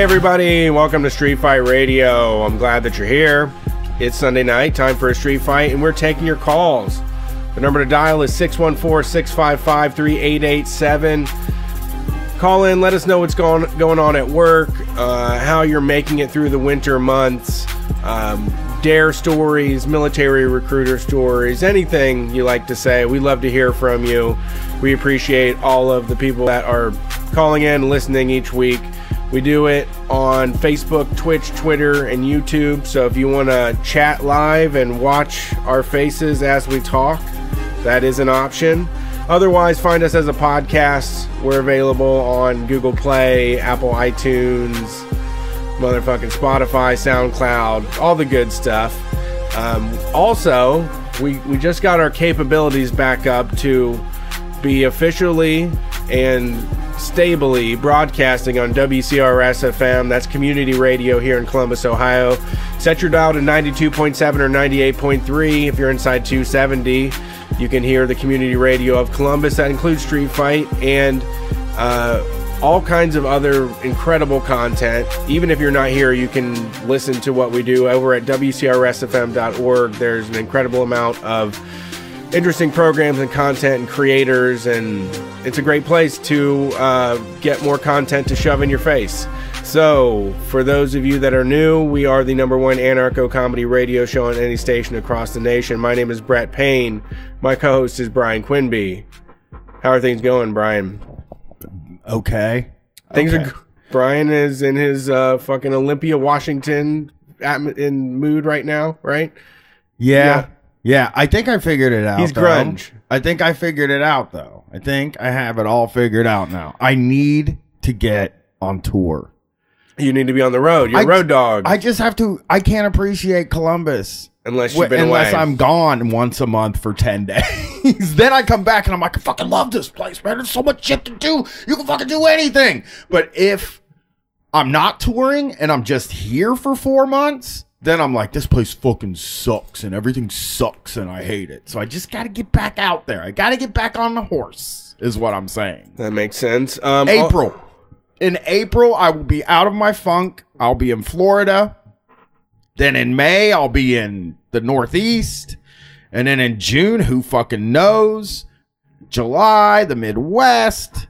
Hey, everybody, welcome to Street Fight Radio. I'm glad that you're here. It's Sunday night, time for a street fight, and we're taking your calls. The number to dial is 614 655 3887. Call in, let us know what's going, going on at work, uh, how you're making it through the winter months, um, dare stories, military recruiter stories, anything you like to say. We love to hear from you. We appreciate all of the people that are calling in, listening each week. We do it on Facebook, Twitch, Twitter, and YouTube. So if you want to chat live and watch our faces as we talk, that is an option. Otherwise, find us as a podcast. We're available on Google Play, Apple iTunes, motherfucking Spotify, SoundCloud, all the good stuff. Um, also, we, we just got our capabilities back up to be officially and stably broadcasting on WCRS FM. That's community radio here in Columbus, Ohio. Set your dial to 92.7 or 98.3 if you're inside 270. You can hear the community radio of Columbus. That includes Street Fight and uh, all kinds of other incredible content. Even if you're not here, you can listen to what we do over at WCRSFM.org. There's an incredible amount of interesting programs and content and creators, and it's a great place to uh, get more content to shove in your face. So, for those of you that are new, we are the number one anarcho comedy radio show on any station across the nation. My name is Brett Payne. My co host is Brian Quinby. How are things going, Brian? Okay. Things Okay. are. Brian is in his uh, fucking Olympia, Washington in mood right now, right? Yeah. Yeah. I think I figured it out. He's though. grunge. I think I figured it out though. I think I have it all figured out now. I need to get on tour. You need to be on the road. You're a I- road dog. I just have to I can't appreciate Columbus. unless you've been unless away. I'm gone once a month for 10 days. then I come back and I'm like, I fucking love this place, man. There's so much shit to do. You can fucking do anything. But if I'm not touring and I'm just here for four months, then I'm like, this place fucking sucks and everything sucks and I hate it. So I just got to get back out there. I got to get back on the horse, is what I'm saying. That makes sense. Um, April. In April, I will be out of my funk. I'll be in Florida. Then in May, I'll be in the Northeast. And then in June, who fucking knows? July, the Midwest.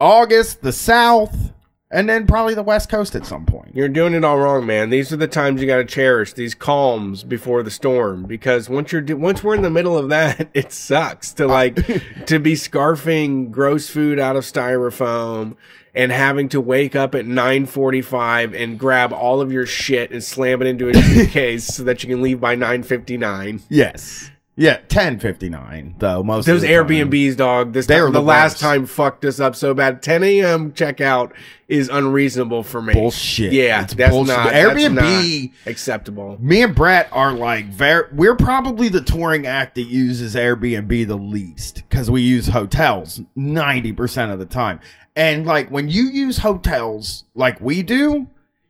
August, the South. And then probably the West Coast at some point. You're doing it all wrong, man. These are the times you got to cherish these calms before the storm because once you're once we're in the middle of that, it sucks to like to be scarfing gross food out of styrofoam and having to wake up at 9:45 and grab all of your shit and slam it into a suitcase so that you can leave by 9:59. Yes. Yeah, 1059, though. Most Those of the time. Airbnbs, dog. This They time, the the last time fucked us up so bad. 10 a.m. checkout is unreasonable for me. Bullshit. Yeah, It's that's bullshit. not Airbnb- That's not acceptable. me and Brett are like very we're probably the touring act that uses Airbnb the least because we use hotels 90% of the time. And like when you use hotels like we do,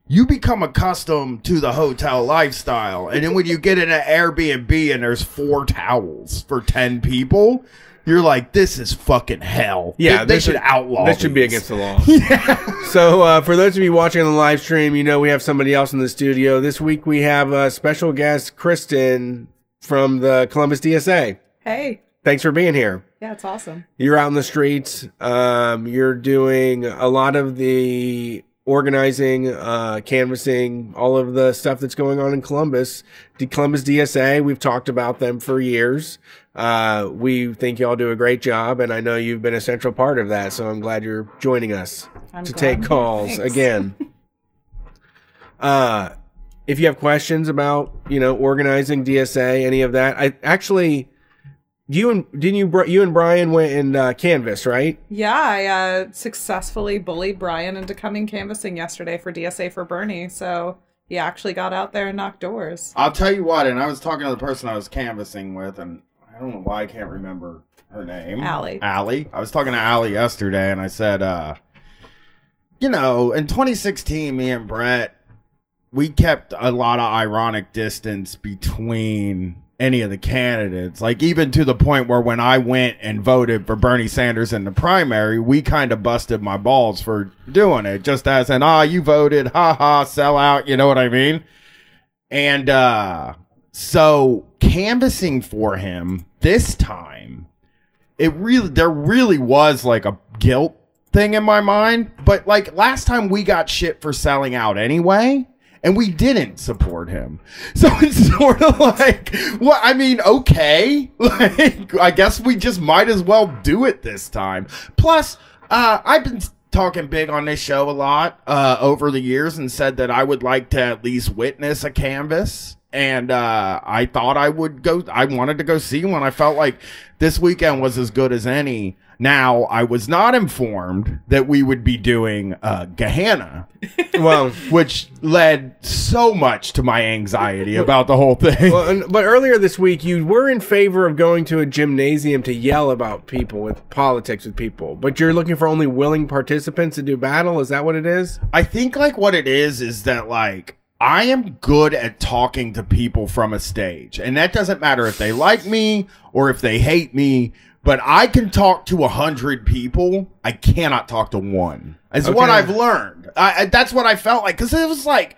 you become accustomed to the hotel lifestyle. And then when you get in an Airbnb and there's four towels for 10 people, you're like, this is fucking hell. Yeah, they, they this should outlaw. This should be against the law. yeah. So, uh, for those of you watching the live stream, you know we have somebody else in the studio. This week we have a special guest, Kristen from the Columbus DSA. Hey, Thanks for being here. yeah, it's awesome. You're out in the streets. Um, you're doing a lot of the organizing, uh, canvassing, all of the stuff that's going on in Columbus. The Columbus DSA, we've talked about them for years. Uh, we think y'all do a great job, and I know you've been a central part of that. So I'm glad you're joining us I'm to take calls Thanks. again. uh, if you have questions about you know organizing DSA, any of that, I actually. You and didn't you? You and Brian went and uh, canvas, right? Yeah, I uh, successfully bullied Brian into coming canvassing yesterday for DSA for Bernie. So he actually got out there and knocked doors. I'll tell you what, and I was talking to the person I was canvassing with, and I don't know why I can't remember her name. Allie. Allie. I was talking to Allie yesterday, and I said, uh, you know, in 2016, me and Brett, we kept a lot of ironic distance between any of the candidates. Like even to the point where when I went and voted for Bernie Sanders in the primary, we kind of busted my balls for doing it, just as an ah, you voted, ha ha, sell out. You know what I mean? And uh so canvassing for him this time, it really there really was like a guilt thing in my mind. But like last time we got shit for selling out anyway. And we didn't support him. So it's sort of like, well, I mean, okay. Like, I guess we just might as well do it this time. Plus, uh, I've been talking big on this show a lot uh, over the years and said that I would like to at least witness a canvas. And uh, I thought I would go, I wanted to go see one. I felt like this weekend was as good as any. Now, I was not informed that we would be doing uh, Gahanna, Well, which led so much to my anxiety about the whole thing. well, and- but earlier this week, you were in favor of going to a gymnasium to yell about people with politics with people, but you're looking for only willing participants to do battle. Is that what it is? I think like what it is is that like I am good at talking to people from a stage, and that doesn't matter if they like me or if they hate me. But I can talk to a hundred people. I cannot talk to one. Is what I've learned. I, I, that's what I felt like because it was like,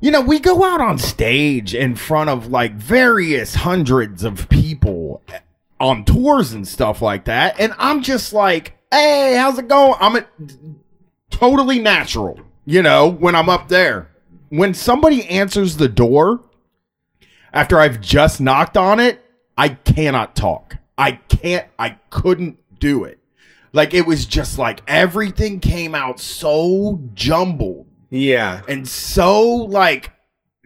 you know, we go out on stage in front of like various hundreds of people eh, on tours and stuff like that, and I'm just like, hey, how's it going? I'm a, totally natural, you know, when I'm up there. When somebody answers the door after I've just knocked on it, I cannot talk. I can't, I couldn't do it. Like it was just like everything came out so jumbled Yeah. and so like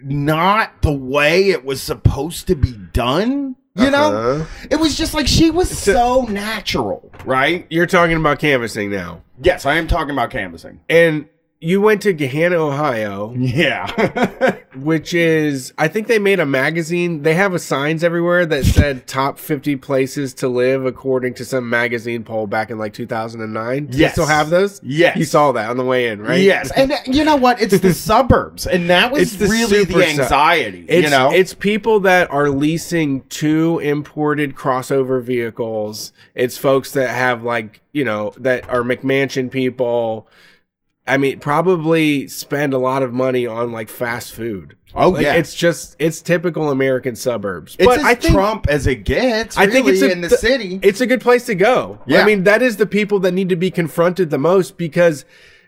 not the way it was supposed to be done. You know, Uh-huh. it was just like she was so natural, right? You're talking about canvassing now. Yes, I am talking about canvassing. And you went to Gahanna, Ohio, Yeah. which is, I think they made a magazine. They have a signs everywhere that said top 50 places to live according to some magazine poll back in like 2009. Do you Yes. still have those? Yes. You saw that on the way in, right? Yes, and uh, you know what? It's the suburbs, and that was the really the su- anxiety. It's, you know, it's people that are leasing two imported crossover vehicles. It's folks that have like, you know, that are McMansion people. I mean, probably spend a lot of money on like fast food. Oh, Like, yeah. it's just it's typical American suburbs. it's but I think Trump as it gets. I think it's a- in the th- city. it's a good place to go. Yeah. I mean, that is the people that need to be confronted the most because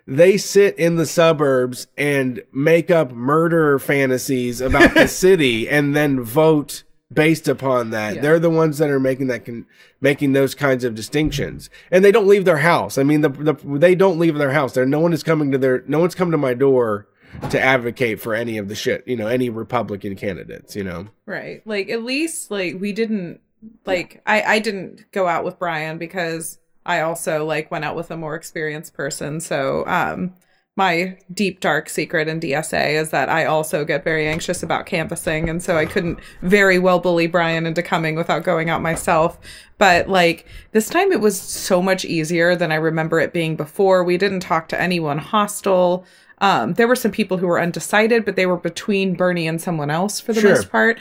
they sit in the suburbs and make up murder fantasies about the city and then vote based upon that. Yeah. They're the ones that are making that con- making those kinds of distinctions. And they don't leave their house. I mean, the, the they don't leave their house. There no one is coming to their no one's come to my door to advocate for any of the shit, you know, any Republican candidates, you know. Right. Like at least like we didn't like I I didn't go out with Brian because I also like went out with a more experienced person. So um my deep dark secret in DSA is that I also get very anxious about canvassing and so I couldn't very well bully Brian into coming without going out myself. But like this time it was so much easier than I remember it being before. We didn't talk to anyone hostile. Um, there were some people who were undecided, but they were between Bernie and someone else for the Sure. most part.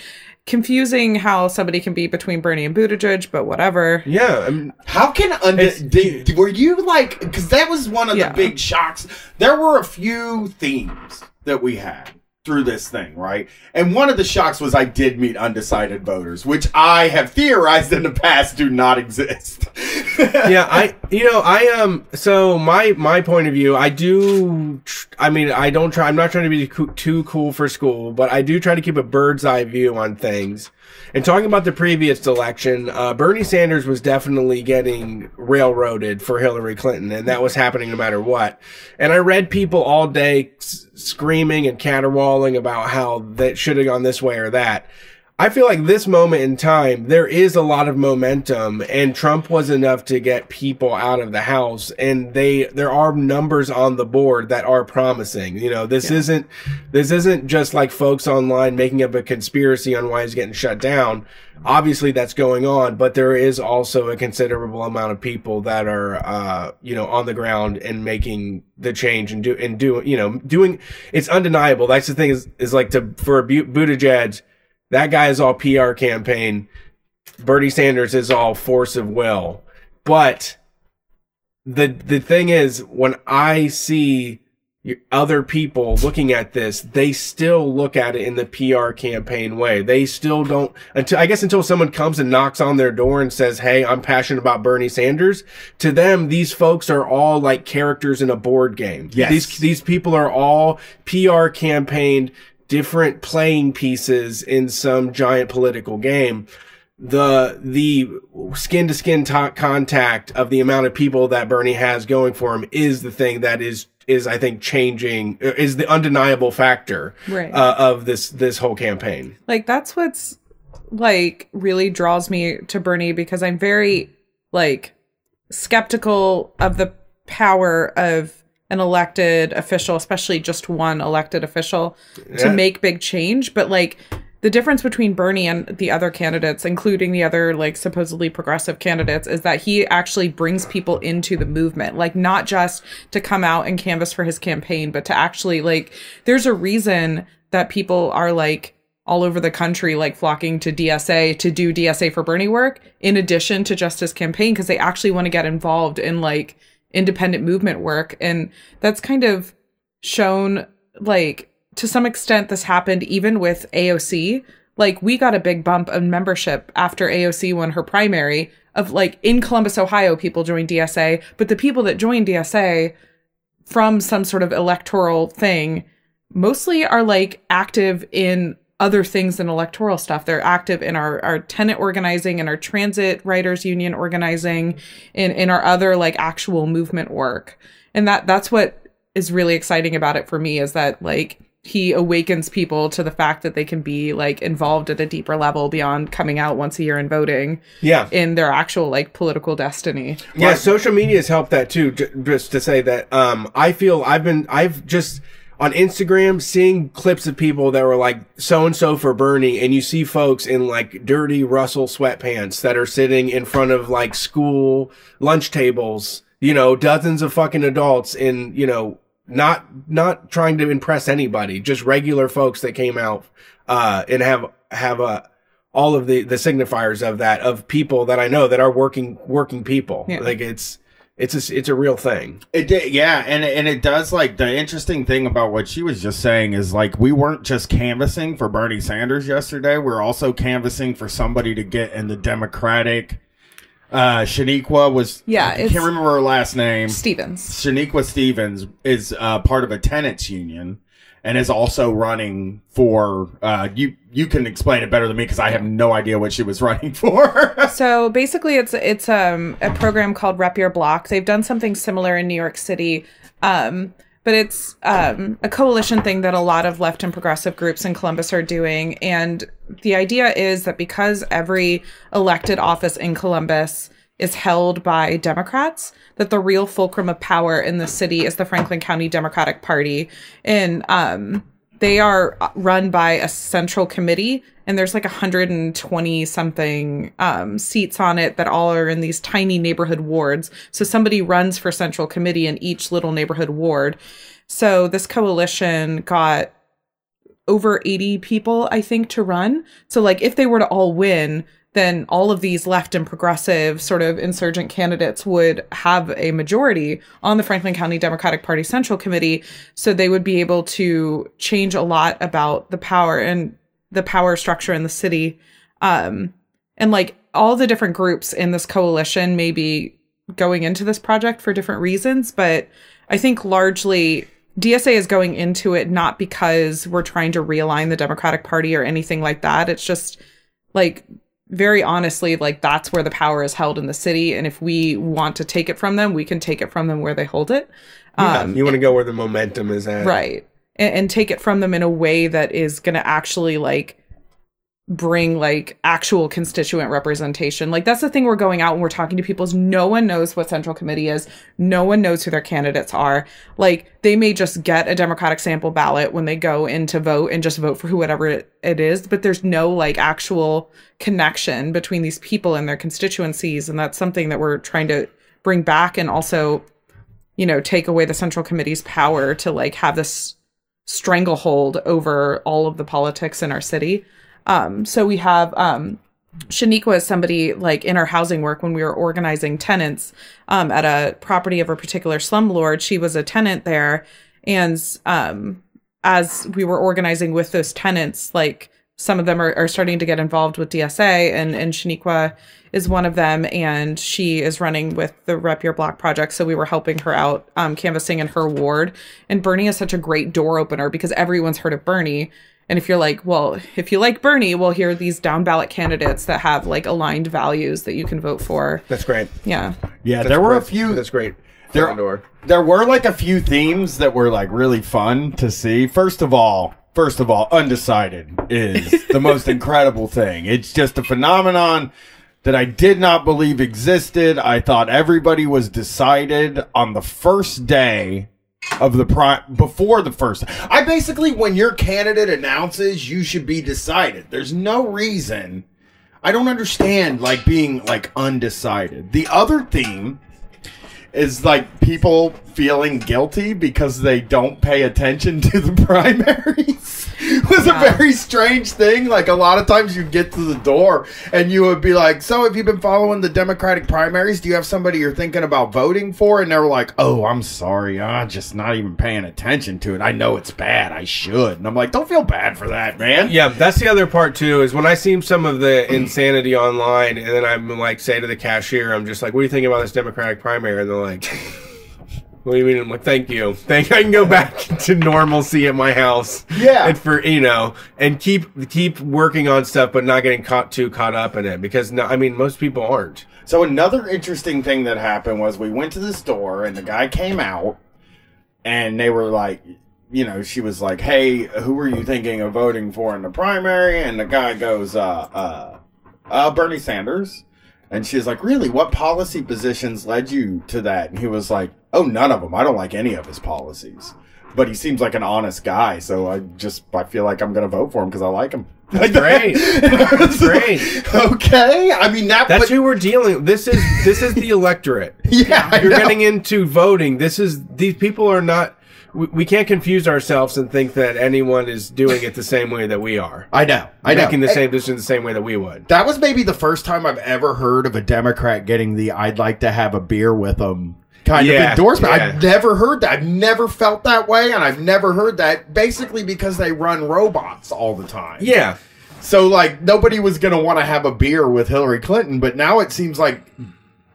Confusing how somebody can be between Bernie and Buttigieg, but whatever. Yeah, I mean, How can under did, were you like because that was one of Yeah. the big shocks. There were a few themes that we had through this thing, right? And one of the shocks was I did meet undecided voters, which I have theorized in the past do not exist. yeah, I you know I um so my my point of view I do I mean I don't try I'm not trying to be too cool for school but I do try to keep a bird's eye view on things. And talking about the previous election, uh, Bernie Sanders was definitely getting railroaded for Hillary Clinton, and that was happening no matter what. And I read people all day s- screaming and caterwauling about how that should have gone this way or that. I feel like this moment in time, there is a lot of momentum, and Trump was enough to get people out of the house, and they there are numbers on the board that are promising. You know, this isn't this isn't just like folks online making up a conspiracy on why he's getting shut down. Obviously, that's going on, but there is also a considerable amount of people that are, uh, you know, on the ground and making the change and do and do you know doing. It's undeniable. That's the thing is is like to for Bu- Buttigieg that guy is all PR campaign. Bernie Sanders is all force of will. But the the thing is, when I see other people looking at this, they still look at it in the PR campaign way. They still don't until I guess until someone comes and knocks on their door and says, "Hey, I'm passionate about Bernie Sanders." To them, these folks are all like characters in a board game. Yes. These these people are all PR campaigned different playing pieces in some giant political game the the skin to skin contact of the amount of people that Bernie has going for him is the thing that is is I think changing is the undeniable factor right. uh, of this this whole campaign. Like that's what's like really draws me to Bernie because I'm very like skeptical of the power of an elected official, especially just one elected official Yeah. to make big change, but like the difference between Bernie and the other candidates, including the other like supposedly progressive candidates, is that he actually brings people into the movement. Like not just to come out and canvass for his campaign, but to actually like there's a reason that people are like all over the country like flocking to DSA to do DSA for Bernie work in addition to just his campaign because they actually want to get involved in like independent movement work and that's kind of shown like to some extent this happened even with AOC. Like we got a big bump of membership after AOC won her primary of like in Columbus, Ohio, people joined DSA, but the people that joined DSA from some sort of electoral thing mostly are like active in other things than electoral stuff. They're active in our, our tenant organizing and our transit riders union organizing in, in our other like actual movement work. And that that's what is really exciting about it for me is that like he awakens people to the fact that they can be like involved at a deeper level beyond coming out once a year and voting Yeah. in their actual like political destiny. Yeah, social media has helped that too. j- Just to say that, um, I feel I've been, I've just on Instagram seeing clips of people that were like so and so for Bernie, and you see folks in like dirty Russell sweatpants that are sitting in front of like school lunch tables. You know, dozens of fucking adults in you know not not trying to impress anybody, just regular folks that came out uh, and have have a all of the the signifiers of that of people that I know that are working working people. Yeah. Like it's it's a, it's a real thing. It did, yeah, and and it does like the interesting thing about what she was just saying is like we weren't just canvassing for Bernie Sanders yesterday. We are also canvassing for somebody to get in the Democratic. Uh, Shaniqua was Yeah, I can't remember her last name. Stevens. Shaniqua Stevens is uh, part of a tenants union and is also running for. Uh, you you can explain it better than me because I have no idea what she was running for. So basically, it's it's um a program called Rep Your Block. They've done something similar in New York City, um, but it's um a coalition thing that a lot of left and progressive groups in Columbus are doing. And the idea is that because every elected office in Columbus is held by Democrats, that the real fulcrum of power in the city is the Franklin County Democratic Party, and um they are run by a central committee and there's like 120 something um, seats on it that all are in these tiny neighborhood wards. So somebody runs for central committee in each little neighborhood ward. So this coalition got over 80 people i think to run. So like if they were to all win then all of these left and progressive sort of insurgent candidates would have a majority on the Franklin County Democratic Party Central Committee. So they would be able to change a lot about the power and the power structure in the city. Um, and like all the different groups in this coalition may be going into this project for different reasons, but I think largely DSA is going into it not because we're trying to realign the Democratic Party or anything like that. It's just like very honestly, like that's where the power is held in the city. And if we want to take it from them, we can take it from them where they hold it. Um, you want to go where the momentum is at, right. And, and take it from them in a way that is going to actually like bring like actual constituent representation. Like that's the thing we're going out and we're talking to people is no one knows what central committee is. No one knows who their candidates are. Like they may just get a democratic sample ballot when they go in to vote and just vote for whoever it, it is, but there's no like actual connection between these people and their constituencies and that's something that we're trying to bring back and also you know take away the central committee's power to like have this stranglehold over all of the politics in our city Um, so we have um, Shaniqua is somebody like in our housing work when we were organizing tenants um, at a property of a particular slumlord. She was a tenant there, and um, as we were organizing with those tenants, like some of them are, are starting to get involved with DSA, and and Shaniqua is one of them, and she is running with the Rep Your Block project. So we were helping her out, um, canvassing in her ward. And Bernie is such a great door opener because everyone's heard of Bernie. And if you're like, well, if you like Bernie, well, here are these down ballot candidates that have like aligned values that you can vote for. That's great. Yeah. Yeah, That's there were a few. That's great. There- there were like a few themes that were like really fun to see. First of all, first of all, undecided is the most incredible thing. It's just a phenomenon that I did not believe existed. I thought everybody was decided on the first day of the prime before the first. I basically when your candidate announces you should be decided. There's no reason I don't understand like being like undecided. The other theme is like people feeling guilty because they don't pay attention to the primaries? Was a very strange thing. Like a lot of times you get to the door and you would be like so have you been following the democratic primaries? Do you have somebody you're thinking about voting for? And they're like oh i'm sorry. I'm just not even paying attention to it. I know it's bad. I should. And i'm like don't feel bad for that man. Yeah, that's the other part too. Is when I see some of the insanity online, and then I'm like, say to the cashier, I'm just like, "What do you think about this Democratic primary?" And they're like, "What do you mean?" I'm like, "Thank you, thank. I can go back to normalcy at my house." Yeah. and for you know, and keep keep working on stuff, but not getting caught too caught up in it because no, I mean, most people aren't. So another interesting thing that happened was we went to the store and the guy came out and they were like you know, she was like, "Hey, who are you thinking of voting for in the primary?" And the guy goes, "Uh, uh, uh, Bernie Sanders." And she's like, "Really? What policy positions led you to that?" And he was like, "Oh, none of them. I don't like any of his policies." But he seems like an honest guy, so I just I feel like I'm gonna vote for him because I like him. That's great. That's great. Okay, I mean that. That's but, who we're dealing. This is this is the electorate. yeah, You're getting into voting. This is these people are not. We, we can't confuse ourselves and think that anyone is doing it the same way that we are. I know. I know. Making the same decision the same way that we would. That was maybe the first time I've ever heard of a Democrat getting the "I'd like to have a beer with them" kind Yeah, of endorsement. yeah. I've never heard that. I've never felt that way, and I've never heard that. Basically, because they run robots all the time. Yeah. So like nobody was gonna want to have a beer with Hillary Clinton, but now it seems like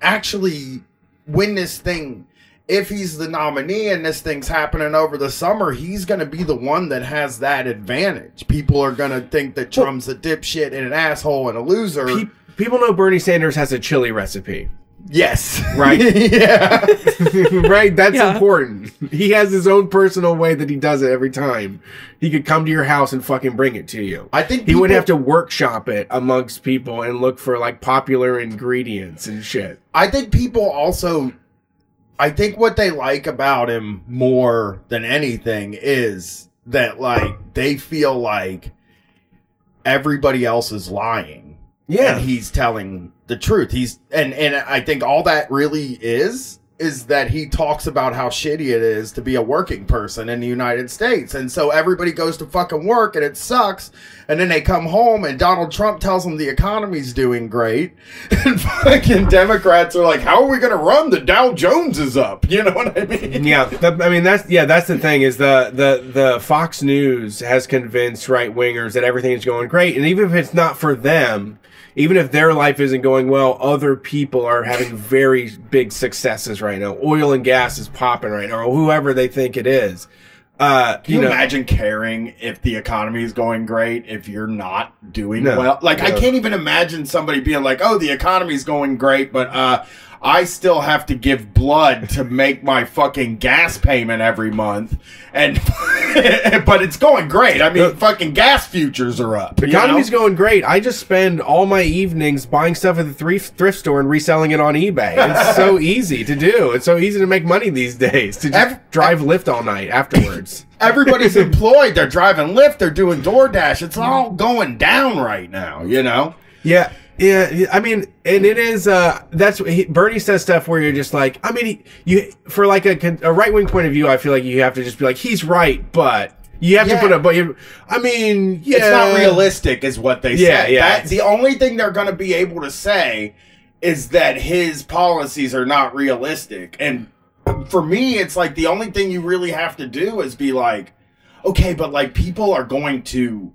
actually when this thing if he's the nominee and this thing's happening over the summer, he's going to be the one that has that advantage. People are going to think that Trump's a dipshit and an asshole and a loser. Pe- people know Bernie Sanders has a chili recipe, yes. Right. yeah. Yeah. right? That's important. He has his own personal way that he does it every time. He could come to your house and fucking bring it to you. I think He would people- have to workshop it amongst people and look for like popular ingredients and shit. I think people also I think what they like about him more than anything is that like they feel like everybody else is lying. Yeah. And he's telling the truth. He's and and I think all that really is is that he talks about how shitty it is to be a working person in the United States. And so everybody goes to fucking work and it sucks. And then they come home and Donald Trump tells them the economy's doing great. And fucking Democrats are like, how are we going to run? The Dow Jones is up. You know what I mean? yeah, that, I mean that's yeah, that's the thing is the the the Fox News has convinced right wingers that everything is going great, and even if it's not for them, even if their life isn't going well, other people are having very big successes right now. Oil and gas is popping right now, or whoever they think it is. Uh, Can you you know, imagine caring if the economy is going great if you're not doing No. well? Like I can't even imagine somebody being like, "Oh, the economy's going great, but uh I still have to give blood to make my fucking gas payment every month." And but it's going great. I mean, The- fucking gas futures are up. The you know? economy's going great. I just spend all my evenings buying stuff at the thrift thrift store and reselling it on eBay. It's so easy to do. It's so easy to make money these days to just drive Lyft all night afterwards. Everybody's employed. They're driving Lyft. They're doing DoorDash. It's all going down right now. You know. Yeah, yeah. yeah, I mean, and it is. Uh, that's he, Bernie says stuff where you're just like, I mean, he, you for like a, a right wing point of view, I feel like you have to just be like, he's right, but You have Yeah. to put a but you I mean, yeah. It's not realistic, is what they Yeah, say. yeah. That, the only thing they're going to be able to say is that his policies are not realistic. And for me, it's like the only thing you really have to do is be like, okay, but like people are going to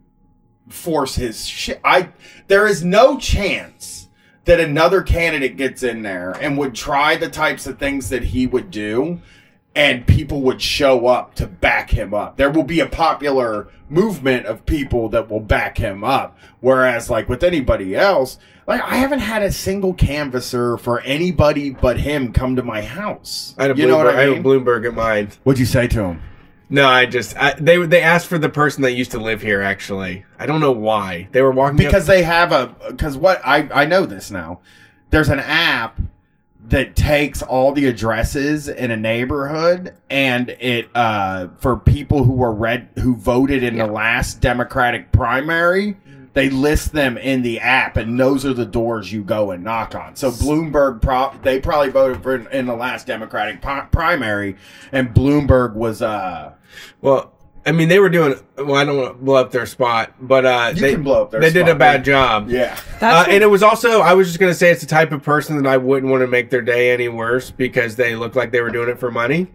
force his shit. I there is no chance that another candidate gets in there and would try the types of things that he would do and people would show up to back him up. There will be a popular movement of people that will back him up. Whereas, like with anybody else, like I haven't had a single canvasser for anybody but him come to my house. I had a you know what Bloomberg- I I mean? had a Bloomberg at mine. What'd you say to him? No, I just I, they they asked for the person that used to live here. Actually, I don't know why they were walking up- Because they have a because what I I know this now. There's an app that takes all the addresses in a neighborhood and it uh for people who were red who voted in the last democratic primary they list them in the app and those are the doors you go and knock on so bloomberg pro- they probably voted for in the last democratic pri- primary and bloomberg was uh Well, I mean, they were doing. Well, I don't want to blow up their spot, but uh, You they can blow up their They did a bad man. job. yeah Uh, That's and it was also, I was just going to say, it's the type of person that I wouldn't want to make their day any worse because they looked like they were doing it for money.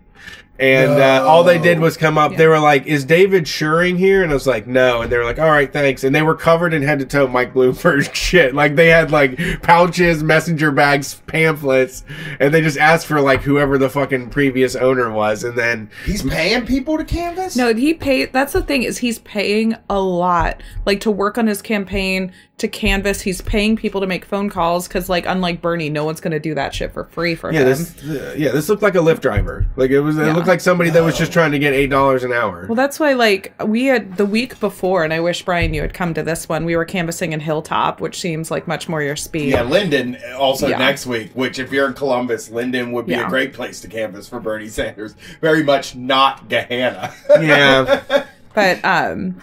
And uh, all they did was come up. They were like, "Is David Shuring here?" And I was like, "No." And they were like, "All right, thanks." And they were covered in head to toe Mike Bloomberg shit. Like they had like pouches, messenger bags, pamphlets, and they just asked for like whoever the fucking previous owner was. And then he's paying people to canvas No, he paid. That's the thing is he's paying a lot, like to work on his campaign, to canvas. He's paying people to make phone calls because, like, unlike Bernie, no one's gonna do that shit for free for yeah, him. this uh, yeah, this looked like a Lyft driver. Like it was, it Yeah. looked like somebody that was just trying to get eight dollars an hour. well, that's why, like, we had the week before, and I wish Brian you had come to this one. We were canvassing in Hilltop, which seems like much more your speed. Yeah, Linden also Yeah. next week, which if you're in Columbus, Linden would be Yeah. a great place to canvass for Bernie Sanders. Very much not Gahanna. yeah, but um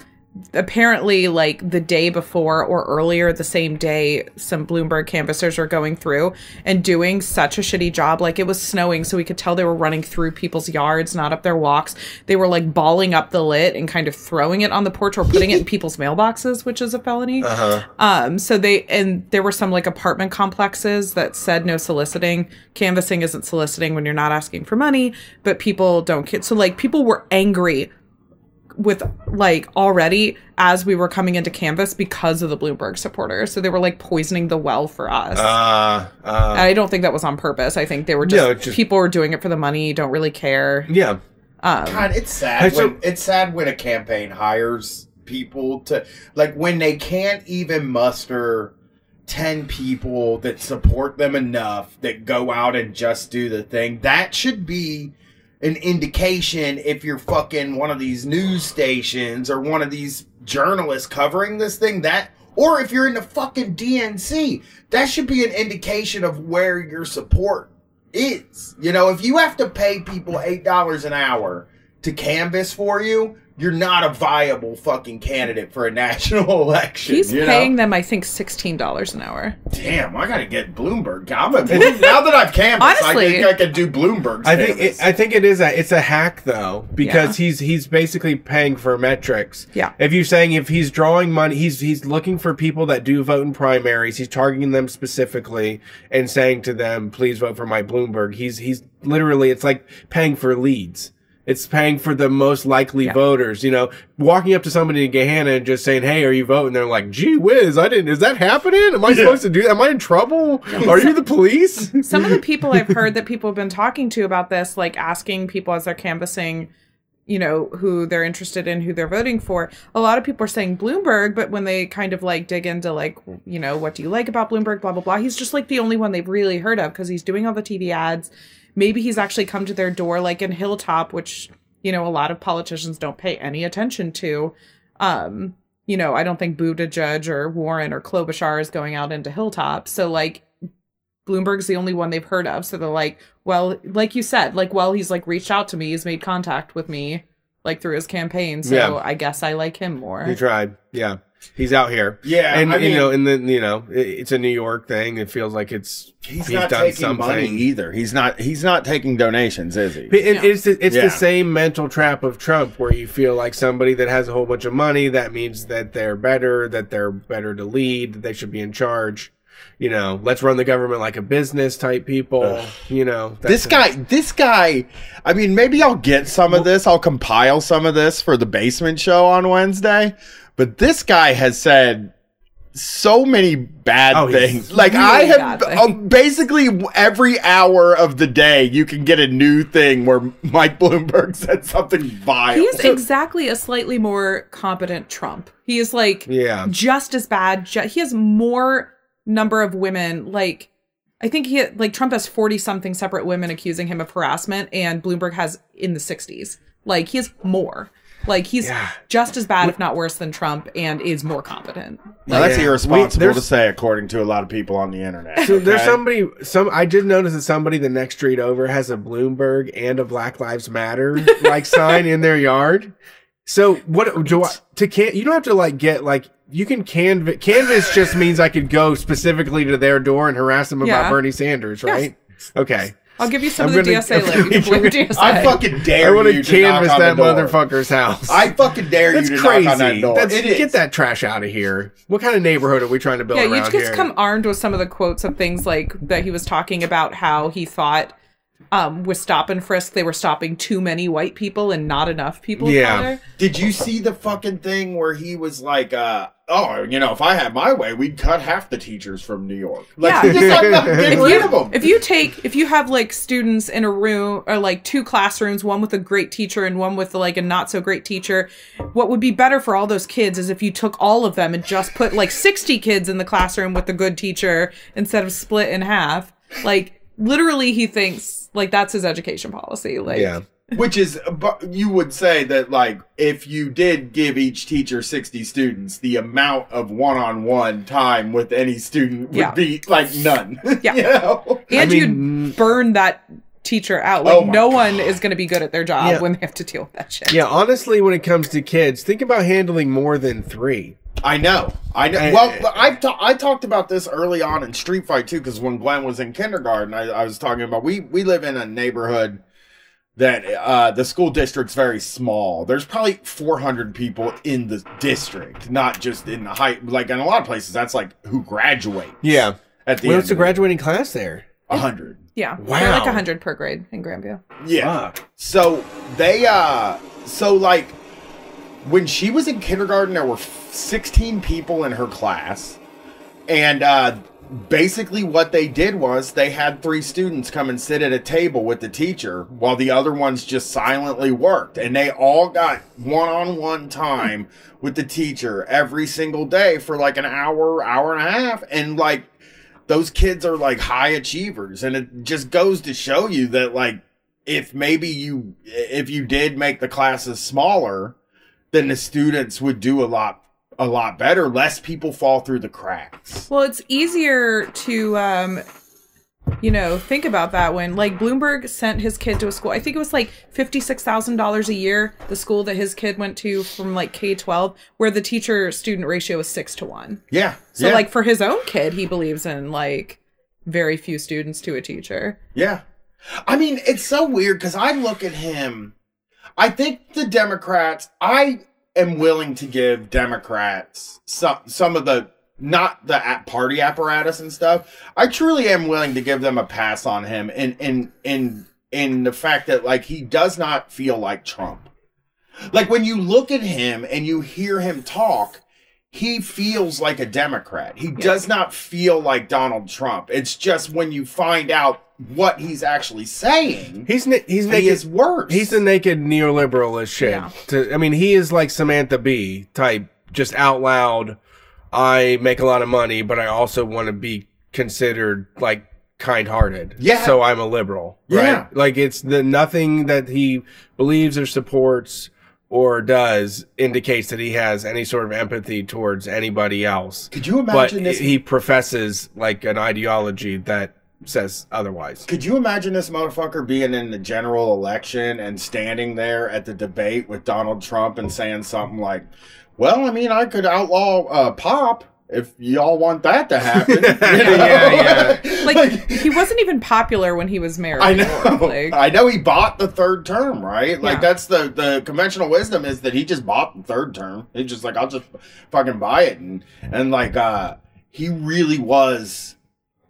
apparently like the day before or earlier the same day some bloomberg canvassers were going through and doing such a shitty job like it was snowing so we could tell they were running through people's yards not up their walks they were like balling up the lit and kind of throwing it on the porch or putting it in people's mailboxes which is a felony uh-huh. um, so they and there were some like apartment complexes that said no soliciting. Canvassing isn't soliciting when you're not asking for money, but people don't get so like people were angry with like already as we were coming into canvas because of the Bloomberg supporters. So they were like poisoning the well for us. uh, uh, I don't think that was on purpose. I think they were just, No, just- people were doing it for the money, don't really care. yeah. Um, God, it's Hey, sad so- when it's sad when a campaign hires people to like when they can't even muster 10 people that support them enough that go out and just do the thing. That should be an indication if you're fucking one of these news stations or one of these journalists covering this thing that or if you're in the fucking DNC, that should be an indication of where your support is. You know, if you have to pay people $8 an hour to canvass for you, you're not a viable fucking candidate for a national election. he's you paying know? them, I think, $16 an hour. Damn, I gotta get Bloomberg. I'm a, now that I've canvassed, I Honestly- think I could do Bloomberg. I think it, I think it is a it's a hack though because he's he's basically paying for metrics. Yeah. If you're saying if he's drawing money, he's he's looking for people that do vote in primaries. He's targeting them specifically and saying to them, "Please vote for my Bloomberg." He's he's literally it's like paying for leads. It's paying for the most likely Yeah. voters. You know, walking up to somebody in Gahanna and just saying, "Hey, are you voting?" They're like, "Gee whiz, I didn't. Is that happening? Am I supposed to do? That? Am I in trouble? Are you the police?" some of the people I've heard that people have been talking to about this, like asking people as they're canvassing, you know, who they're interested in, who they're voting for. A lot of people are saying Bloomberg, but when they kind of like dig into like, you know, what do you like about Bloomberg, blah blah blah, he's just like the only one they've really heard of because he's doing all the TV ads. Maybe he's actually come to their door, like in Hilltop, which you know a lot of politicians don't pay any attention to. Um, you know, I don't think Buttigieg or Warren or Klobuchar is going out into Hilltop. So like Bloomberg's the only one they've heard of. So they're like, well, like you said, like, well, he's like reached out to me, he's made contact with me. like through his campaign. So Yeah. I guess I like him more. He tried. Yeah. He's out here. Yeah, And I you know, and then you know, it, it's a New York thing. It feels like it's He's, not taking money either. He's not. He's not taking donations, is he? But it, Yeah. It's the, it's Yeah. the same mental trap of Trump, where you feel like somebody that has a whole bunch of money that means that they're better, that they're better to lead, that they should be in charge. You know, let's run the government like a business type people. You know, This that's- guy, this guy. I mean, maybe I'll get some of this. I'll compile some of this for the basement show on Wednesday. But this guy has said so many bad Oh, things. Like really I have bad uh, basically every hour of the day, you can get a new thing where Mike Bloomberg said something vile. He is exactly a slightly more competent Trump. He is like Yeah. just as bad. Ju- he has more number of women. Like I think he like Trump has forty something separate women accusing him of harassment, and Bloomberg has in the sixties. Like he has more. Like he's Yeah. just as bad, if not worse, than Trump, and is more competent. now, that's Yeah. irresponsible We- to say, according to a lot of people on the internet. So there's somebody. Some I did notice that somebody the next street over has a Bloomberg and a Black Lives Matter like sign in their yard. So what do I to can you don't have to like get like you can canvas canvas just means I could go specifically to their door and harass them about Yeah. Bernie Sanders, right? Okay. I'll give you some I'm of the gonna- DSA later. You can blame DSA. I fucking I dare want you to to canvas that door. motherfucker's house. I fucking dare That's you to crazy. knock on that door. That's, It is. get that trash out of here. What kind of neighborhood are we trying to build yeah, you just here? come armed with some of the quotes of things like that he was talking about how he thought um with stop and frisk they were stopping too many white people and not enough people Yeah. Did you see the fucking thing where he was like, uh, oh, you know, if I had my way, we'd cut half the teachers from New York. Like, Yeah. just like, get If rid of you, them. if you take if you have like students in a room or like two classrooms, one with a great teacher and one with like a not so great teacher, what would be better for all those kids is if you took all of them and just put like 60 kids in the classroom with the good teacher instead of split in half. Like literally he thinks like that's his education policy. Like yeah. Which is, you would say that, like, if you did give each teacher 60 students, the amount of one on one time with any student would Yeah. be like none. Yeah. you know? and I you'd burn that teacher out. Like Oh my no one is going to be good at their job Yeah. when they have to deal with that shit. Yeah, honestly, when it comes to kids, think about handling more than three. I know. I know. Well, eh. but I ta- I talked about this early on in Street Fight too, because when Glenn was in kindergarten, I, I was talking about we we live in a neighborhood that uh, the school district's very small. There's probably 400 people in the district, not just in the high. Like in a lot of places, that's like who graduate. Yeah. At the What's end the of graduating class there? A hundred. Yeah. Wow. They're like 100 per grade in Grandview. Yeah. Fuck. So they uh so like when she was in kindergarten there were 16 people in her class and uh basically what they did was they had three students come and sit at a table with the teacher while the other ones just silently worked. And they all got one-on-one time with the teacher every single day for like an hour hour and a half. And like those kids are like high achievers. And it just goes to show you that like if maybe you if you did make the classes smaller then the students would do a lot a lot better less people fall through the cracks Well, it's easier to, um, you know, think about that when, like, Bloomberg sent his kid to a school. I think it was like $56,000 a year, the school that his kid went to from like K 12, where the teacher student ratio is six to one. yeah So, yeah, like, for his own kid, he believes in like very few students to a teacher. yeah i mean it's so weird because i look at him i think the democrats i am willing to give democrats some some of the not the party apparatus and stuff i truly am willing to give them a pass on him in in in in the fact that like he does not feel like trump. Like when you look at him and you hear him talk he feels like a democrat. He does not feel like donald trump. It's just when you find out what he's actually saying He's na- he's he naked. is worse He's the naked neoliberal as shit. Yeah. To, I mean, he is like Samantha Bee type, just out loud. I make a lot of money, but I also want to be considered like kind-hearted. Yeah. So I'm a liberal. Right. Yeah. Like it's the nothing that he believes or supports or does indicates that he has any sort of empathy towards anybody else. could you But imagine this he professes like an ideology that says otherwise. Could you imagine this motherfucker being in the general election and standing there at the debate with Donald Trump and saying something like, "Well, I mean, I could outlaw uh, pop if y'all want that to happen." You know? Yeah, Like he wasn't even popular when he was mayor. I know. Like, I know he bought the third term, right? Like Yeah. that's the the conventional wisdom is that he just bought the third term. He's just like, I'll just fucking buy it, and and like uh, he really was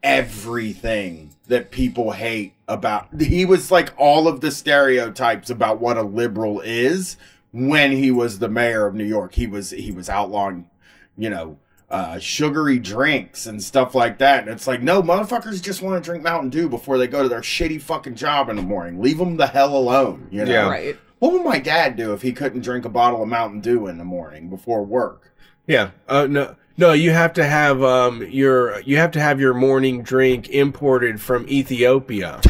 everything that people hate about. He was like all of the stereotypes about what a liberal is when he was the mayor of New York. He was he was outlawing, you know. Uh, sugary drinks and stuff like that. And it's like, no, motherfuckers just want to drink Mountain Dew before they go to their shitty fucking job in the morning. Leave them the hell alone. You know? Yeah. right. What would my dad do if he couldn't drink a bottle of Mountain Dew in the morning before work? Yeah. Uh, no. No, you have to have um your you have to have your morning drink imported from Ethiopia.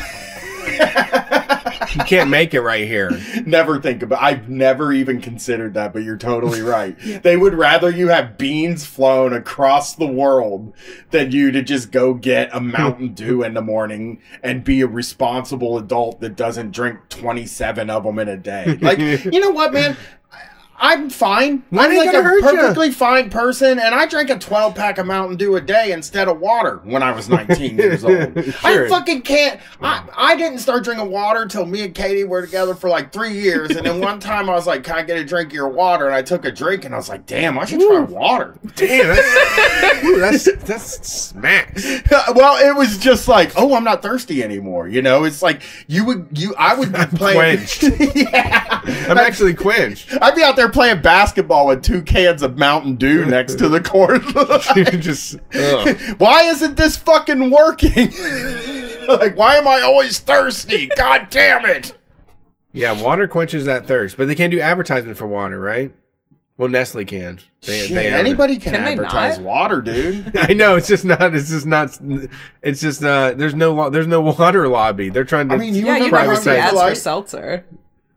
you can't make it right here. never think about I've never even considered that, but you're totally right. They would rather you have beans flown across the world than you to just go get a Mountain Dew in the morning and be a responsible adult that doesn't drink 27 of them in a day. Like, you know what, man? I'm fine. Why I'm like a perfectly fine person, and I drank a 12 pack of Mountain Dew a day instead of water when I was 19 years old. Sure. I fucking can't. I, I didn't start drinking water till me and Katie were together for like three years, and then one time I was like, "Can I get a drink of your water?" And I took a drink, and I was like, "Damn, I should try water." Damn, that's, ooh, that's that's smacks. well, it was just like, "Oh, I'm not thirsty anymore." You know, it's like you would you I would be playing. quenched. yeah, I'm actually quenched. I'd be out there playing basketball with two cans of Mountain Dew next to the court. Just ugh. why isn't this fucking working? like, why am I always thirsty? God damn it! yeah, water quenches that thirst, but they can't do advertisement for water, right? Well, Nestle can. They, Shit, they anybody can, Can advertise water, dude. I know it's just not. It's just not. It's just uh There's no. There's no water lobby. They're trying to. I mean, you Yeah, you never see ads for for seltzer.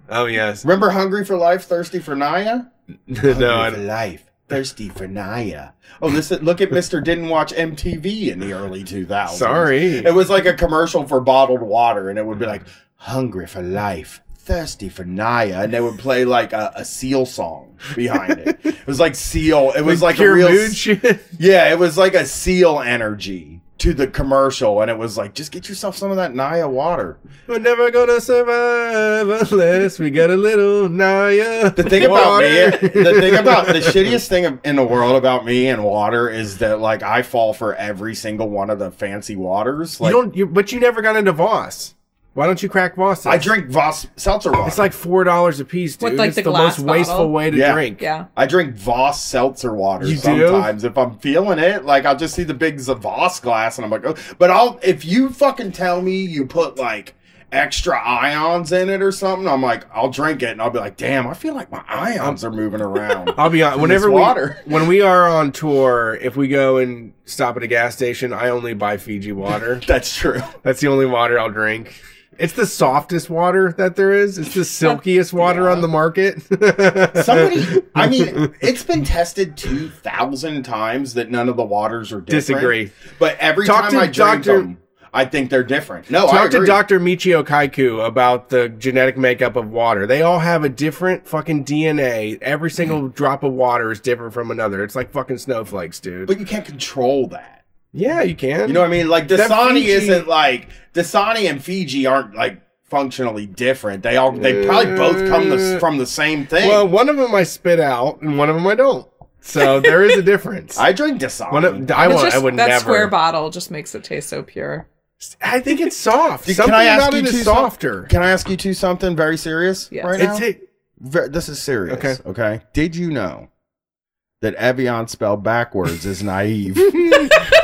Oh yes. Remember Hungry for Life, Thirsty for Naya? no, I for don't. Life, Thirsty for Naya. Oh, listen, look at Mr. Didn't watch MTV in the early 2000s. Sorry. It was like a commercial for bottled water, and it would be like, Hungry for Life, Thirsty for Naya. And they would play like a, a seal song behind it. It was like seal. It was like, a pure real. mood shit. Yeah, it was like a seal energy to the commercial, and it was like, just get yourself some of that Naya water. We're never gonna survive unless we get a little Naya. The thing about me, the thing about the shittiest thing in the world about me and water is that like I fall for every single one of the fancy waters. Like you don't. You, but you never got into Voss. Why don't you crack Voss? I drink Voss seltzer water. It's like four dollars a piece, dude. With, like, it's the the, glass most wasteful bottle? way to Yeah. drink. Yeah. I drink Voss seltzer water You do? sometimes if I'm feeling it. Like I'll just see the big Voss glass and I'm like, oh. But I'll if you fucking tell me you put like extra ions in it or something, I'm like, I'll drink it and I'll be like, damn, I feel like my ions are moving around. I'll be honest. Whenever this we, water. when we are on tour, if we go and stop at a gas station, I only buy Fiji water. That's true. That's the only water I'll drink. It's the softest water that there is. It's the silkiest water on the market. Somebody, I mean, it's been tested two thousand times that none of the waters are different. Disagree. But every Talk time to I drink Dr. them, I think they're different. No, I Talk to. Dr. Michio Kaku about the genetic makeup of water. They all have a different fucking DNA. Every single drop of water is different from another. It's like fucking snowflakes, dude. But you can't control that. Yeah, you can. You know what I mean? Like That Dasani Fiji- isn't like Dasani and Fiji aren't like functionally different. They all they probably both come the, from the same thing. well, one of them I spit out, and one of them I don't. So there is a difference. I drink Dasani. One of, I, It's want, just I would that never. square bottle just makes it taste so pure. I think it's soft. Can Something I ask about you it two is some- softer. Can I ask you two something very serious Yes. right now? It's a, Ver- this is serious. Okay. Okay. Did you know that Evian spelled backwards is naive?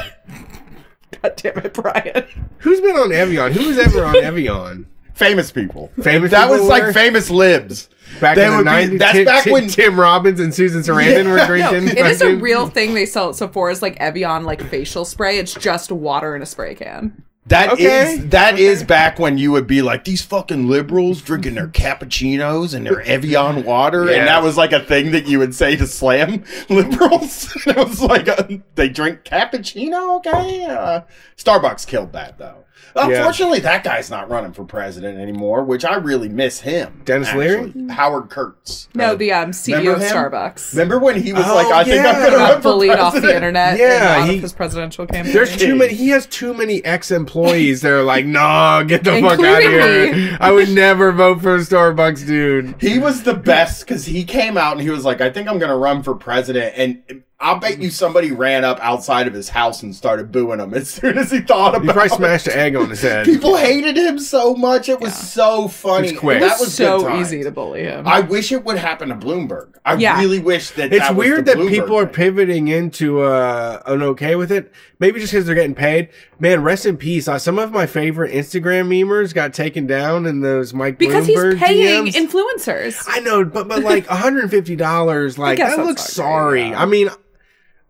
God damn it, Brian. who's been on Evian? Who was ever on Evian? famous people. Famous That people was like famous libs. Back They in the would be- 90s, that's Tim, back Tim- when- Tim Robbins and Susan Sarandon were drinking. No, It is a real thing they sell at Sephora is like Evian like facial spray. It's just water in a spray can. That is Okay. that is back when you would be like these fucking liberals drinking their cappuccinos and their Evian water, Yeah. and that was like a thing that you would say to slam liberals. it was like a, they drink cappuccino. Okay, uh, Starbucks killed that though. Unfortunately, that guy's not running for president anymore, which I really miss him. Denis Leary? Howard Kurtz. No, Uh, the um, CEO of him? Starbucks. Remember when he was Oh, like, "I think I'm going to He run got for bullied president"? off the internet. Yeah, in he- his presidential campaign. There's too many. He has too many ex-employees that are like, "Nah, get the fuck out of here." I would never vote for Starbucks, dude. He was the best because he came out and he was like, "I think I'm going to run for president," and I'll bet you somebody ran up outside of his house and started booing him as soon as he thought about it. He about. probably it. smashed an egg on his head. People hated him so much; it was Yeah. so funny. It's quick. It That was, was so easy to bully him. I wish it would happen to Bloomberg. I Yeah. really wish that. It's that was weird the that Bloomberg people are pivoting into uh, an okay with it. Maybe just because they're getting paid. Man, rest in peace. Uh, some of my favorite Instagram memers got taken down in those Mike because Bloomberg he's paying DMs. influencers. I know, but but like $150, like guess that looks not great, sorry. yeah. I mean,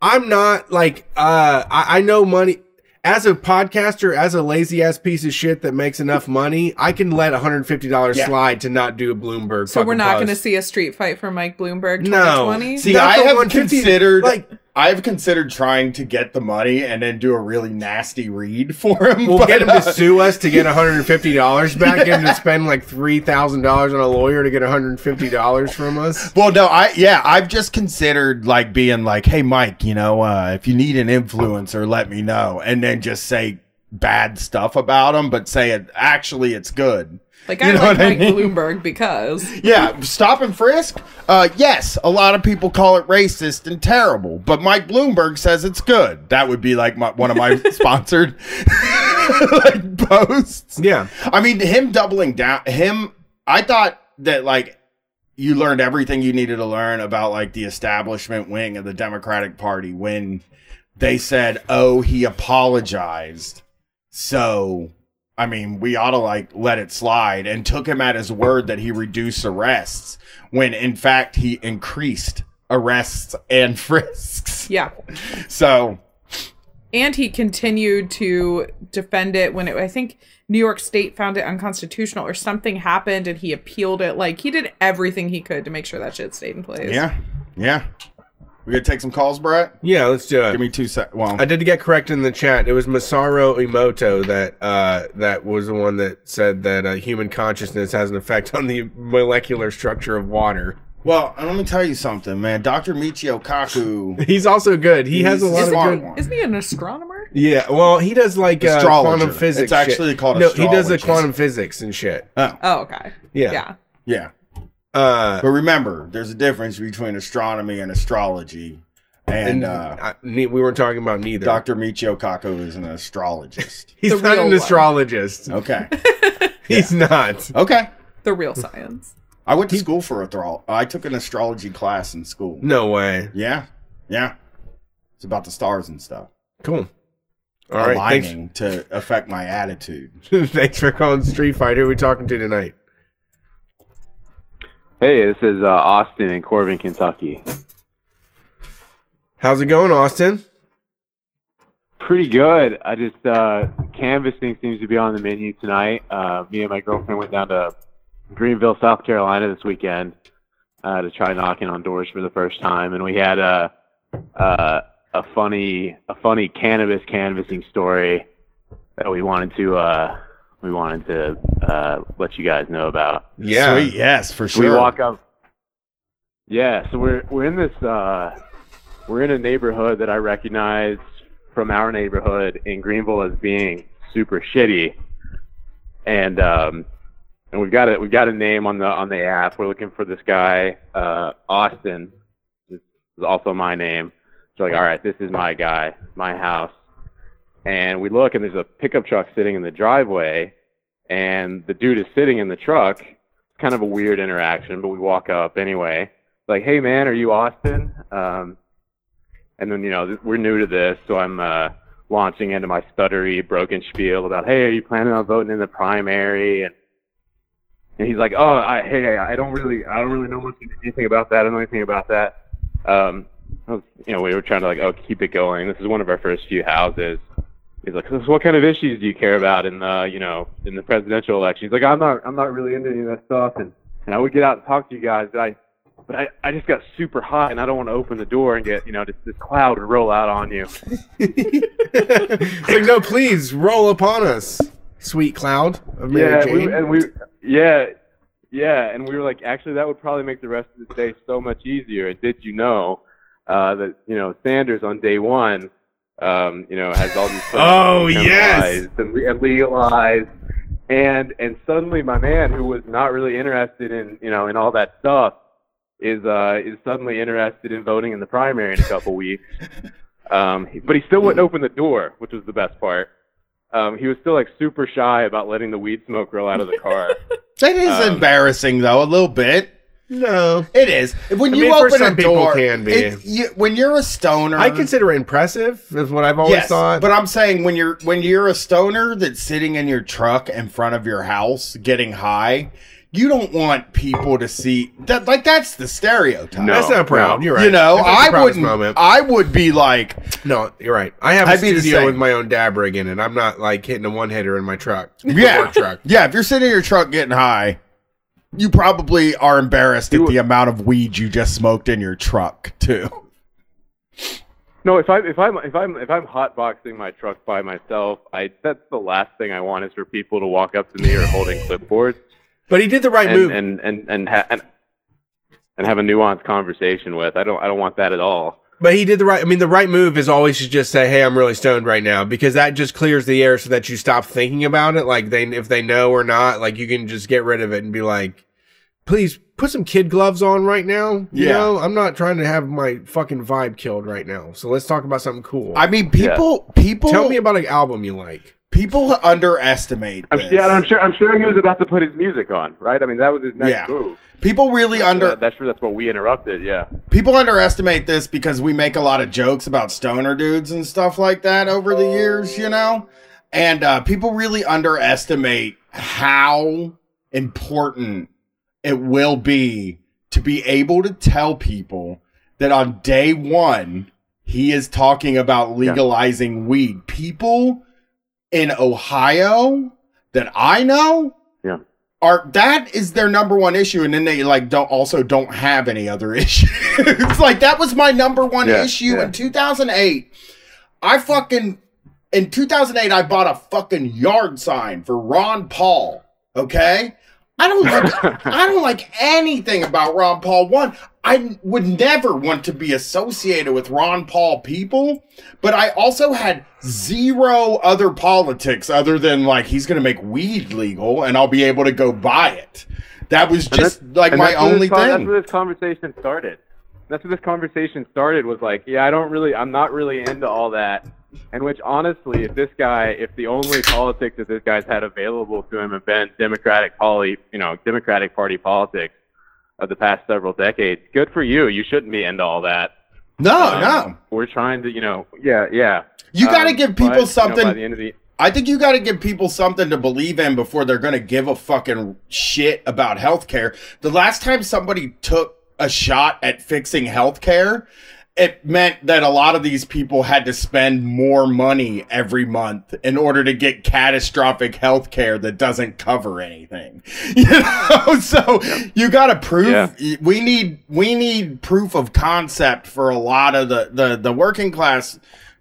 I'm not like uh I, I know money as a podcaster, as a lazy ass piece of shit that makes enough money, I can let $150 Yeah. slide to not do a Bloomberg. so we're fucking not going to see a street fight for Mike Bloomberg No. 2020. See, Not I have 150 considered like- I have considered trying to get the money and then do a really nasty read for him. We'll but, get him uh, to sue us to get $150 back and to spend like $3,000 on a lawyer to get $150 from us. Well, no, I yeah, I've just considered like being like, "Hey, Mike, you know, uh, if you need an influencer, let me know," and then just say bad stuff about him, but say it actually it's good. Like you I know like what I mean? Bloomberg because Yeah, stop and frisk. Uh, yes, a lot of people call it racist and terrible, but Mike Bloomberg says it's good. That would be like my, one of my sponsored like posts. Yeah. I mean, him doubling down, him. I thought that like you learned everything you needed to learn about like the establishment wing of the Democratic Party when they said, "Oh, he apologized." So, I mean, we ought to like let it slide and took him at his word that he reduced arrests when in fact he increased arrests and frisks. yeah. So, And he continued to defend it when it, I think New York State found it unconstitutional or something happened and he appealed it. Like he did everything he could to make sure that shit stayed in place. yeah. Yeah. We gonna take some calls, Brett? Yeah, let's do it. Give me two sec. Well, I did get correct in the chat. It was Masaru Emoto that uh, that was the one that said that uh, human consciousness has an effect on the molecular structure of water. Well, and let me tell you something, man. Dr. Michio Kaku, He's also good. He has a lot of smart good. one. Isn't he an astronomer? Yeah, well, he does like uh, quantum physics. It's actually shit. called no. He does the quantum physics and shit. oh, Oh, okay. Yeah. Yeah. yeah. Uh, But remember, there's a difference between astronomy and astrology. And, and uh, I- we weren't talking about neither. Dr. Michio Kaku is an astrologist. He's The not real an one. astrologist. Okay. He's not. Okay. The real science. I went to school for a thrall. I took an astrology class in school. No way. Yeah. Yeah. It's about the stars and stuff. Cool. All right. Thanks, Aligning to affect my attitude. thanks for calling Street Fighter. Who are we talking to tonight? Hey, this is uh, Austin in Corbin, Kentucky. How's it going, Austin? Pretty good. I just uh, canvassing seems to be on the menu tonight. Uh, me and my girlfriend went down to Greenville, South Carolina this weekend uh, to try knocking on doors for the first time, and we had a a, a funny a funny cannabis canvassing story that we wanted to uh, we wanted to uh, let you guys know about. Yeah. Sweet. Yes, for sure. we walk up. Yeah, so we're we're in this uh, we're in a neighborhood that I recognize from our neighborhood in Greenville as being super shitty, and um, and we've got a we've got a name on the on the app. We're looking for this guy uh, Austin. This is also my name. So like, all right, this is my guy, my house. And we look, and there's a pickup truck sitting in the driveway, and the dude is sitting in the truck it's kind of a weird interaction, but we walk up anyway. Like, hey man, are you Austin? Um, and then you know we're new to this, so I'm uh, launching into my stuttery, broken spiel about, hey, are you planning on voting in the primary? And and he's like, oh, I, hey, I don't really, I don't really know much anything about that. I don't know anything about that. Um, you know, we were trying to like, oh, keep it going. This is one of our first few houses. He's like, so what kind of issues do you care about in the, you know, in the presidential election? He's like, I'm not, I'm not really into any of that stuff, and and I would get out and talk to you guys, but I, but I, I just got super hot, and I don't want to open the door and get, you know, this, this cloud would roll out on you. it's like, no, please roll upon us. sweet cloud of Mary yeah, Jane. we, and we, yeah, yeah, and we were like, actually, that would probably make the rest of the day so much easier. And did you know uh, that you know Sanders on day one, um, you know, has all these Oh, yes. and, and legalized, and and suddenly my man, who was not really interested in you know in all that stuff, is uh is suddenly interested in voting in the primary in a couple weeks. Um, but he still wouldn't open the door, which was the best part. Um, he was still like super shy about letting the weed smoke roll out of the car. That is Um, embarrassing, though, a little bit. No, It is. When I you mean, for open some a people door, can be. it- you- when you're a stoner, I consider it impressive. Is what I've always yes, thought. but I'm saying when you're when you're a stoner that's sitting in your truck in front of your house getting high, you don't want people to see that. Like that's the stereotype. No. that's not proud. no. You're right. You know, I wouldn't. Moment. I would be like, no, you're right. I have I'd a be studio with my own dab rig in it. I'm not like hitting a one hitter in my truck. Yeah, truck. yeah. If you're sitting in your truck getting high, you probably are embarrassed at the amount of weed you just smoked in your truck too. No, if I if I'm if I'm if I'm hotboxing my truck by myself, I that's the last thing I want is for people to walk up to me or holding clipboards But he did the right and move. and and and, ha- and and have a nuanced conversation with. I don't I don't want that at all. But he did the right. I mean, the right move is always to just say, "Hey, I'm really stoned right now," because that just clears the air so that you stop thinking about it. Like they, if they know or not, like you can just get rid of it and be like, "Please put some kid gloves on right now." You Yeah. know, I'm not trying to have my fucking vibe killed right now. So let's talk about something cool. I mean, people, people, Tell me about an album you like. People underestimate. I'm, yeah, I'm sure I'm sure he was about to put his music on, right? I mean, that was his next Yeah. move. People really under That- that's sure that's what we interrupted. Yeah. people underestimate this because we make a lot of jokes about stoner dudes and stuff like that over the years, you know? And uh, people really underestimate how important it will be to be able to tell people that on day one, he is talking about legalizing weed. People in Ohio that I know Yeah. are that is their number one issue and then they like don't also don't have any other issues it's like that was my number one Yeah, issue yeah. in 2008 i fucking in 2008 i bought a fucking yard sign for ron paul okay i don't like i don't like anything about ron paul one i would never want to be associated with ron paul people but i also had zero other politics other than like he's gonna make weed legal and I'll be able to go buy it. That was just like my only con- That's where this conversation started. That's where this conversation started. Was like, yeah, I don't really, I'm not really into all that. And which, honestly, if this guy, if the only politics that this guy's had available to him have been Democratic poly, you know, Democratic Party politics of the past several decades, good for you. You shouldn't be into all that. No, Um, no. We're trying to, you know, yeah, yeah. You got to Um, give but, people you know, something. end of the, I think you got to give people something to believe in before they're going to give a fucking shit about healthcare. The last time somebody took a shot at fixing healthcare, it meant that a lot of these people had to spend more money every month in order to get catastrophic health care that doesn't cover anything. You know, so you got to prove Yeah. we need we need proof of concept for a lot of the the the working class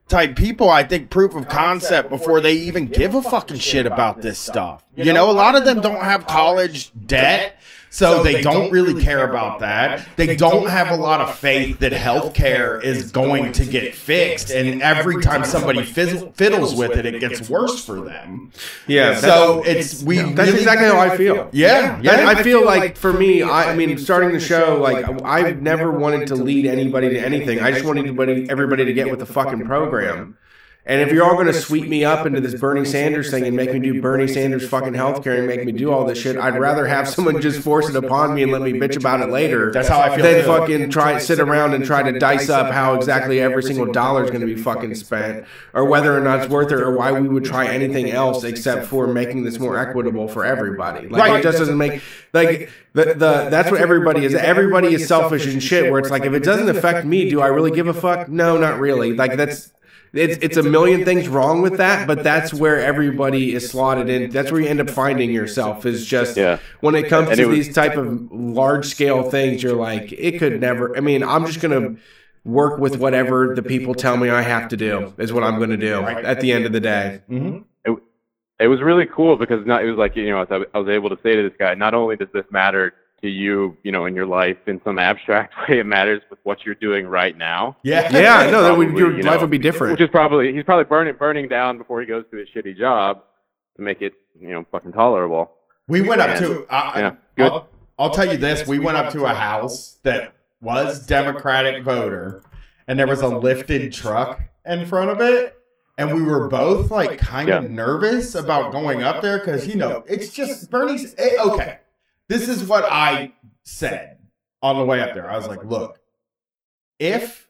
type people, I think proof of concept before they even give a fucking shit about this stuff. You know, a lot of them don't have college debt, so they don't really care about that. They don't have a lot of faith that healthcare is going to get fixed, and every time somebody fizz- fiddles with it, it gets worse for them. Yeah. So it's we. That's really- exactly how I feel. Yeah, Yeah, yeah. I feel like for me, I, I mean, starting the show, like I've never wanted to lead anybody to anything. I just wanted everybody, everybody to get with the fucking program. And if you're all going to sweep me up into this Bernie Sanders thing and make me do Bernie Sanders fucking healthcare and make me do all this shit, I'd rather have someone just force it upon me and let me bitch about it later. That's how I feel too. fucking try sit around and try to dice up how exactly every single dollar is going to be fucking spent, or whether or not it's worth it, or why we would try anything else except for making this more equitable for everybody. Like Right. it just doesn't make like the, the that's what everybody is. Everybody is selfish and shit. Where it's like if it doesn't affect me, do I really give a fuck? No, not really. Like that's. It's, it's a million things wrong with that, but that's where everybody is slotted in. That's where you end up finding yourself is just Yeah. when it comes And to it was- these type of large scale things. You're like, it could never. I mean, I'm just gonna work with whatever the people tell me I have to do is what I'm gonna do at the end of the day. Mm-hmm. and it was really cool because not, it was like you know I was, I was able to say to this guy, not only does this matter to you, you know, in your life in some abstract way, it matters with what you're doing right now. Yeah. Yeah, no, that would, your you life would be different. Which is probably he's probably burning burning down before he goes to his shitty job to make it you know fucking tolerable. We went up to. I Yeah, I- good. I'll, I'll tell you this: we went up to a house that was Democratic voter, and there was a lifted truck in front of it, and we were both like kind of Yeah. nervous about going up there because you know it's just Bernie's. eh, Okay, this is what I said on the way up there. I was like, look, if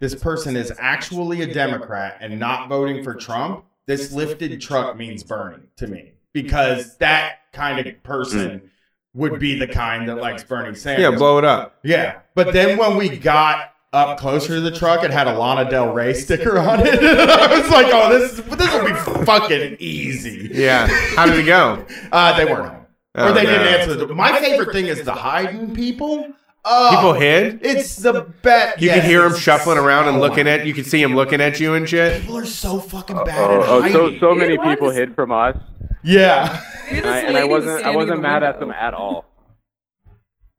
this person is actually a Democrat and not voting for Trump, this lifted truck means Bernie to me because that kind of person would be the kind that likes Bernie Sanders. yeah, blow it up. Yeah, but then when we got up closer to the truck, it had a Lana Del Rey sticker on it. I was like, "Oh, this is this will be fucking easy." Yeah. How did it go? Uh, they weren't home, or Oh, they no. didn't answer the door. My favorite thing is the hiding people. Oh, People hid? It's the best. You yes, could hear him it's shuffling around and looking at. You can see him looking at you and shit. People are so fucking bad Oh, at oh so hiding. so many people hid from us, yeah. And I, and I wasn't I wasn't the mad at them at all.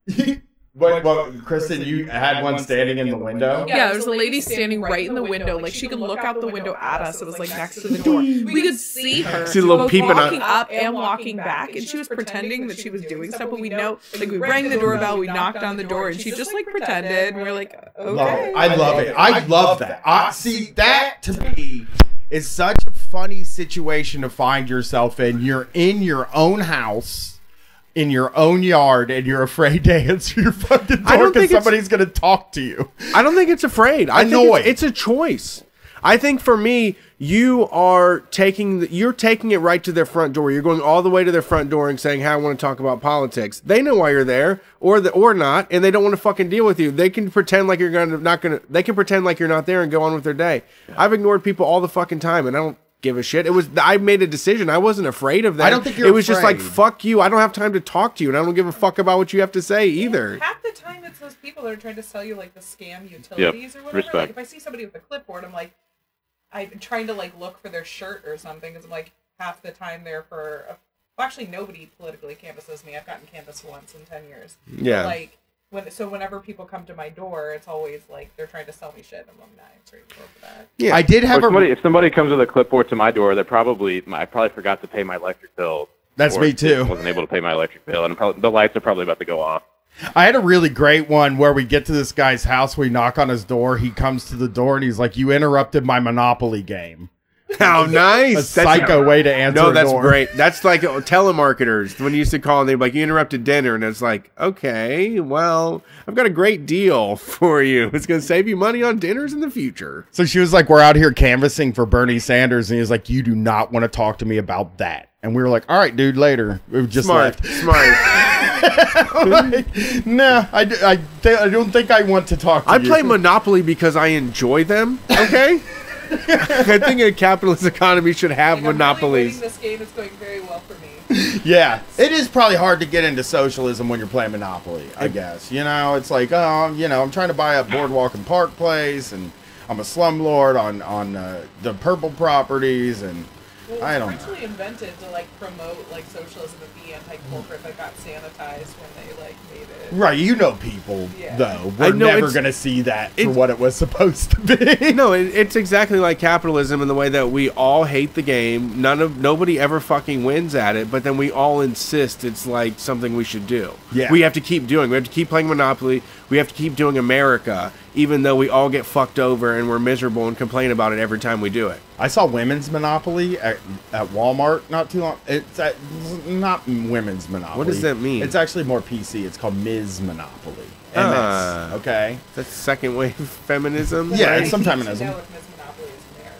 What, what, Kristen, you had one standing in the window? Yeah, there was a lady standing right in the window. Like she could look out the window at us. It was like next to the door. We could see her. See the little both peeping walking up and walking back, and she was pretending that she was doing stuff. But we know, like we rang the doorbell, we knocked on the door, and she just like pretended. And we are like, okay. I love it. I love that. I see that to me is such a funny situation to find yourself in. You're in your own house. In your own yard, and you're afraid to answer your fucking door because somebody's gonna talk to you. I don't think it's afraid. I think Annoyed. it's, it's a choice. I think for me, you are taking the, you're taking it right to their front door. You're going all the way to their front door and saying, "Hey, I want to talk about politics." They know why you're there, or the or not, and they don't want to fucking deal with you. They can pretend like you're gonna not gonna. They can pretend like you're not there and go on with their day. I've ignored people all the fucking time, and I don't give a shit. It was I made a decision. I wasn't afraid of that. I don't think you're It was just like fuck you. I don't have time to talk to you, and I don't give a fuck about what you have to say either. Half the time, it's those people that are trying to sell you like the scam utilities or whatever. respect. Like if I see somebody with a clipboard, I'm like, I'm trying to like look for their shirt or something because I'm like half the time they're for. A, well, actually, nobody politically canvasses me. I've gotten canvassed once in ten years. But, Yeah. Like when so whenever people come to my door, it's always like they're trying to sell me shit. and I'm like, grateful for that. Yeah. I did Or have somebody, a. if somebody comes with a clipboard to my door, they probably I probably forgot to pay my electric bill. That's me too. Wasn't able to pay my electric bill, and probably, the lights are probably about to go off. I had a really great one where we get to this guy's house. We knock on his door. He comes to the door and he's like, "You interrupted my Monopoly game." How nice. A That's- psycho way to answer. No, that's door. great. That's like uh, telemarketers when you used to call and they'd be like, "You interrupted dinner," and it's like, "Okay, well, I've got a great deal for you. It's going to save you money on dinners in the future." So she was like, "We're out here canvassing for Bernie Sanders," and he was like, "You do not want to talk to me about that." And we were like, "All right, dude, later." We just Smart, left. smart. like, no, I, I, I don't think I want to talk to I you. play Monopoly because I enjoy them. Okay. I think a capitalist economy should have Like, I'm really monopolies. this game. It's going very well for me. Yeah, it is probably hard to get into socialism when you're playing Monopoly. I guess you know it's like, oh, you know, I'm trying to buy a boardwalk and park place, and I'm a slumlord on on uh, the purple properties, and Well, I don't was originally invented to like promote like socialism and be anti-corporate that got sanitized when they like made it. Right, you know, people Yeah. though, we're know never gonna see that for what it was supposed to be. No, it, it's exactly like capitalism in the way that we all hate the game. None of nobody ever fucking wins at it, but then we all insist it's like something we should do. Yeah. we have to keep doing. We have to keep playing Monopoly. We have to keep doing America, even though we all get fucked over and we're miserable and complain about it every time we do it. I saw women's Monopoly at, at Walmart not too long. It's at, not women's Monopoly. What does that mean? It's actually more PC. It's called Ms. Monopoly. MS. Ah. okay. That's second wave feminism. Yeah, right? it's some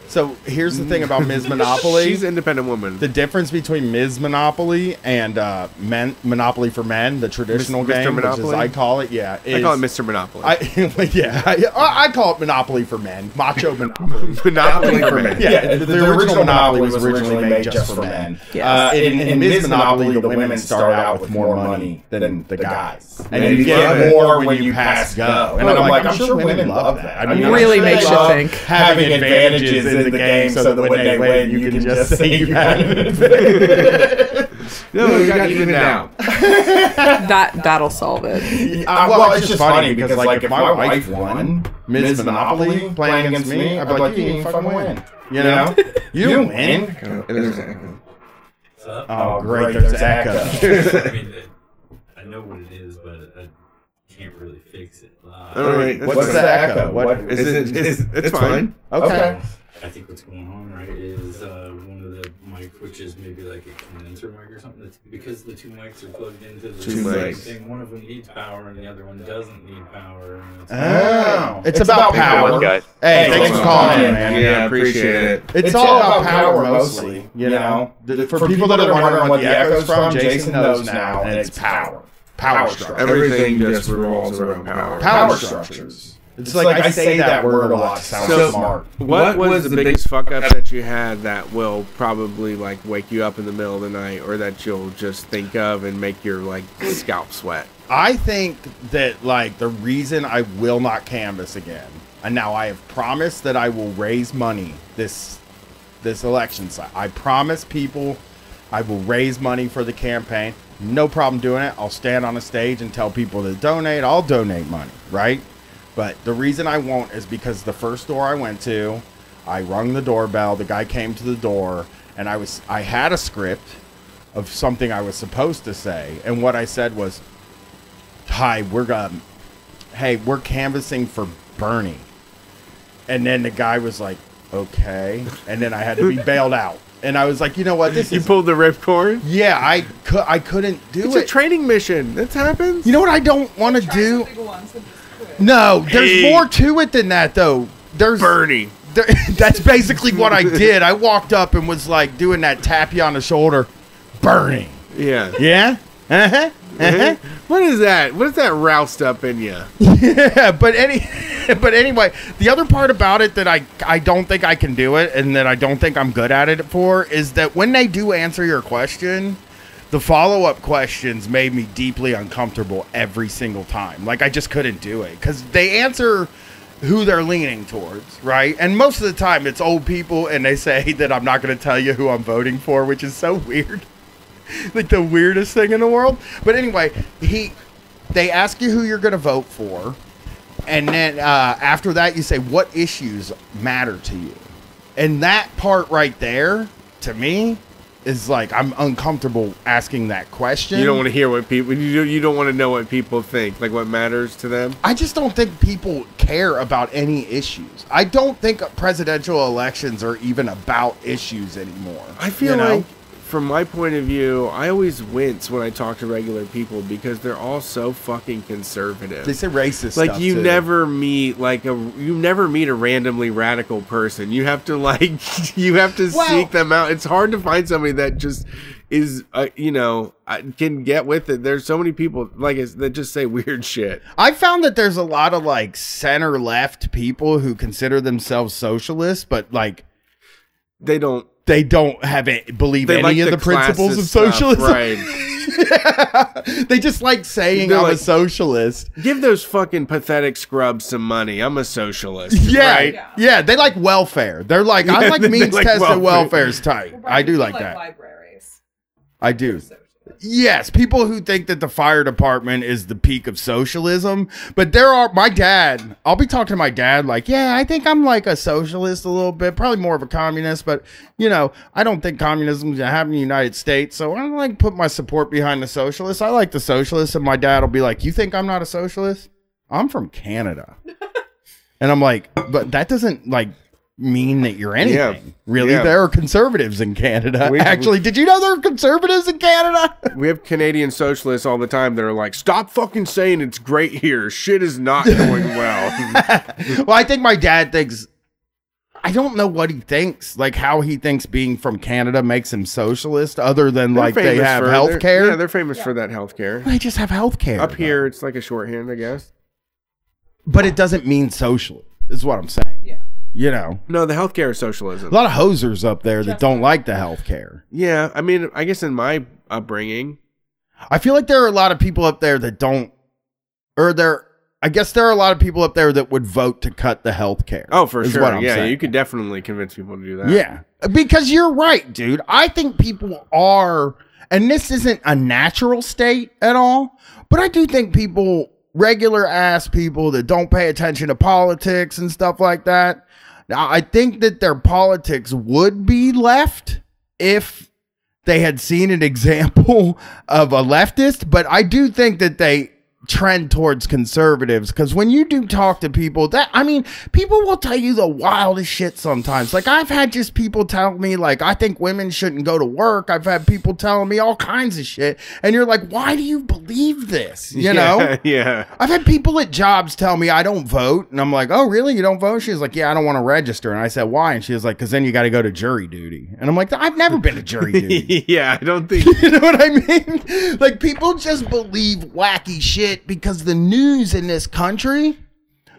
So here's the thing about Ms. Monopoly. She's an independent woman. the difference between Ms. Monopoly and uh, Men Monopoly for Men, the traditional Mis- Mr. game, which is Monopoly? I call it. Yeah, I call it Mr. Monopoly. I yeah, I, I call it Monopoly for Men, Macho Monopoly. Monopoly for men. Yeah, the, the original Monopoly was originally made just for men. Uh, in, in Ms. Monopoly, the women start out with more money than the guys, and you get more when you pass go. And I'm like, I'm sure women love that. I mean, I'm Really makes you think. having advantages in in the game so that when they win, you can just say you had it. No, we got even now. That that'll solve it. Uh, well, it's just funny because, like, if my wife won Ms. Monopoly playing against me, I'd be like, you didn't fucking win. You know? You didn't win. What's up? Oh, great. There's echo. I mean, I know what it is, but I can't really fix it. Uh, All right, What's the echo? What Is it? Is, it's fine. Okay. I think what's going on, right, is uh, one of the mic, which is maybe like a condenser mic or something. That's because the two mics are plugged into the Two same mics. thing. One of them needs power, and the other one doesn't need power. And it's Oh. It's about power. guys. Hey, thanks Thanks for for calling calling in, in. man. Yeah, I appreciate it. It's, all about power mostly, you know. The- For people that are wondering what the echo's from, Jason knows now, and it's power. Power structure. Everything just revolves around power. Power structures. It's like I say that word a lot. to Sound So- smart. What was the biggest fuck up that you had that will probably like wake you up in the middle of the night, or that you'll just think of and make your like scalp sweat? I think that like the reason I will not canvas again, and now I have promised that I will raise money this this election cycle. I promise people I will raise money for the campaign. No problem doing it. I'll stand on a stage and tell people to donate. I'll donate money, right? But the reason I won't is because the first door I went to, I rung the doorbell. The guy came to the door, and I was I had a script of something I was supposed to say, and what I said was, "Hi, we're um, hey, we're canvassing for Bernie," and then the guy was like, "Okay," and then I had to be bailed out, and I was like, "You know what? This You is pulled the ripcord. yeah, I could I couldn't do It's it. It's a training mission. That happens. you know what I don't want to do? No, there's Hey. more to it than that, though. There's Bernie. there, that's basically what I did. I walked up and was like doing that tap you on the shoulder, burning. Yeah. Yeah. Uh huh. Uh-huh. What is that? What is that roused up in you? Yeah, but any, but anyway, the other part about it that I I don't think I can do it, and that I don't think I'm good at it for, is that when they do answer your question, the follow up questions made me deeply uncomfortable every single time. Like I just couldn't do it because they answer who they're leaning towards, right? And most of the time it's old people, and they say that I'm not going to tell you who I'm voting for, which is so weird. like the weirdest thing in the world. But anyway, he they ask you who you're going to vote for, and then uh, after that you say what issues matter to you, and that part right there to me is like I'm uncomfortable asking that question. You don't want to hear what people. You don't, you don't want to know what people think, like what matters to them. I just don't think people care about any issues. I don't think presidential elections are even about issues anymore. I feel you know? like, from my point of view, I always wince when I talk to regular people because they're all so fucking conservative. they say racist. like stuff, you too. never meet like a you never meet a randomly radical person. You have to like you have to Well- seek them out. It's hard to find somebody that just is uh, you know uh, can get with it. There's so many people like that just say weird shit. I found that there's a lot of like center left people who consider themselves socialists, but like They don't they don't have it, believe they any like of the, principles of classist stuff, socialism. right? they just like saying They're I'm a socialist. Give those fucking pathetic scrubs some money. I'm a socialist. Yeah, right? yeah, they like welfare. They're like, I like means like tested welfare. welfare's tight. I do like that. Libraries. I do. Yes, people who think that the fire department is the peak of socialism, but there are my dad. I'll be talking to my dad like, yeah, I think I'm like a socialist a little bit, probably more of a communist, but you know, I don't think communism is gonna happen in the United States, so I don't like put my support behind the socialists. I like the socialists, and my dad will be like, you think I'm not a socialist? I'm from Canada, and I'm like, but that doesn't like mean that you're anything. Yeah. Really, Yeah. there are conservatives in Canada. We- Actually, did you know there are conservatives in Canada? We have Canadian socialists all the time that are like, "Stop fucking saying it's great here. Shit is not going well." well, I think my dad thinks. I don't know what he thinks, like how he thinks being from Canada makes him socialist, other than They're like they have for- health care. Yeah, they're famous for that health care. they just have health care. Up here, it's like a shorthand, I guess. But it doesn't mean social, is what I'm saying. Yeah. You know, No, the healthcare is socialism. a lot of hosers up there that don't like the healthcare. Yeah, I mean, I guess in my upbringing, I feel like there are a lot of people up there that don't, or they're I guess there are a lot of people up there that would vote to cut the health care. Oh, for sure. yeah, saying. you could definitely convince people to do that. Yeah, because you're right, dude. I think people are, and this isn't a natural state at all, but I do think people, regular ass people that don't pay attention to politics and stuff like that, now, I think that their politics would be left if they had seen an example of a leftist, but I do think that they trend towards conservatives because when you do talk to people that i mean people will tell you the wildest shit sometimes like i've had just people tell me like i think women shouldn't go to work i've had people telling me all kinds of shit and you're like why do you believe this you know yeah. I've had people at jobs tell me I don't vote, and I'm like, "Oh, really? You don't vote?" She's like, "Yeah, I don't want to register." And I said, "Why?" And she was like, "Because then you got to go to jury duty." And I'm like, "I've never been to jury duty." yeah, I don't think. you know what I mean? Like people just believe wacky shit because the news in this country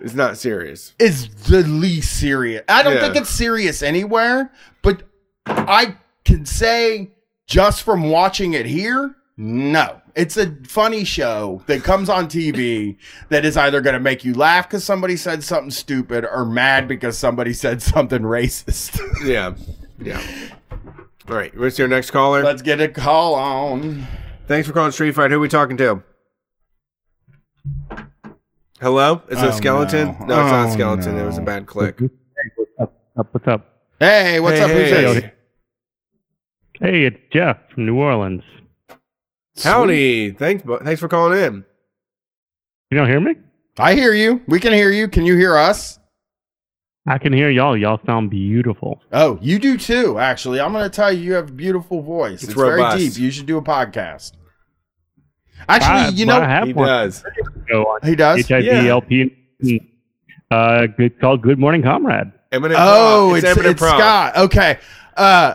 It's not serious. is the least serious. I don't Yeah. think it's serious anywhere, but I can say just from watching it here, no. It's a funny show that comes on TV that is either going to make you laugh because somebody said something stupid or mad because somebody said something racist. Yeah. Yeah. All right. What's your next caller? Let's get a call on. Thanks for calling Street Fight. Who are we talking to? Hello? Is it Oh, a skeleton? no. No, it's not Oh, a skeleton. It was a bad click. What's up? up? What's up? Hey, what's Hey, up? Who's hey. Hey, it's Jeff from New Orleans. Howdy. Thanks, bu- thanks for calling in. You don't hear me? I hear you. We can hear you. Can you hear us? I can hear y'all. Y'all sound beautiful. Oh, you do too, actually. I'm going to tell you, you have a beautiful voice. It's It's, very deep. You should do a podcast. Actually, I- you well, I know, have He one does. go on he does. HIV, Yeah. LP. Uh, good called Good Morning Comrade. Eminent Oh, Prof. it's, Eminent it's Scott. Okay. Uh,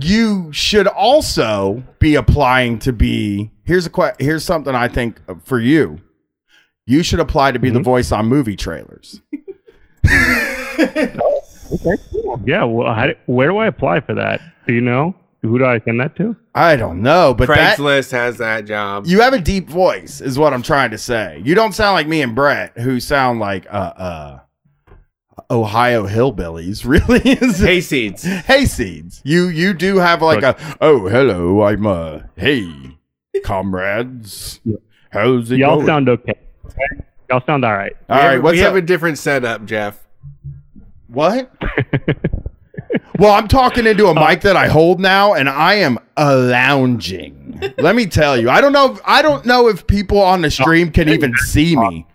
you should also be applying to be. Here's a que- Here's something I think for you. You should apply to be the Mhm. voice on movie trailers. Okay, cool. Yeah. Well, how, where do I apply for that? Do you know? Who do I send that to? I don't know, but that Craigslist has that job. you have a deep voice, is what I'm trying to say. You don't sound like me and Brett, who sound like uh uh Ohio hillbillies. Really? Is Hay seeds. hayseeds. You you do have like a oh hello I'm uh hey comrades how's it Y'all going? sound okay. okay? Y'all sound all right. All we right, have, what's we up? have a different setup, Jeff. what? well, I'm talking into a mic that I hold now, and I am a lounging. Let me tell you, I don't know. I don't know if people on the stream can even see me.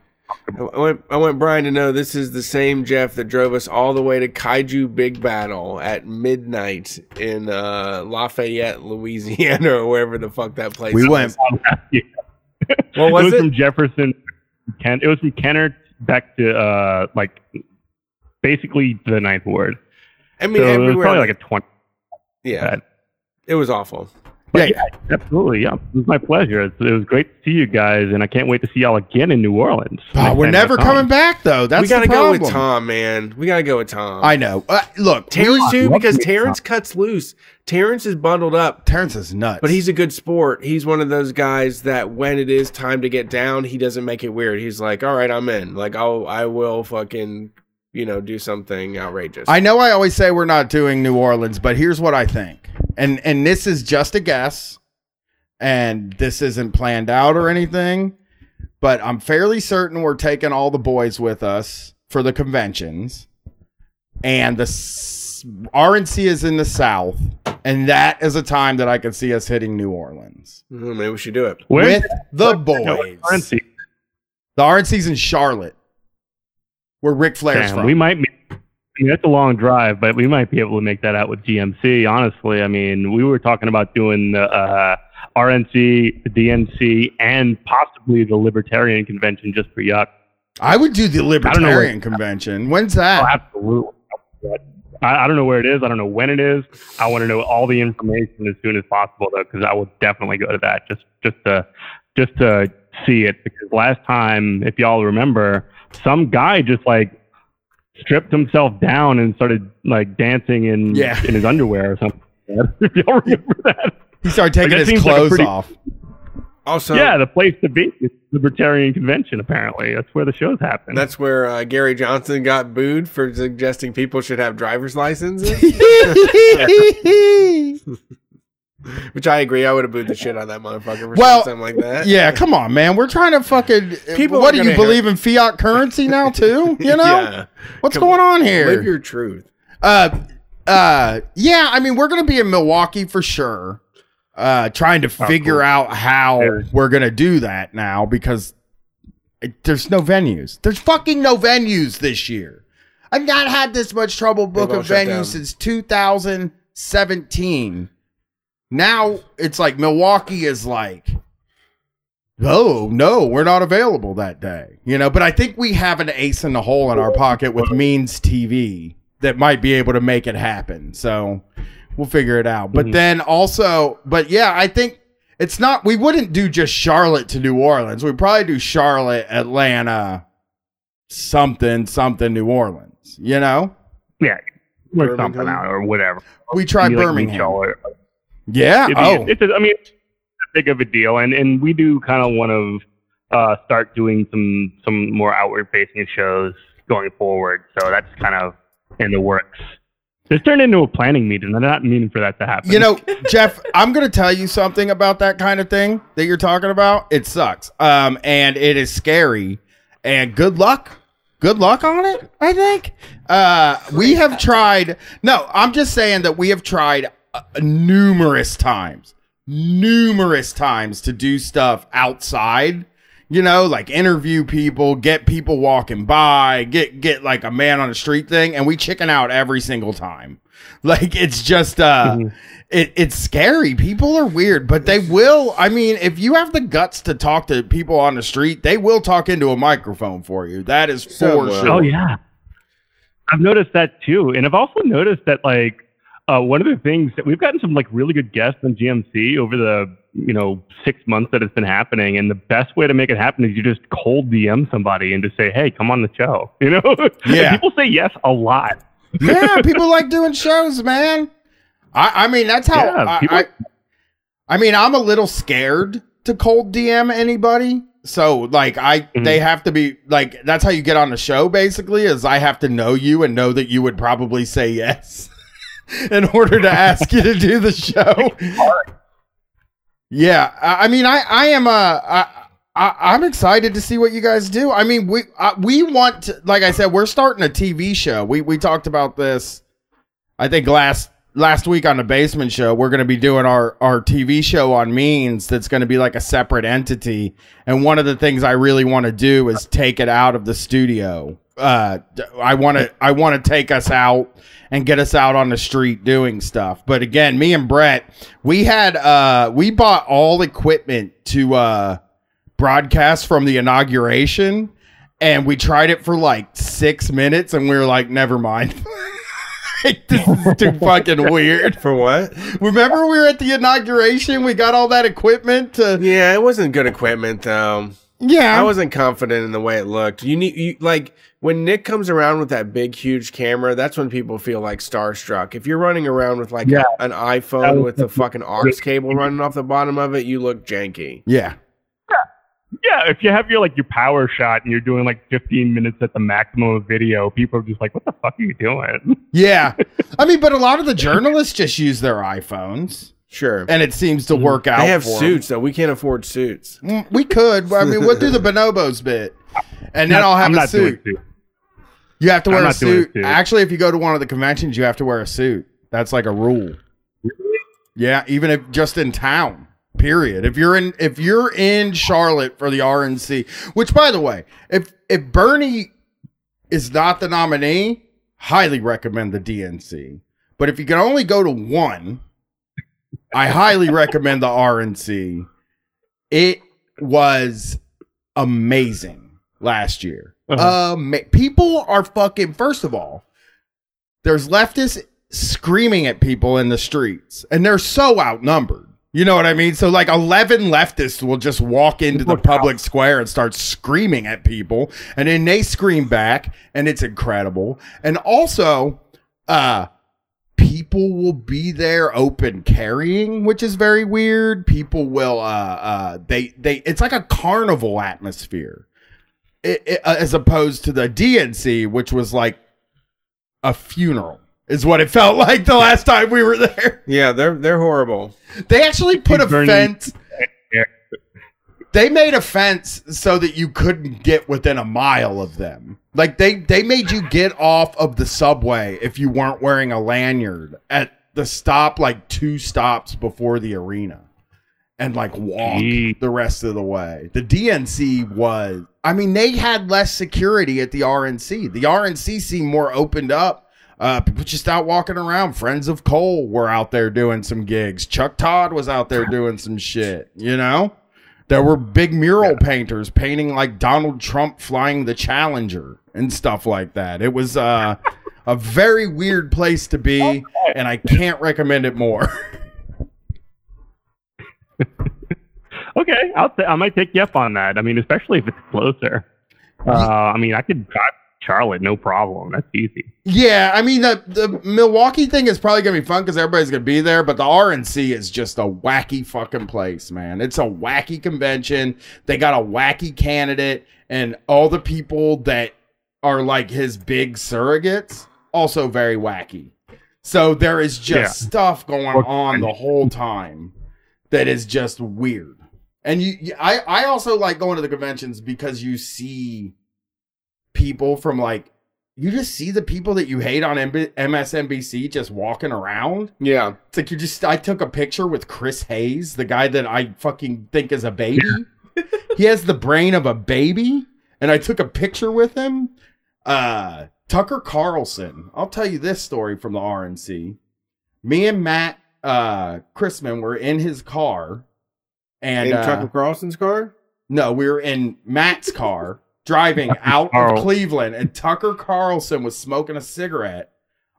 I want, I want Brian to know this is the same Jeff that drove us all the way to Kaiju Big Battel at midnight in uh, Lafayette, Louisiana, or wherever the fuck that place We is. went. What was it was it? from Jefferson. Ken, it was from Kennard back to uh like basically the ninth ward. I mean, so it was probably like a twenty. yeah, bad. it was awful. Yeah, Yeah, absolutely. Yeah, it was my pleasure. It, it was great to see you guys, and I can't wait to see y'all again in New Orleans. Oh, we're never coming back though. That's the problem. we gotta go with Tom, man. We gotta go with Tom. I know. Uh, look, Terrence too, because me, Terrence cuts loose. Terrence is bundled up, Terrence is nuts, but he's a good sport. He's one of those guys that when it is time to get down, he doesn't make it weird. He's like, "All right, I'm in. Like, I'll, I will fucking, you know, do something outrageous." I know I always say we're not doing New Orleans, but here's what I think. And and this is just a guess. And this isn't planned out or anything, but I'm fairly certain we're taking all the boys with us for the conventions. And the s- RNC is in the south, and that is a time that I can see us hitting New Orleans Mm, maybe we should do it. Where? with the no, boys. currency. The RNC's in Charlotte, where Ric Flair's Damn, from. we might. Be, I mean, that's a long drive, but we might be able to make that out with GMC. Honestly, I mean, we were talking about doing the uh, RNC, the DNC, and possibly the Libertarian Convention just for yuck. I would do the Libertarian convention. When's that? Oh, absolutely. I, I don't know where it is. I don't know when it is. I want to know all the information as soon as possible, though, because I will definitely go to that just just to just to see it. Because last time, if y'all remember, some guy just like stripped himself down and started like dancing in Yeah. in his underwear or something. if y'all remember that, He started taking Like, his seems like clothes pretty- off. Also, yeah, the place to be is Libertarian Convention. Apparently, that's where the shows happen. that's where uh, Gary Johnson got booed for suggesting people should have driver's licenses. Which I agree. I would have booed the shit out of that motherfucker for Well, something like that. yeah, come on, man. We're trying to fucking. People what do you gonna believe in fiat currency now too? You know Yeah. what's Come going on here? Live your truth. Uh, uh, yeah. I mean, we're gonna be in Milwaukee for sure. Uh, trying to figure cool. out how Yeah. we're gonna do that now because it, there's no venues. There's fucking no venues this year. I've not had this much trouble booking all shut down. venues since 2017. Now it's like Milwaukee is like, oh no, we're not available that day. You know, but I think we have an ace in the hole in our pocket with Means TV that might be able to make it happen. So we'll figure it out. But Mhm. then also, but yeah, I think it's not. We wouldn't do just Charlotte to New Orleans. We'd probably do Charlotte, Atlanta, something, something, New Orleans. You know, yeah, Birmingham. something out or whatever. we try like Birmingham. Charlotte. Yeah. Oh, it's a, I mean, it's a big of a deal, and and we do kind of want to uh, start doing some some more outward facing shows going forward. So that's kind of in the works. This turned into a planning meeting. I'm not meaning for that to happen. You know, Jeff, I'm going to tell you something about that kind of thing that you're talking about. It sucks. Um, and it is scary. And good luck. Good luck on it, I think. Uh, we have tried. No, I'm just saying that we have tried uh, numerous times, numerous times to do stuff outside. You know, like interview people, get people walking by, get get like a man on the street thing, and we chicken out every single time. Like it's just uh Mhm. it, it's scary. People are weird, but they will. I mean, if you have the guts to talk to people on the street, they will talk into a microphone for you. That is for So, sure. Oh yeah, I've noticed that too, and I've also noticed that like uh, one of the things that we've gotten some like really good guests on GMC over the you know six months that it's been happening, and the best way to make it happen is you just cold DM somebody and just say, "Hey, come on the show," you know? Yeah. people say yes a lot. yeah, people like doing shows, man. I, I mean, that's how Yeah, I, people- I. I mean, I'm a little scared to cold DM anybody. So, like, I Mhm. they have to be like that's how you get on the show. Basically, is I have to know you and know that you would probably say yes in order to ask you to do the show. Yeah, I, I mean, I I am uh, I, I I'm excited to see what you guys do. I mean, we uh, we want to, like I said, we're starting a TV show. We we talked about this. I think last last week on the basement show, we're going to be doing our our TV show on Means. That's going to be like a separate entity. And one of the things I really want to do is take it out of the studio. Uh, I want to I want to take us out and get us out on the street doing stuff. But again, me and Brett, we had uh we bought all equipment to uh broadcast from the inauguration and we tried it for like 6 minutes and we were like never mind. this is too fucking weird. For what? Remember we were at the inauguration, we got all that equipment to Yeah, it wasn't good equipment though. Yeah. I wasn't confident in the way it looked. You need you like when Nick comes around with that big huge camera, that's when people feel like starstruck. If you're running around with like Yeah. an iPhone with the fucking aux cable running off the bottom of it, you look janky. yeah. Yeah, if you have your like your power shot and you're doing like 15 minutes at the maximum of video, people are just like, "What the fuck are you doing?" Yeah. I mean, but a lot of the journalists just use their iPhones Sure. and it seems to work out. they have for 'em. suits though. We can't afford suits. Mm, We could. I mean, we'll do the bonobos bit, and then I'll have I'm a not suit. suit. You have to I'm wear a not doing a suit. suit. Actually, if you go to one of the conventions, you have to wear a suit. That's like a rule. Yeah, even if just in town. Period. If you're in if you're in Charlotte for the RNC, which by the way, if if Bernie is not the nominee, highly recommend the DNC. But if you can only go to one, I highly recommend the RNC. It was amazing last year. Uh-huh. Ama- people are fucking. First of all, there's leftists screaming at people in the streets, and they're so outnumbered. You know what I mean? So like 11 leftists will just walk into the public square and start screaming at people and then they scream back and it's incredible. And also uh people will be there open carrying, which is very weird. People will uh uh they they it's like a carnival atmosphere. It, it, uh, as opposed to the DNC, which was like a funeral, is what it felt like the last time we were there. Yeah, they're they're horrible. They actually put a Burning- fence. They made a fence so that you couldn't get within a mile of them. Like they they made you get off of the subway if you weren't wearing a lanyard at the stop like two stops before the arena and like walk the rest of the way. The DNC was I mean they had less security at the RNC. The RNC seemed more opened up. Uh, people just out walking around. Friends of Cole were out there doing some gigs. Chuck Todd was out there doing some shit. You know, there were big mural painters painting like Donald Trump flying the Challenger and stuff like that. It was uh, a very weird place to be, and I can't recommend it more. Okay, I'll I might take you up on that. I mean, especially if it's closer. Uh, I mean, I could drive Charlotte, no problem. That's easy. Yeah, I mean the the Milwaukee thing is probably gonna be fun because everybody's gonna be there, but the RNC is just a wacky fucking place, man. It's a wacky convention. They got a wacky candidate, and all the people that are like his big surrogates also very wacky. So there is just Yeah. stuff going on the whole time that is just weird. And you, you- I, I also like going to the conventions because you see people from like, you just see the people that you hate on MB- MSNBC just walking around. Yeah. It's like you just, I took a picture with Chris Hayes, the guy that I fucking think is a baby. he has the brain of a baby. And I took a picture with him. Uh, Tucker Carlson. I'll tell you this story from the RNC. Me and Matt uh, Christman were in his car. And in uh, Tucker Carlson's car? no, we were in Matt's car driving out of Cleveland, and Tucker Carlson was smoking a cigarette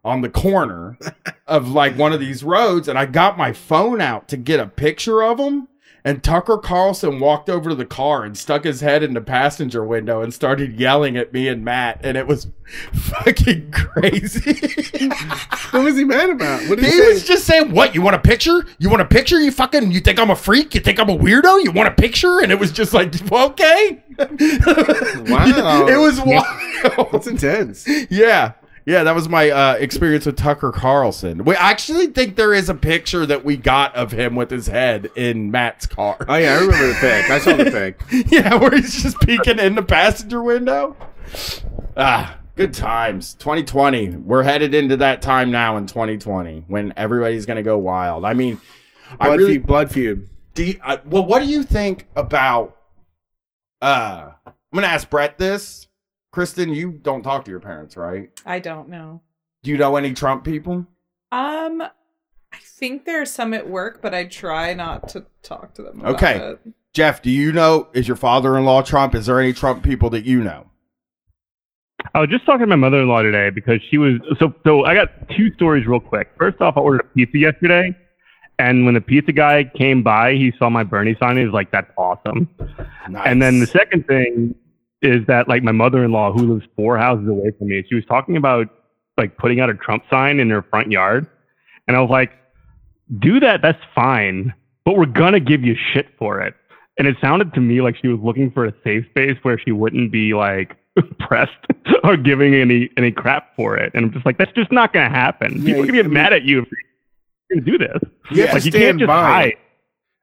on the corner of like one of these roads. And I got my phone out to get a picture of him. And Tucker Carlson walked over to the car and stuck his head in the passenger window and started yelling at me and Matt. And it was fucking crazy. What was he mad about? What did he, say? was just saying, "What? You want a picture? You want a picture? You fucking? You think I'm a freak? You think I'm a weirdo? You want a picture?" And it was just like, "Okay." Wow. it was wild. That's intense. yeah, yeah. That was my uh, experience with Tucker Carlson. We actually think there is a picture that we got of him with his head in Matt's car. Oh yeah, I remember the pic. I saw the pic. yeah, where he's just peeking in the passenger window. Ah, good times. 2020. We're headed into that time now in 2020 when everybody's gonna go wild. I mean, I Blood really feud. Blood feud. do. You, uh, well, what do you think about? Uh, I'm gonna ask Brett this. Kristen, you don't talk to your parents, right? I don't know. Do you know any Trump people? Um, I think there's some at work, but I try not to talk to them. About Okay. it. Jeff, do you know? Is your father-in-law Trump? Is there any Trump people that you know? I was just talking to my mother-in-law today because she was so. So I got two stories real quick. First off, I ordered a pizza yesterday, and when the pizza guy came by, he saw my Bernie sign. He was like, "That's awesome." And then the second thing is that like my mother-in-law, who lives four houses away from me, she was talking about like putting out a Trump sign in her front yard, and I was like, "Do that. That's fine, but we're gonna give you shit for it." And it sounded to me like she was looking for a safe space where she wouldn't be like pressed or giving any any crap for it. And I'm just like, that's just not gonna happen. Yeah, People are gonna I get mean- mad at you if you're gonna do this. Yeah, like you can't just by. hide.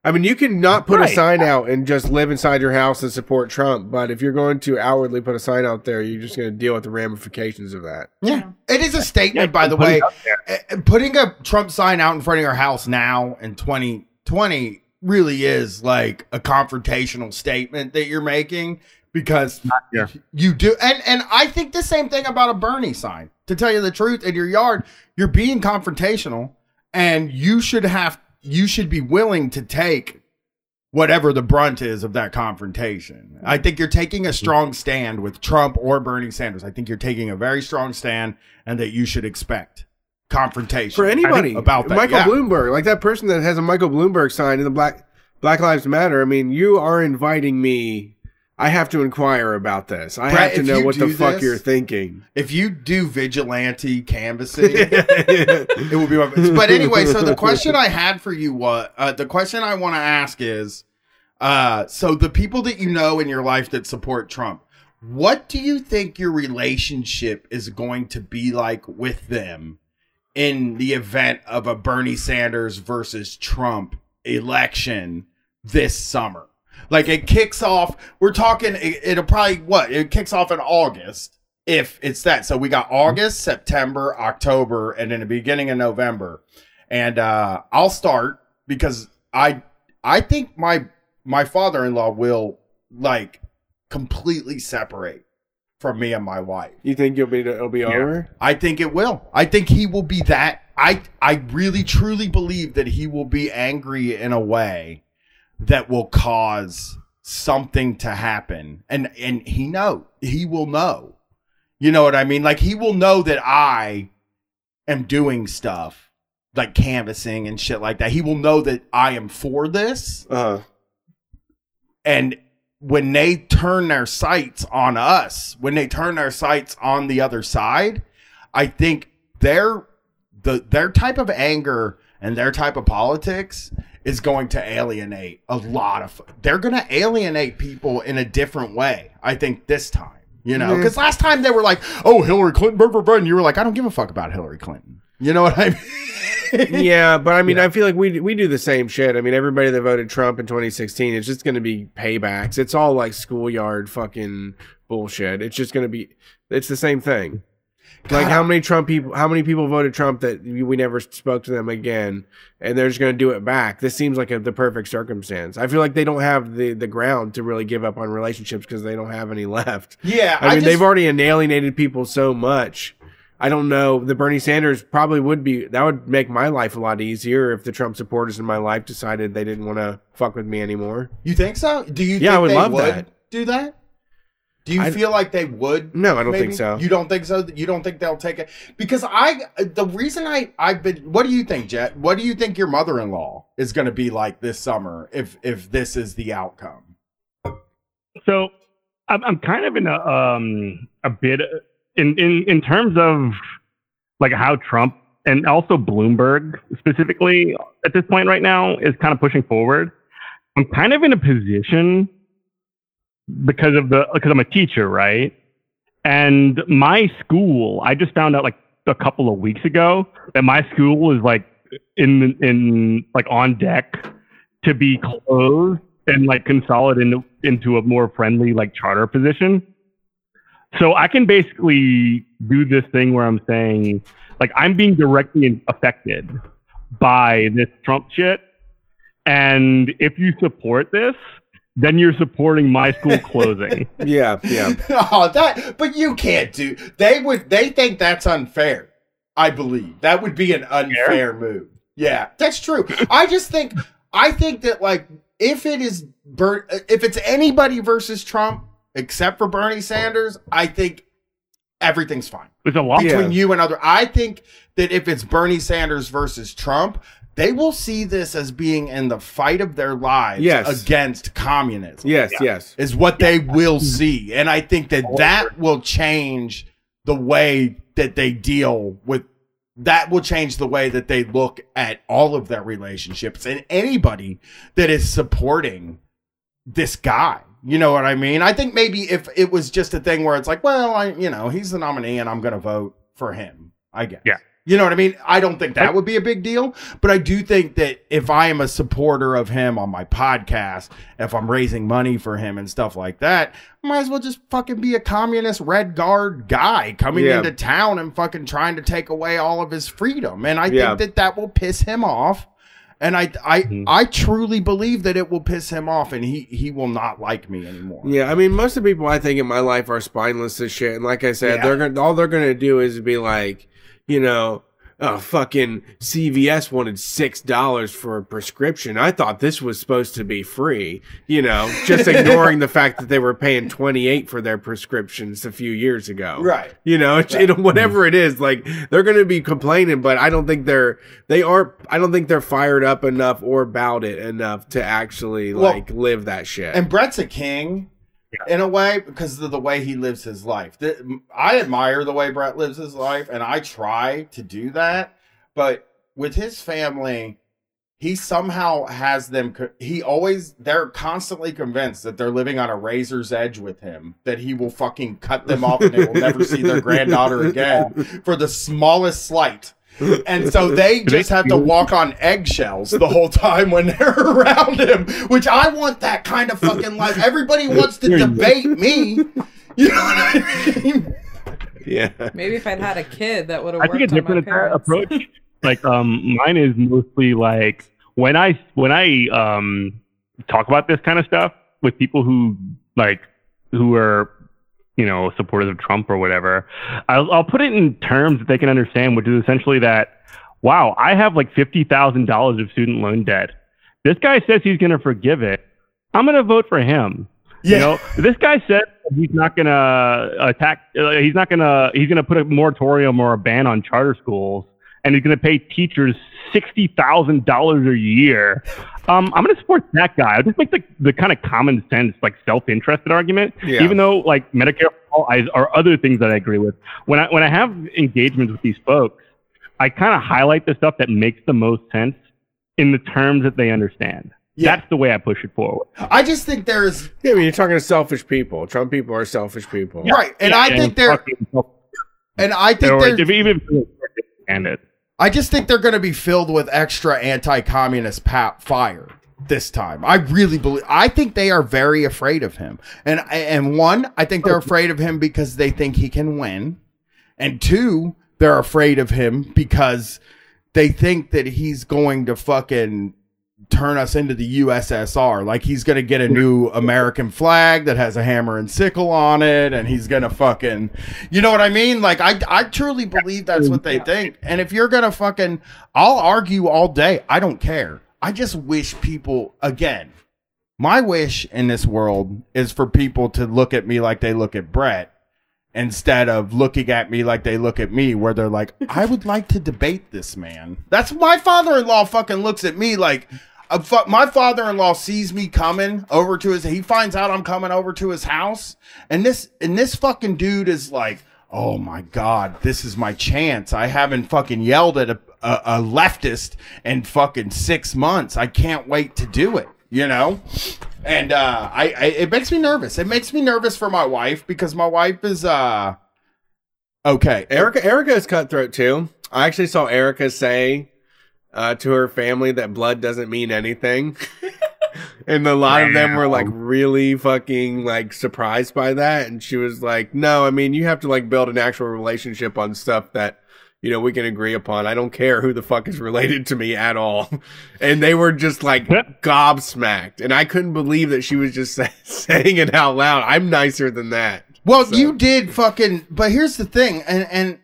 I mean, you can not put a sign out and just live inside your house and support Trump, but if you're going to outwardly put a sign out there, you're just going to deal with the ramifications of that. Yeah, it is a statement, by the way. out there. Uh, Putting a Trump sign out in front of your house now in 2020 really is like a confrontational statement that you're making because here. you do. And and I think the same thing about a Bernie sign. To tell you the truth, in your yard, you're being confrontational, and you should have you should be willing to take whatever the brunt is of that confrontation. I mm-hmm. think you're taking a mm-hmm. strong stand with Trump or Bernie Sanders. I think you're taking a very strong stand and that you should expect confrontation For anybody about that. Michael yeah. Bloomberg, like that person that has a Michael Bloomberg sign in the Black Black Lives Matter. I mean, you are inviting me. I have to inquire about this. I Brett, have to know what the do fuck you're thinking. If you do vigilante canvassing, it will be. My, but anyway, so the question I had for you was uh, the question I want to ask is, uh, so the people that you know in your life that support Trump, what do you think your relationship is going to be like with them in the event of a Bernie Sanders versus Trump election this summer? Like it kicks off. We're talking. It, it'll probably what it kicks off in August if it's that. So we got August, September, October, and in the beginning of November. And uh, I'll start because I I think my my father in law will like completely separate from me and my wife. You think you'll be it'll be over? I think it will. I think he will be that. I I really truly believe that he will be angry in a way that will cause something to happen, and and he know he will know. You know what I mean? Like he will know that I am doing stuff like canvassing and shit like that. He will know that I am for this, Uh and when they turn their sights on us, when they turn their sights on the other side, I think their the their type of anger and their type of politics is going to alienate a lot of they're going to alienate people in a different way. I think this time, you know, mm. Yeah. cuz last time they were like, "Oh, Hillary Clinton, blah, blah, blah," and you were like, "I don't give a fuck about Hillary Clinton." You know what I mean? yeah, but I mean, I feel like we we do the same shit. I mean, everybody that voted Trump in 2016, it's just going to be paybacks. It's all like schoolyard fucking bullshit. It's just going to be, it's the same thing. Like how many Trump people, how many people voted Trump that we never spoke to them again, and they're just going to do it back. This seems like a, the perfect circumstance. I feel like they don't have the the ground to really give up on relationships because they don't have any left. Yeah, I mean, just- they've already alienated people so much. I don't know. The Bernie Sanders probably would be. That would make my life a lot easier if the Trump supporters in my life decided they didn't want to fuck with me anymore. You think so? Do you? Yeah, think I would they love would that. Do that? Do you I- feel like they would? No, I don't maybe? think so. You don't think so? You don't think they'll take it? Because I, the reason I, I've been. What do you think, Jet? What do you think your mother-in-law is going to be like this summer if if this is the outcome? So I'm, I'm kind of in a um a bit in in in terms of like how Trump and also Bloomberg specifically at this point right now is kind of pushing forward. I'm kind of in a position because of the because I'm a teacher, right? And my school, I just found out like a couple of weeks ago that my school is like in in like on deck to be closed and like consolidate into, into a more friendly like charter position. So I can basically do this thing where I'm saying like I'm being directly affected by this Trump shit. And if you support this, then you're supporting my school closing. Yeah, yeah. oh, that. But you can't do. They would. They think that's unfair. I believe that would be an unfair move. Yeah, that's true. I just think. I think that like if it is Ber- if it's anybody versus Trump except for Bernie Sanders, I think everything's fine There's a lot. between Yeah. you and other. I think that if it's Bernie Sanders versus Trump, they will see this as being in the fight of their lives Yes. against communism Yes, yes. is what they will see. And I think that that will change the way that they deal with that will change the way that they look at all of their relationships and anybody that is supporting this guy. You know what I mean? I think maybe if it was just a thing where it's like, well, I, you know, he's the nominee and I'm going to vote for him, I guess. Yeah. You know what I mean? I don't think that would be a big deal, but I do think that if I am a supporter of him on my podcast, if I'm raising money for him and stuff like that, I might as well just fucking be a communist red guard guy coming Yeah. into town and fucking trying to take away all of his freedom. And I Yeah. think that that will piss him off. And I, I, Mhm. I truly believe that it will piss him off, and he, he will not like me anymore. Yeah, I mean, most of the people I think in my life are spineless as shit. And like I said, Yeah. they're gonna all they're gonna do is be like, you know, fucking CVS wanted six dollars for a prescription. I thought this was supposed to be free. You know, just ignoring the fact that they were paying twenty eight for their prescriptions a few years ago. Right. You know, Right. it, whatever it is, like they're going to be complaining, but I don't think they're they aren't. I don't think they're fired up enough or about it enough to actually Well, like live that shit. And Brett's a king. In a way because of the way he lives his life. I admire the way Brett lives his life, and I try to do that. But with his family, he somehow has them. He always they're constantly convinced that they're living on a razor's edge with him. That he will fucking cut them off and they will never see their granddaughter again for the smallest slight. And so they just have to walk on eggshells the whole time when they're around him, which I want that kind of fucking life. Everybody wants to debate me. You know what I mean? Yeah. Maybe if I'd had a kid, that would have I worked think a different approach. like um, mine is mostly like when I when I um talk about this kind of stuff with people who like who are you know supporters of Trump or whatever. I'll, I'll put it in terms that they can understand, which is essentially that wow, I have like fifty thousand dollars of student loan debt. This guy says he's going to forgive it. I'm going to vote for him. Yeah. You know, this guy said he's not going to attack. Uh, he's not going to. He's going to put a moratorium or a ban on charter schools, and he's going to pay teachers sixty thousand dollars a year. Um, I'm going to support that guy. I'll just make the the kind of common sense, like self-interested argument. Yeah. Even though like Medicare for all I, are other things that I agree with. When I when I have engagements with these folks, I kind of highlight the stuff that makes the most sense in the terms that they understand. Yeah. That's the way I push it forward. I just think there's Yeah, I mean, you're talking to selfish people. Trump people are selfish people. right, and I think they're, and I think or there's if even if they understand it. I just think they're going to be filled with extra anti-communist fire this time. I really believe. I think they are very afraid of him, and and one, I think they're afraid of him because they think he can win, and two, they're afraid of him because they think that he's going to fucking turn us into the USSR. Like he's gonna get a new American flag that has a hammer and sickle on it, and he's gonna fucking, you know what I mean? Like I, I truly believe that's what they think. And if you're gonna fucking, I'll argue all day. I don't care. I just wish people again. My wish in this world is for people to look at me like they look at Brett instead of looking at me like they look at me where they're like i would like to debate this man that's my father-in-law fucking looks at me like my father-in-law sees me coming over to his he finds out i'm coming over to his house and this and this fucking dude is like oh my god this is my chance. I haven't fucking yelled at a, a, a leftist in fucking six months. I can't wait to do it you know? And uh I, I it makes me nervous. It makes me nervous for my wife because my wife is uh okay. Erica, Erica is cutthroat too. I actually saw Erica say uh, to her family that blood doesn't mean anything. and a lot of them were like really fucking like surprised by that. And she was like, no, I mean, you have to like build an actual relationship on stuff that, you know, we can agree upon. I don't care who the fuck is related to me at all. And they were just like gobsmacked. And I couldn't believe that she was just say- saying it out loud. I'm nicer than that. Well, So- you did fucking. But here's the thing, and and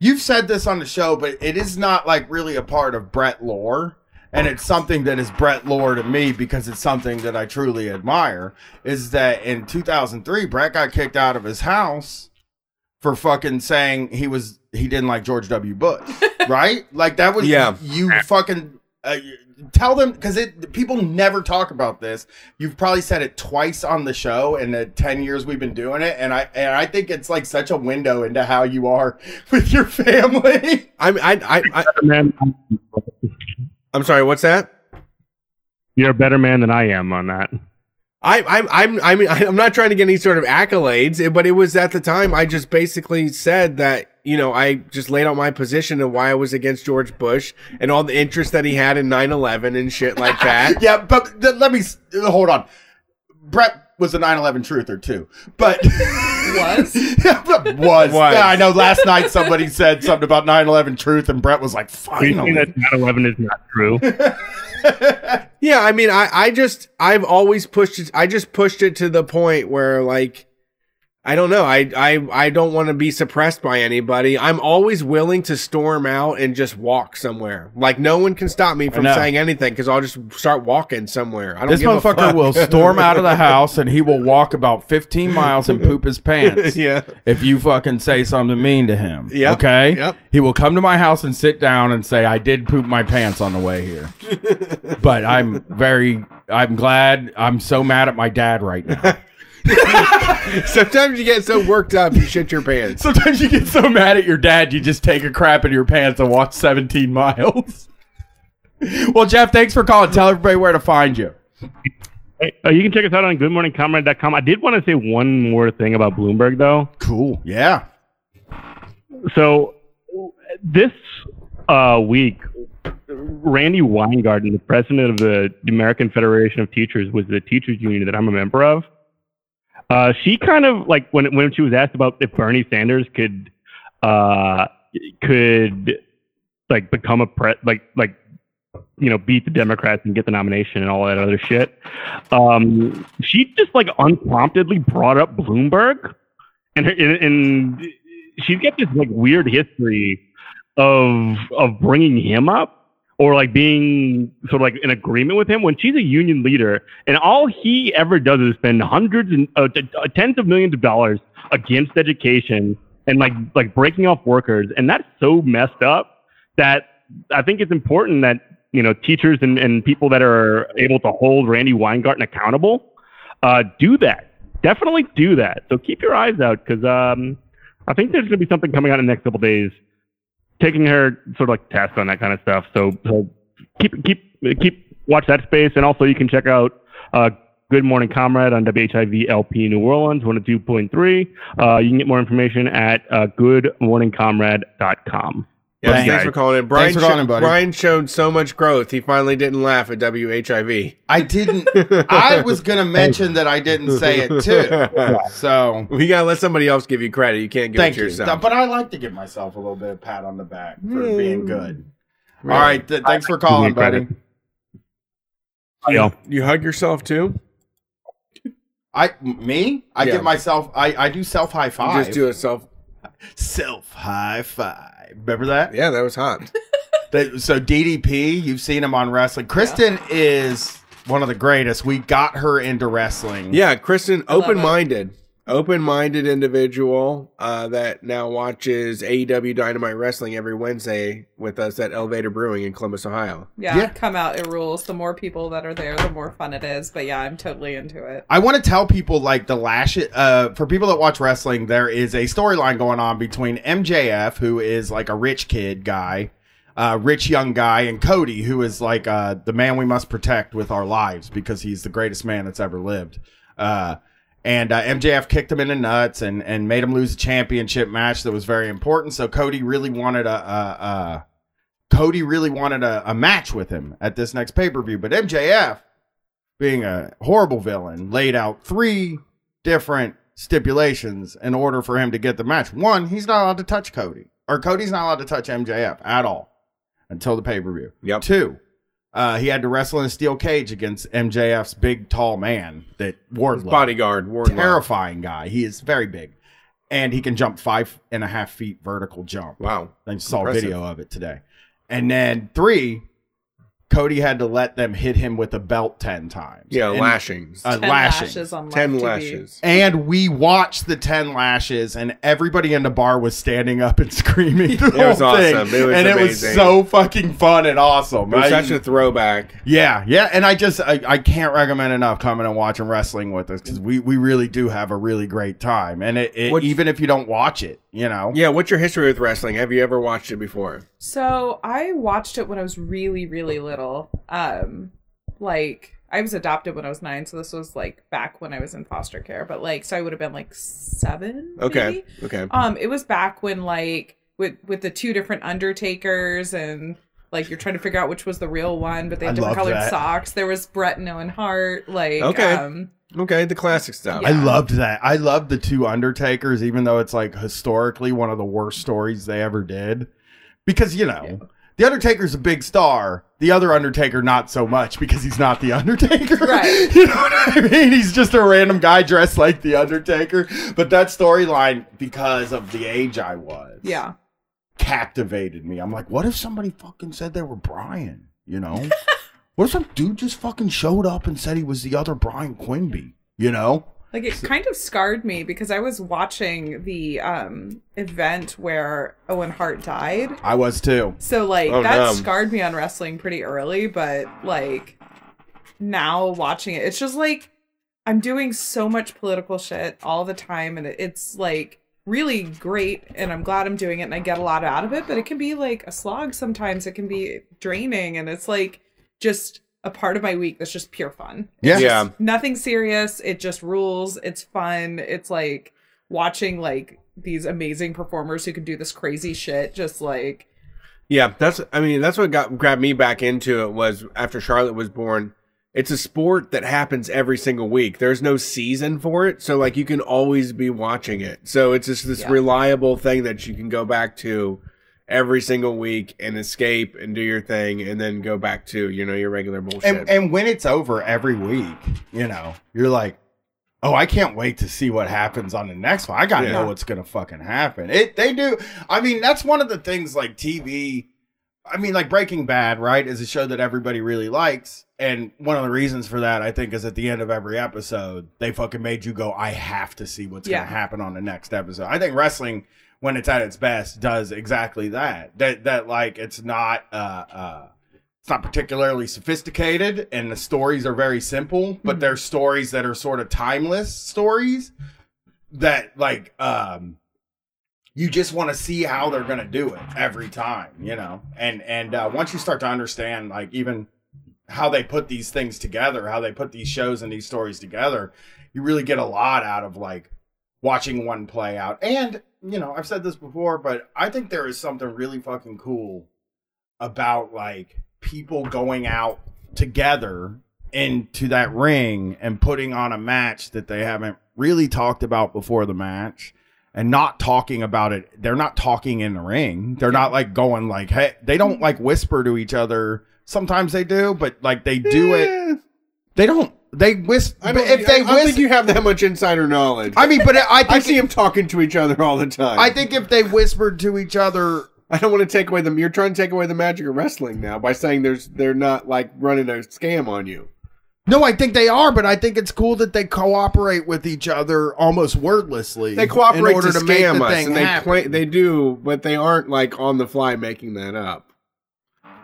you've said this on the show, but it is not like really a part of Brett lore, and it's something that is Brett lore to me because it's something that I truly admire. Is that in 2003, Brett got kicked out of his house for fucking saying he was he didn't like George W. Bush, right? Like that was Yeah. You fucking. Uh, Tell them because it people never talk about this. You've probably said it twice on the show in the ten years we've been doing it, and I and I think it's like such a window into how you are with your family. I, I, I, I, Man, I'm sorry, what's that? you're a better man than I am on that. I, I'm, I'm, I mean, I'm not trying to get any sort of accolades, but it was at the time I just basically said that, you know, I just laid out my position and why I was against George Bush and all the interest that he had in 9/11 and shit like that. yeah, but th- let me s- hold on. Brett was a 9/11 truther too, but Was? was. Was. Yeah, I know. Last night somebody said something about 9/11 truth, and Brett was like, Are you "Finally." that 9/11 is not true? Yeah, I mean, I, I just, I've always pushed it. I just pushed it to the point where, like, I don't know. I, I, I don't want to be suppressed by anybody. I'm always willing to storm out and just walk somewhere. Like, no one can stop me from saying anything because I'll just start walking somewhere. I don't This give a motherfucker fuck. will storm out of the house and he will walk about 15 miles and poop his pants. yeah. if you fucking say something mean to him. Yep, Okay? yep. He will come to my house and sit down and say, I did poop my pants on the way here. but I'm very, I'm glad, I'm so mad at my dad right now. Sometimes you get so worked up you shit your pants. Sometimes you get so mad at your dad, you just take a crap in your pants and walk 17 miles. well, Jeff, thanks for calling. Tell everybody where to find you. Hey, uh, you can check us out on goodmorningcomrade.com. I did want to say one more thing about Bloomberg, though. Cool. Yeah. So this uh, week, Randi Weingarten, the president of the American Federation of Teachers, was the teachers union that I'm a member of. Uh, she kind of like when when she was asked about if Bernie Sanders could uh, could like become a pre like like you know beat the Democrats and get the nomination and all that other shit. Um, she just like unpromptedly brought up Bloomberg, and her, and, and she's got this like weird history of of bringing him up or like being sort of like in agreement with him when she's a union leader and all he ever does is spend hundreds and uh, t- uh, tens of millions of dollars against education and like like breaking off workers. And that's so messed up that I think it's important that you know teachers and, and people that are able to hold Randi Weingarten accountable uh, do that. Definitely do that. So keep your eyes out because um, I think there's going to be something coming out in the next couple days taking her sort of like test on that kind of stuff. So, so keep keep keep watch that space, and also you can check out uh, Good Morning Comrade on WHIV LP New Orleans 102.3. Uh, you can get more information at uh, goodmorningcomrade.com. Yes, Thanks. thanks for calling in. Brian, Thanks for calling in, buddy. Brian showed so much growth. He finally didn't laugh at WHIV. I didn't. I was going to mention that I didn't say it too. So. We gotta let somebody else give you credit. You can't give Thank it to you. yourself. But I like to give myself a little bit of pat on the back for mm. being good. All right. Th- thanks for calling, buddy. Yeah. You hug yourself too. I me? I Yeah. give myself. I I do self high You five. just do a self. self high five. Remember that? Yeah, that was hot. That- so DDP, you've seen him on wrestling. Kristen is one of the greatest. We got her into wrestling. Yeah, Kristen, open minded, open minded individual uh, that now watches AEW Dynamite Wrestling every Wednesday with us at Elevator Brewing in Columbus, Ohio. Yeah, Yeah. come out. It rules. The more people that are there, the more fun it is. But yeah, I'm totally into it. I want to tell people like the lash uh for people that watch wrestling, there is a storyline going on between MJF, who is like a rich kid guy, uh rich young guy, and Cody, who is like uh the man we must protect with our lives because he's the greatest man that's ever lived. Uh and uh, MJF kicked him in the nuts and and made him lose a championship match that was very important. So Cody really wanted a, a, a Cody really wanted a, a match with him at this next pay per view, but MJF being a horrible villain, laid out three different stipulations in order for him to get the match. One, he's not allowed to touch Cody, or Cody's not allowed to touch MJF at all until the pay per view. Yep. Two, uh, he had to wrestle in a steel cage against MJF's big, tall man that Wardlow, Bodyguard, Wardlow. terrifying guy. He is very big, and he can jump five and a half feet vertical jump. Wow. I saw Impressive. a video of it today. And then three, Cody had to let them hit him with a belt ten times. Yeah, And- lashings. uh, Ten lashing. lashes on 10 TV. lashes. And we watched the ten lashes, and everybody in the bar was standing up and screaming. The It was thing. awesome. It was and it was so fucking fun and awesome. It was I- such a throwback. yeah, yeah, and I just I, I can't recommend enough coming and watching wrestling with us because we we really do have a really great time, and it, it What's- even if you don't watch it, you know, Yeah, what's your history with wrestling? Have you ever watched it before? So I watched it when I was really, really little. Um, like I was adopted when I was nine, so this was like back when I was in foster care. But like, so I would have been like seven. Okay. maybe? Okay. Um, it was back when like with with the two different Undertakers and like you're trying to figure out which was the real one, but they I had different colored that. socks. There was bret and Owen Hart. Like, Okay. um, Okay, the classic stuff. I loved that. I loved the two Undertakers, even though it's like historically one of the worst stories they ever did. Because, you know, the Undertaker's a big star. The other Undertaker, not so much because he's not the Undertaker. Right. you know what I mean? He's just a random guy dressed like the Undertaker. But that storyline, because of the age I was, yeah. captivated me. I'm like, what if somebody fucking said they were Brian? You know? what if some dude just fucking showed up and said he was the other Brian Quimby? You know? Like it kind of scarred me because I was watching the um event where Owen Hart died. I was too. So like Oh, that no. scarred me on wrestling pretty early, but like now watching it, it's just like I'm doing so much political shit all the time, and it's like really great. And I'm glad I'm doing it, and I get a lot out of it. But it can be like a slog sometimes. It can be draining, and it's like just a part of my week that's just pure fun. Yeah. Yeah. Nothing serious. It just rules. It's fun. It's like watching like these amazing performers who can do this crazy shit. Just like Yeah, that's. I mean, that's what got grabbed me back into it was after Charlotte was born. It's a sport that happens every single week. There's no season for it, so like you can always be watching it. So it's just this Yeah. reliable thing that you can go back to every single week and escape and do your thing, and then go back to you know your regular bullshit. And, and when it's over every week, you know, you're like, oh, I can't wait to see what happens on the next one. I gotta Yeah. know what's gonna fucking happen. It they do. I mean, that's one of the things like TV. I mean, like Breaking Bad, right, is a show that everybody really likes. And one of the reasons for that, I think, is at the end of every episode, they fucking made you go, I have to see what's Yeah. gonna happen on the next episode. I think wrestling, when it's at its best, does exactly that. That that like it's not uh uh it's not particularly sophisticated and the stories are very simple but Mhm. they're stories that are sort of timeless stories that like um you just want to see how they're going to do it every time you know and and uh, once you start to understand like even how they put these things together how they put these shows and these stories together you really get a lot out of like watching one play out and you know i've said this before but i think there is something really fucking cool about like people going out together into that ring and putting on a match that they haven't really talked about before the match and not talking about it. They're not talking in the ring. They're not like going like hey they don't mm-hmm. like whisper to each other. Sometimes they do but like they do it they don't they whisper I don't, if think, they I don't think you have that much insider knowledge. I mean but i I think see them talking to each other all the time. i think if they whispered to each other I don't want to take away the. You're trying to take away the magic of wrestling now by saying there's they're not like running a scam on you. No, I think they are, but I think it's cool that they cooperate with each other almost wordlessly. They cooperate in order to, to, make scam the us, thing and they happen. play. They do, but they aren't like on the fly making that up.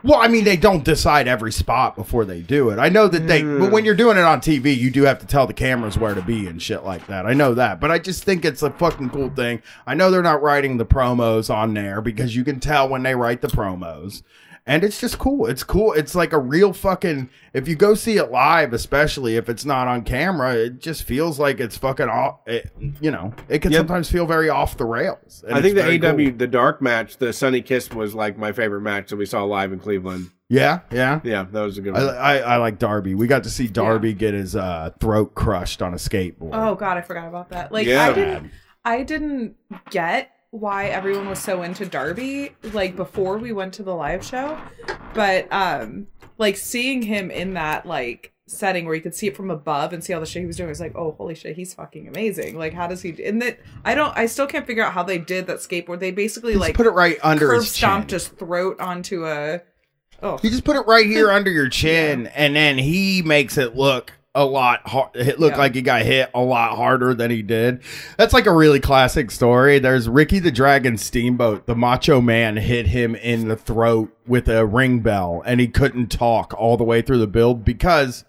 Well, I mean, they don't decide every spot before they do it. I know that they, but when hmm. you're doing it on TV, you do have to tell the cameras where to be and shit like that. I know that, but I just think it's a fucking cool thing. I know they're not writing the promos on there because you can tell when they write the promos. And it's just cool. It's cool. It's like a real fucking. If you go see it live, especially if it's not on camera, it just feels like it's fucking off. It, you know, it can Yep. sometimes feel very off the rails. and I think the it's AEW cool. the dark match, the Sonny Kiss was like my favorite match that we saw live in Cleveland. Yeah, yeah. Yeah, that was a good one. I, I like Darby. We got to see Darby get his uh, throat crushed on a skateboard. oh god, I forgot about that. Like Yeah. I didn't I didn't get why everyone was so into Darby like before we went to the live show, but um like seeing him in that like setting where you could see it from above and see all the shit he was doing was like oh holy shit he's fucking amazing. Like how does he and that I don't I still can't figure out how they did that skateboard. They basically Just like put it right under curb his chin. stomped his throat onto a oh. You just put it right here under your chin, and then he makes it look a lot hard. It looked Yeah. like he got hit a lot harder than he did. That's like a really classic story. There's Ricky the Dragon Steamboat. The Macho Man hit him in the throat with a ring bell, and he couldn't talk all the way through the build because.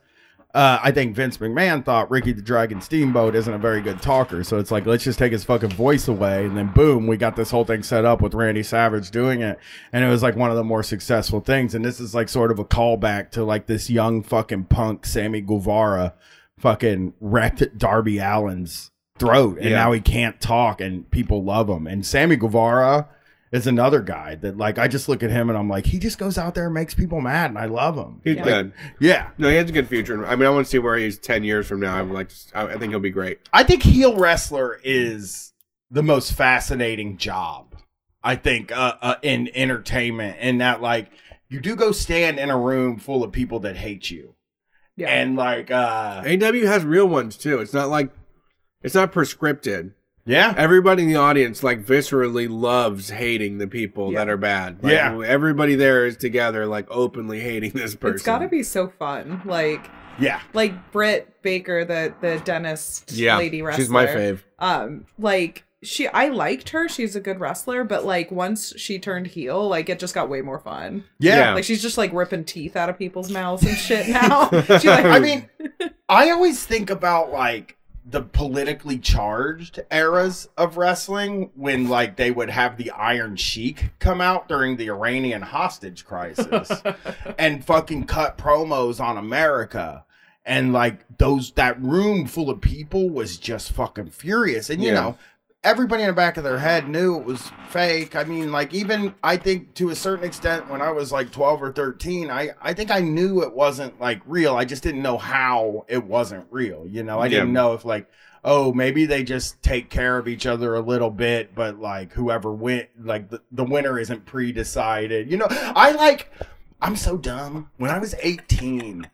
Uh, I think Vince McMahon thought Ricky the Dragon Steamboat isn't a very good talker, so it's like let's just take his fucking voice away, and then boom, we got this whole thing set up with Randy Savage doing it, and it was like one of the more successful things. And this is like sort of a callback to like this young fucking punk Sammy Guevara, fucking wrecked Darby Allin's throat, and Yeah. now he can't talk, and people love him. And Sammy Guevara is another guy that like I just look at him and I'm like, he just goes out there and makes people mad, and I love him. He's Yeah. good. Yeah. No, he has a good future. I mean, I want to see where he's ten years from now. I would like. I I think he'll be great. I think heel wrestler is the most fascinating job. I think uh, uh, in entertainment, in that like you do go stand in a room full of people that hate you, yeah and like uh, AEW has real ones too. It's not like it's not prescripted. Yeah, Everybody in the audience like viscerally loves hating the people Yeah. that are bad. Like, Yeah. everybody there is together, like openly hating this person. it's got to be so fun like yeah, like Britt Baker, the the dentist Yeah, lady wrestler. she's my fave. Um, like she, I liked her. She's a good wrestler, but like once she turned heel, like it just got way more fun. yeah. Yeah. Like she's just like ripping teeth out of people's mouths and shit now. she like, I mean, I always think about like the politically charged eras of wrestling when like they would have the Iron Sheik come out during the Iranian hostage crisis and fucking cut promos on America. And like those that room full of people was just fucking furious. And you Yeah. know, everybody in the back of their head knew it was fake. I mean, like even I think to a certain extent when I was like 12 or 13, I I think I knew it wasn't like real. I just didn't know how it wasn't real. You know, I Yeah. didn't know if like oh, maybe they just take care of each other a little bit, but like whoever win like the, the winner isn't pre-decided. You know, I like I'm so dumb. When I was 18,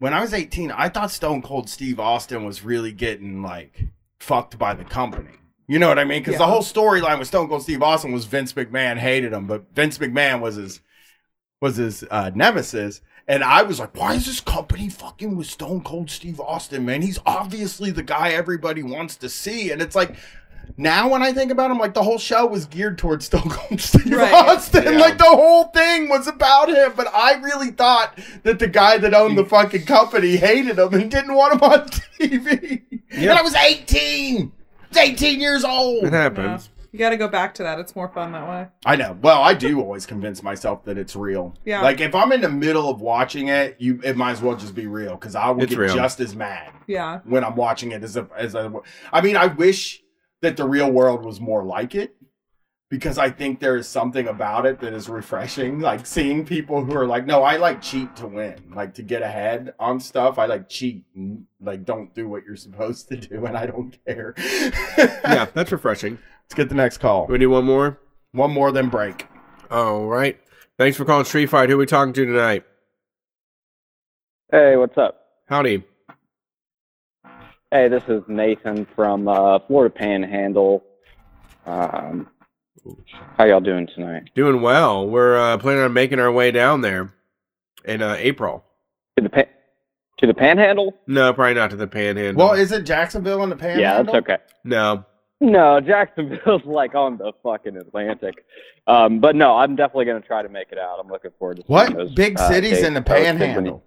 when I was 18, I thought Stone Cold Steve Austin was really getting like fucked by the company. You know what I mean? Because the whole storyline with Stone Cold Steve Austin was Vince McMahon hated him, but Vince McMahon was his was his uh, nemesis. And I was like, why is this company fucking with Stone Cold Steve Austin, man? He's obviously the guy everybody wants to see. And it's like, now when I think about him, like the whole show was geared towards Stone Cold Steve Right. Austin. Yeah. Like the whole thing was about him. But I really thought that the guy that owned the fucking company hated him and didn't want him on TV. And I was 18. I 18 years old. It happens. You got to go back to that. It's more fun that way. I know. Well, I do always convince myself that it's real. Yeah. Like if I'm in the middle of watching it, you it might as well just be real because I will It's get real. just as mad Yeah. when I'm watching it as a as a. I mean, I wish that the real world was more like it because I think there is something about it that is refreshing. Like seeing people who are like, no, I like cheat to win, like to get ahead on stuff. I like cheat and like don't do what you're supposed to do, and I don't care. Yeah, that's refreshing. Let's get the next call. We need one more. One more, then break. All right. Thanks for calling Street Fight. Who are we talking to tonight? Hey, what's up? Howdy. Hey, this is Nathan from uh, Florida Panhandle. Um, how y'all doing tonight? Doing well. We're uh, planning on making our way down there in uh, April. To the pan- to the Panhandle? No, probably not to the Panhandle. Well, is it Jacksonville in the Panhandle? Yeah, that's okay. no. No, Jacksonville's like on the fucking Atlantic. Um, but no, I'm definitely gonna try to make it out. I'm looking forward to seeing What those, big uh, cities in the posted Panhandle?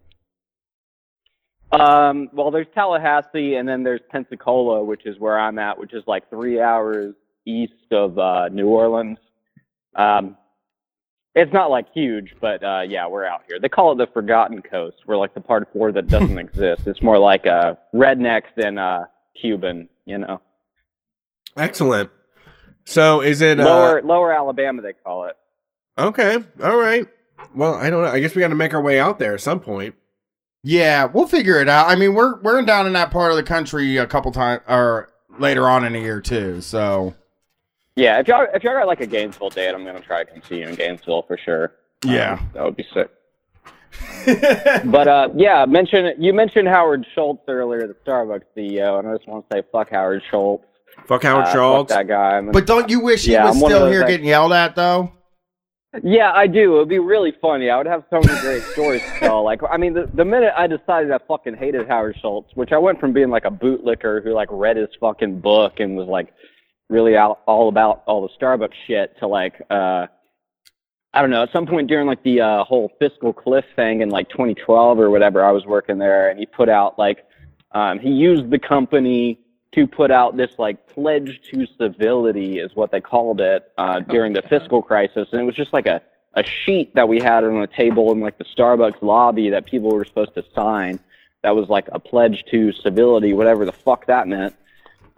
Um, well, there's Tallahassee, and then there's Pensacola, which is where I'm at, which is like three hours east of uh, New Orleans. Um, it's not like huge, but uh, yeah, we're out here. They call it the Forgotten Coast. We're like the part of Florida that doesn't exist. It's more like uh, rednecks than uh, Cuban, you know. Excellent. So is it uh, Lower Lower Alabama, they call it. okay? All right. Well, I don't know. I guess we got to make our way out there at some point. Yeah, we'll figure it out. I mean, we're we're down in that part of the country a couple times or later on in the year too. So Yeah, if y'all if y'all got like a Gainesville date, I'm gonna try to come see you in Gainesville for sure. Um, Yeah. that would be sick. But uh, yeah, mention you mentioned Howard Schultz earlier, the Starbucks CEO, and I just want to say fuck Howard Schultz. Fuck Howard Uh, fuck Schultz. that guy. I'm- but don't you wish he Yeah, was I'm still here that- getting yelled at though? yeah, I do. It would be really funny. I would have so many great stories to tell. Like, I mean, the, the minute I decided I fucking hated Howard Schultz, which I went from being like a bootlicker who like read his fucking book and was like really out, all about all the Starbucks shit to like, uh, I don't know, at some point during like the uh, whole fiscal cliff thing in like 2012 or whatever, I was working there and he put out like, um, he used the company to put out this like pledge to civility is what they called it uh, during the fiscal crisis. And it was just like a, a sheet that we had on the table in like the Starbucks lobby that people were supposed to sign. That was like a pledge to civility, whatever the fuck that meant.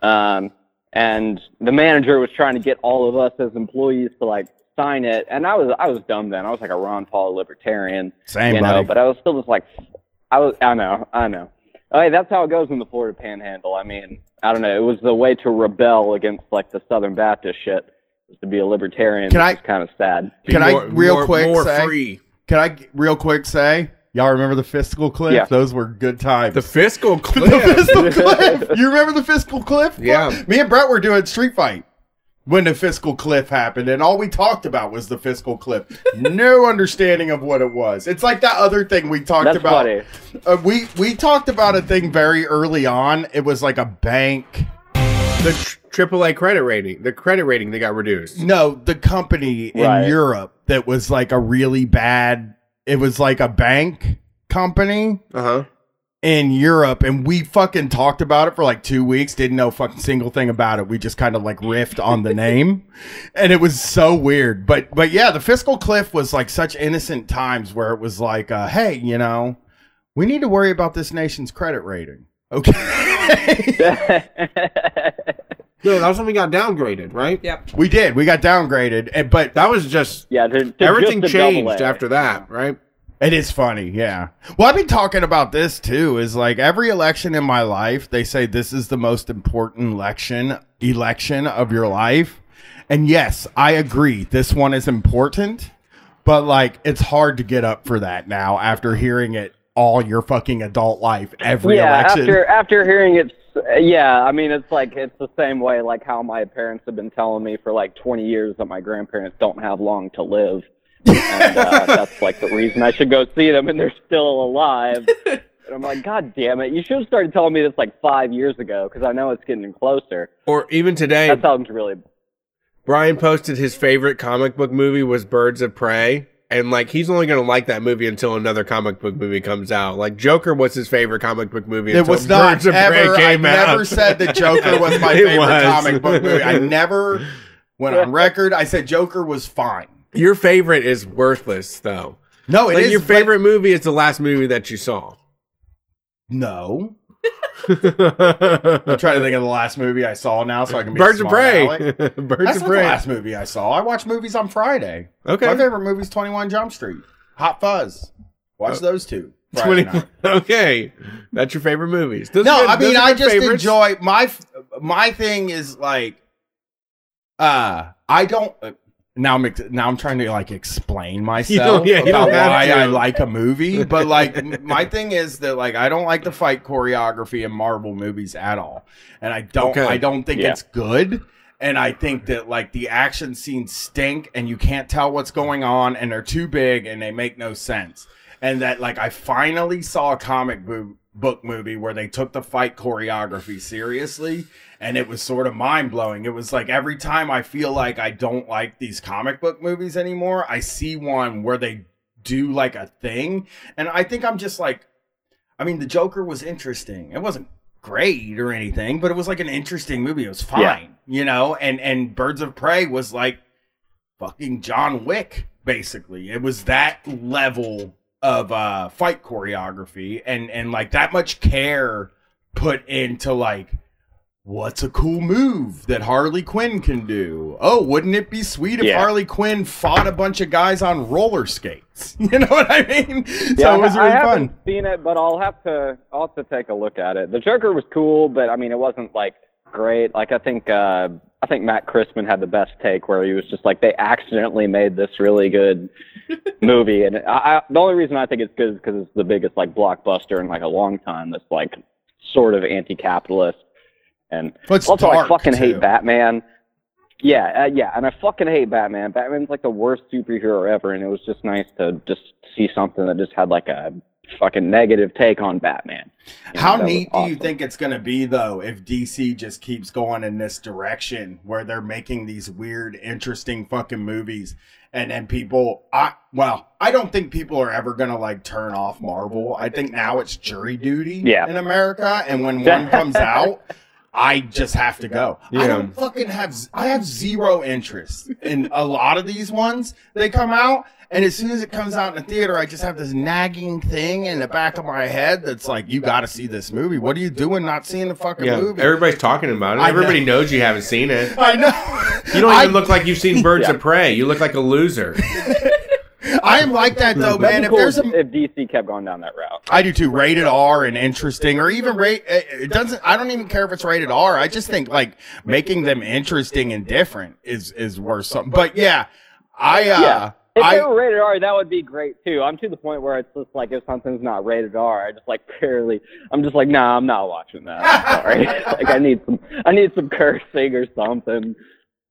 Um, and the manager was trying to get all of us as employees to like sign it. And I was I was dumb then. I was like a Ron Paul libertarian, Same, you know. But I was still just like, I was I know I know. Hey, that's how it goes in the Florida Panhandle. I mean, I don't know. It was the way to rebel against like the Southern Baptist shit. Was to be a libertarian. Can I- kind of sad. Be Can I real more- quick more say- free? Can I g- real quick say y'all remember the fiscal cliff? Yeah. Those were good times. The fiscal cliff. The fiscal cliff. You remember the fiscal cliff? Yeah. Me and Brett were doing street fight when the fiscal cliff happened, and all we talked about was the fiscal cliff. no understanding of what it was. It's like that other thing we talked That's about. funny. Uh, we we talked about a thing very early on. It was like a bank. the tr- AAA credit rating. The credit rating they got reduced. No, the company in Europe that was like a really bad. It was like a bank company, Uh huh. in Europe and we fucking talked about it for like two weeks, didn't know fucking single thing about it. We just kind of like riffed on the name. And it was so weird. But but yeah, the fiscal cliff was like such innocent times where it was like, uh, hey, you know, we need to worry about this nation's credit rating. Okay. No, that was when we got downgraded, right? Yep. we did. We got downgraded. And, but That was just yeah, to, to everything just changed after that, right? It is funny, yeah. Well, I've been talking about this too. Is like every election in my life, they say this is the most important election election of your life, and yes, I agree. This one is important, but like it's hard to get up for that now after hearing it all your fucking adult life every yeah, election. after after hearing it, yeah, I mean, it's like it's the same way like how my parents have been telling me for like 20 years that my grandparents don't have long to live, and uh, that's like the reason I should go see them, and they're still alive. And I'm like, God damn it! You should have started telling me this like five years ago, because I know it's getting closer. Or even today, That sounds really. Brian posted his favorite comic book movie was Birds of Prey. And like he's only gonna like that movie until another comic book movie comes out. Like Joker was his favorite comic book movie. It until was not Birds of ever. Prey I out. never said that Joker was my favorite was. comic book movie. I never went on record. I said Joker was fine. Your favorite is worthless, though. No, it is like your but- favorite movie is the last movie that you saw. No. I'm trying to think of the last movie I saw now, so I can be Birds of Prey. Birds That's of not the Prey. last movie I saw. I watch movies on Friday. Okay. My favorite movie is Twenty One Jump Street, Hot Fuzz. Watch Oh. those two. Friday 20, night. okay, that's your favorite movies. Those No, good- I mean I just favorites. enjoy my my thing is like, uh, I don't. Now I'm ex- now I'm trying to like explain myself yeah, you about why to. I like a movie, but like my thing is that like I don't like the fight choreography in Marvel movies at all, and I don't Okay. I don't think Yeah. it's good. And I think that like the action scenes stink, and you can't tell what's going on, and they're too big, and they make no sense. And that like I finally saw a comic bo- book movie where they took the fight choreography seriously, and it was sort of mind blowing. It was like every time I feel like I don't like these comic book movies anymore, I see one where they do like a thing, and I think I'm just like, I mean, the Joker was interesting. It wasn't great or anything, but it was like an interesting movie. It was fine, Yeah. you know. And and Birds of Prey was like fucking John Wick, basically. It was that level of uh fight choreography and and like that much care put into like what's a cool move that Harley Quinn can do? Oh, wouldn't it be sweet if Yeah. Harley Quinn fought a bunch of guys on roller skates? You know what I mean? Yeah, so it was really I haven't fun. seen it, but I'll have to. I'll have to take a look at it. The Joker was cool, but I mean, it wasn't like great. Like I think, uh, I think Matt Christman had the best take where he was just like, they accidentally made this really good movie, and I, I, the only reason I think it's good is because it's the biggest like blockbuster in like a long time. That's like sort of anti-capitalist, and But it's also I fucking too. hate Batman. Yeah, uh, yeah, and I fucking hate Batman. Batman's like the worst superhero ever, and it was just nice to just see something that just had like a fucking negative take on Batman. You know, How that was neat do you think it's going to be, though, if DC just keeps going in this direction where they're making these weird, interesting fucking movies? And then people, I well, I don't think people are ever gonna like turn off Marvel. I think now it's jury duty Yeah. in America, and when one comes out, I just have to go. I don't fucking have. I have zero interest in a lot of these ones. They come out, and as soon as it comes out in the theater, I just have this nagging thing in the back of my head that's like, "You got to see this movie. What are you doing not seeing the fucking Yeah, movie?" everybody's talking about it. I Everybody know. knows you haven't seen it. I know. You don't I, even look like you've seen Birds Yeah. of Prey. You look like a loser. I am like that though, man. be If there's a if DC kept going down that route. I do too. Rated R and interesting, or even rate. It it doesn't. I don't even care if it's rated R. I just think like making them interesting and different is is worth something. But yeah, I uh, Yeah. If I they were rated R, that would be great too. I'm to the point where it's just like if something's not rated R, I just like barely. I'm just like, nah, I'm not watching that. I'm sorry. like I need some, I need some cursing or something.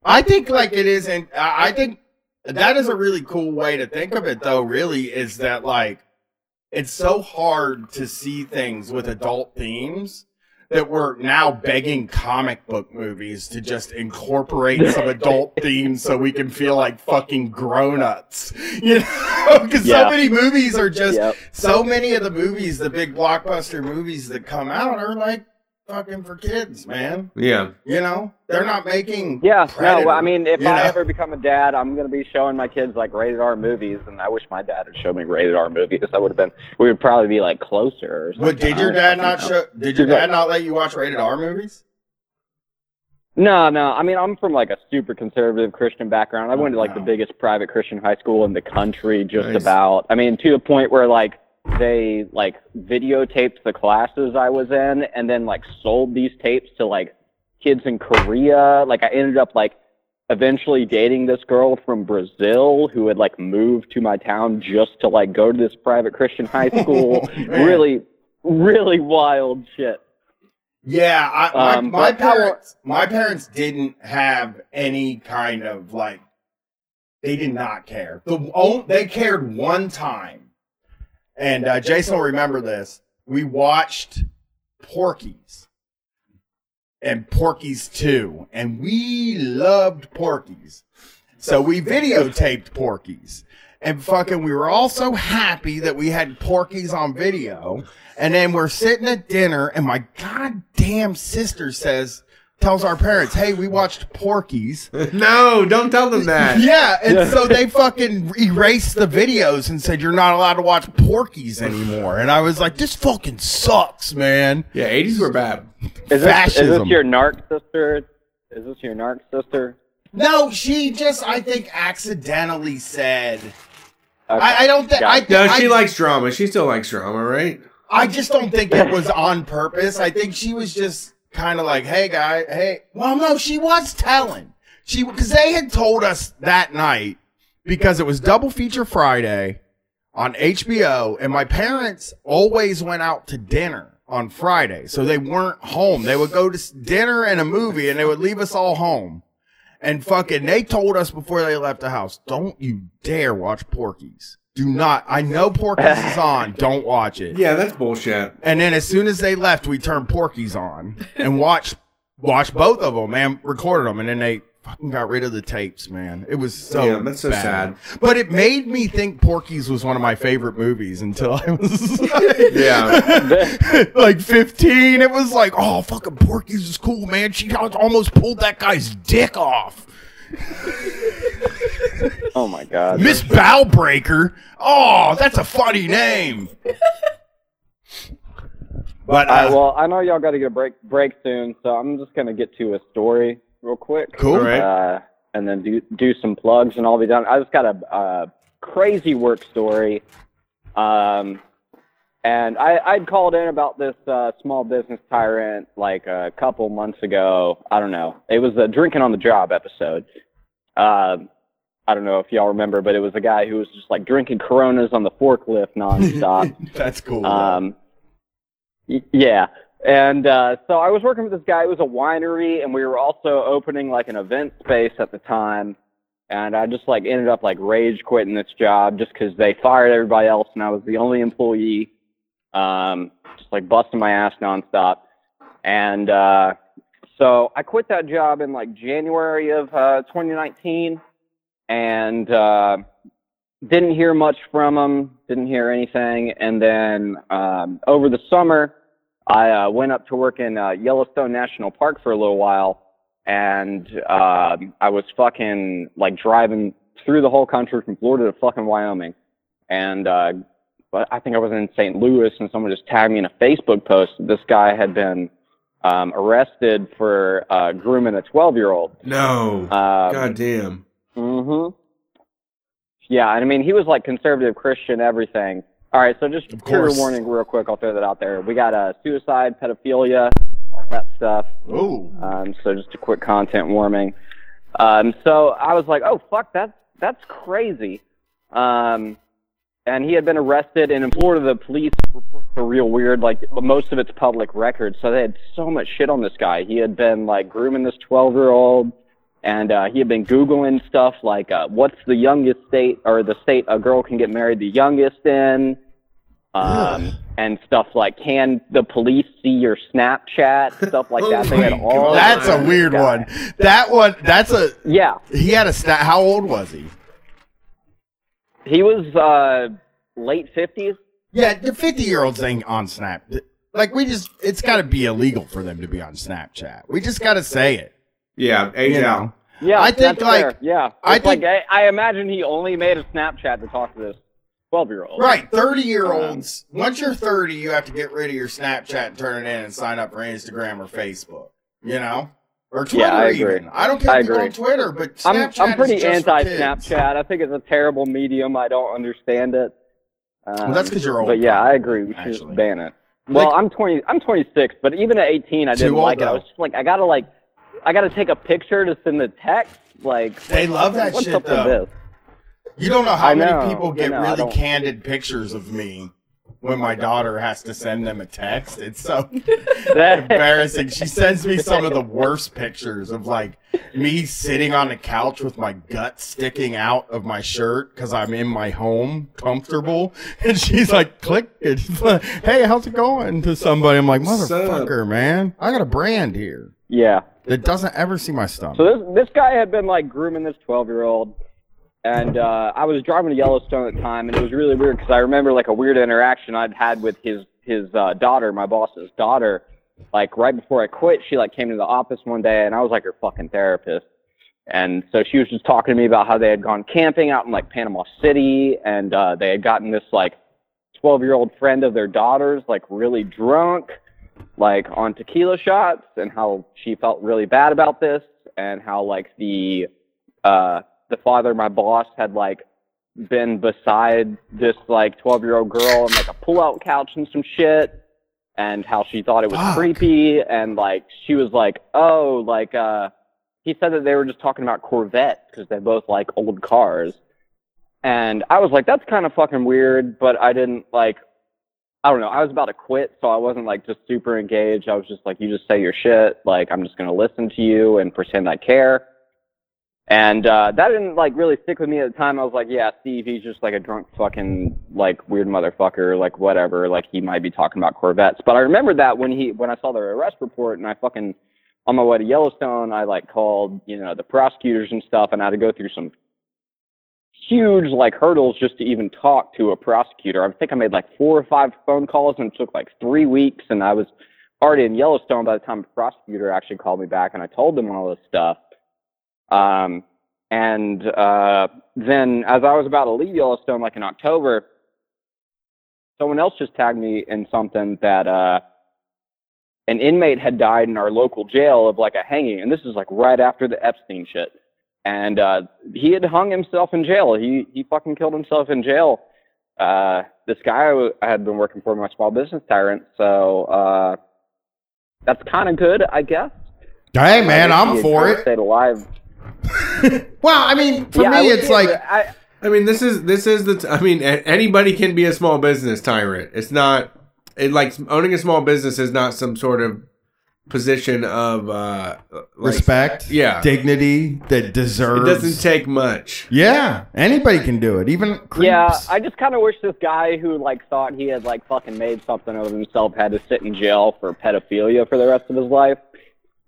I think like it is, and I think that is a really cool way to think of it. Though, really, is that like it's so hard to see things with adult themes that we're now begging comic book movies to just incorporate some adult themes so we can feel like fucking grown-ups. You know? Because Yeah. so many movies are just Yep. so many of the movies, the big blockbuster movies that come out are like fucking for kids, man. Yeah. You know? They're not making Yeah, Predator, no, I mean, if I know? ever become a dad, I'm gonna be showing my kids like rated R movies, and I wish my dad had showed me rated R movies. I would have been, we would probably be like closer. Or something. But did your dad don't show did your dad not let you watch rated R movies? No, no. I mean, I'm from like a super conservative Christian background. I went to like the oh, biggest private Christian high school in the country, just Nice. about. I mean, to a point where like they like videotaped the classes I was in, and then like sold these tapes to like kids in Korea. Like I ended up like eventually dating this girl from Brazil who had like moved to my town just to like go to this private Christian high school. Oh, really, really wild shit. Yeah, I, my, Um, my how- parents, my parents didn't have any kind of like, they did not care. The on- they cared one time, and uh, Jason will remember this. We watched Porky's and Porky's Two, and we loved Porky's, so we videotaped Porky's. And fucking, we were all so happy that we had Porky's on video. And then we're sitting at dinner, and my goddamn sister says, tells our parents, "Hey, we watched Porky's." No, don't tell them that. Yeah, and so they fucking erased the videos and said you're not allowed to watch Porky's anymore. And I was like, "This fucking sucks, man." Yeah, 80s were bad. Is this, is this your narc sister? Is this your narc sister? No, she just, I think, accidentally said. Okay. I, I don't think. I, Got No, I, she likes drama. She still likes drama, right? I just don't think it was on purpose. I think she was just kind of like, "Hey, guy, hey." Well, no, she was telling. She because they had told us that night because it was double feature Friday on HBO, and my parents always went out to dinner on Friday, so they weren't home. They would go to dinner and a movie, and they would leave us all home. And fucking, they told us before they left the house, "Don't you dare watch Porky's." Do not. I know Porky's is on. Don't watch it. Yeah, that's bullshit. And then as soon as they left, we turned Porky's on and watched watched both of them, man. Recorded them, and then they fucking got rid of the tapes, man. It was so Yeah, that's so bad. But it made me think Porky's was one of my favorite movies until I was Yeah. like 15. It was like, oh, fucking Porky's is cool, man. She almost pulled that guy's dick off. oh my god. Miss Balbricker. Oh, that's a funny name. But All right, uh, well, I know y'all got to get a break break soon, so I'm just gonna get to a story real quick. Cool. All right. Uh, and then do do some plugs, and I'll be done. I just got a, a crazy work story. Um, and I, I'd called in about this uh, small business tyrant like a couple months ago. I don't know. It was a drinking on the job episode. Um, I don't know if y'all remember, but it was a guy who was just like drinking Coronas on the forklift nonstop. that's cool. Um, y- yeah. And uh, so I was working with this guy. It was a winery, and we were also opening like an event space at the time. And I just like ended up like rage quitting this job just because they fired everybody else, and I was the only employee. Um, just like busting my ass nonstop. And uh, so I quit that job in like January of uh, 2019, and uh, didn't hear much from him. Didn't hear anything. And then um, over the summer, I uh, went up to work in uh, Yellowstone National Park for a little while, and um I was fucking like driving through the whole country from Florida to fucking Wyoming, and uh, but I think I was in St. Louis, and someone just tagged me in a Facebook post. This guy had been um, arrested for uh, grooming a 12 year old. No. Um, God damn. Mm-hmm. Yeah, and I mean, he was like conservative Christian, everything. All right, so just Of trigger course. warning, real quick. I'll throw that out there. We got uh, suicide, pedophilia, all that stuff. Ooh. Um, so just a quick content warning. Um, so I was like, oh fuck, that's that's crazy. Um, and he had been arrested, and in Florida, the police were real weird. Like most of it's public record, so they had so much shit on this guy. He had been like grooming this twelve-year-old, and uh, he had been googling stuff like, uh, "What's the youngest state or the state a girl can get married the youngest in?" um, and stuff like can the police see your Snapchat, stuff like that. They had all. That's a weird guy. one. That one. That's a. Yeah, He had a stat. How old was he? he was uh, late fifties. Yeah, the fifty-year-olds thing on Snap. Like we just, it's got to be illegal for them to be on Snapchat. We just got to say it. Yeah, age You know. Yeah, I think, like- fair. yeah, I It's like think- I, I imagine he only made a Snapchat to talk to this twelve-year-old. Right, thirty-year-olds. Once you're thirty, you have to get rid of your Snapchat and turn it in and sign up for Instagram or Facebook. You know, or Twitter. Yeah, I even. I don't care I if you're on Twitter, but Snapchat I'm, Snapchat I'm pretty is just for kids. anti-Snapchat. I think it's a terrible medium. I don't understand it. Um, that's 'cause you're old, But yeah, I agree. We should actually. just ban it. Well, Like- I'm 20. I'm 26, but even at 18, I didn't old, like it. I was just like, I gotta like, I gotta take a picture to send the text. Like, They love that what's shit, up though. with this? You don't know how I many people I get know, really candid pictures of me when my daughter has to send them a text. It's so embarrassing. She sends me some of the worst pictures of like me sitting on the couch with my gut sticking out of my shirt because I'm in my home comfortable. And she's like, click it. Hey, how's it going to somebody? I'm like, motherfucker, man. I got a brand here Yeah. that doesn't ever see my stomach. So this this guy had been like grooming this 12 year old, and uh, I was driving to Yellowstone at the time, and it was really weird because I remember like a weird interaction I'd had with his his uh, daughter, my boss's daughter. Like right before I quit, she like came to the office one day, and I was like her fucking therapist. And so she was just talking to me about how they had gone camping out in like Panama City, and uh, they had gotten this like 12 year old friend of their daughter's like really drunk like on tequila shots and how she felt really bad about this and how like the uh the father my boss had like been beside this like 12 year old girl on like a pull out couch and some shit and how she thought it was Fuck. creepy and like she was like oh like uh he said that they were just talking about corvettes because they both like old cars and i was like that's kind of fucking weird but i didn't like I don't know. I was about to quit, so I wasn't like just super engaged. I was just like, you just say your shit. Like, I'm just gonna listen to you and pretend I care. And uh, that didn't like really stick with me at the time. I was like, yeah, Steve, he's just like a drunk fucking like weird motherfucker, like whatever. Like he might be talking about Corvettes. But I remember that when he when I saw the arrest report and I fucking on my way to Yellowstone, I like called you know the prosecutors and stuff, and I had to go through some huge like hurdles just to even talk to a prosecutor. I think I made like four or five phone calls and it took like three weeks and I was already in Yellowstone by the time a prosecutor actually called me back and I told them all this stuff. Um and uh then as I was about to leave Yellowstone like in October, someone else just tagged me in something that uh an inmate had died in our local jail of like a hanging and this is like right after the Epstein shit and uh, he had hung himself in jail. He he fucking killed himself in jail. Uh, this guy I had been working for, my small business tyrant. So uh, that's kind of good, I guess. Hey, man, I guess I'm he for it. Stayed alive. Well, I mean, for yeah, me, it's like that I, I mean, this is this is the. T- I mean, anybody can be a small business tyrant. It's not. It like owning a small business is not some sort of position of uh like, respect, yeah. dignity that deserves. It doesn't take much. yeah, anybody can do it. Even creeps. yeah, I just kind of wish this guy who like thought he had like fucking made something of himself had to sit in jail for pedophilia for the rest of his life.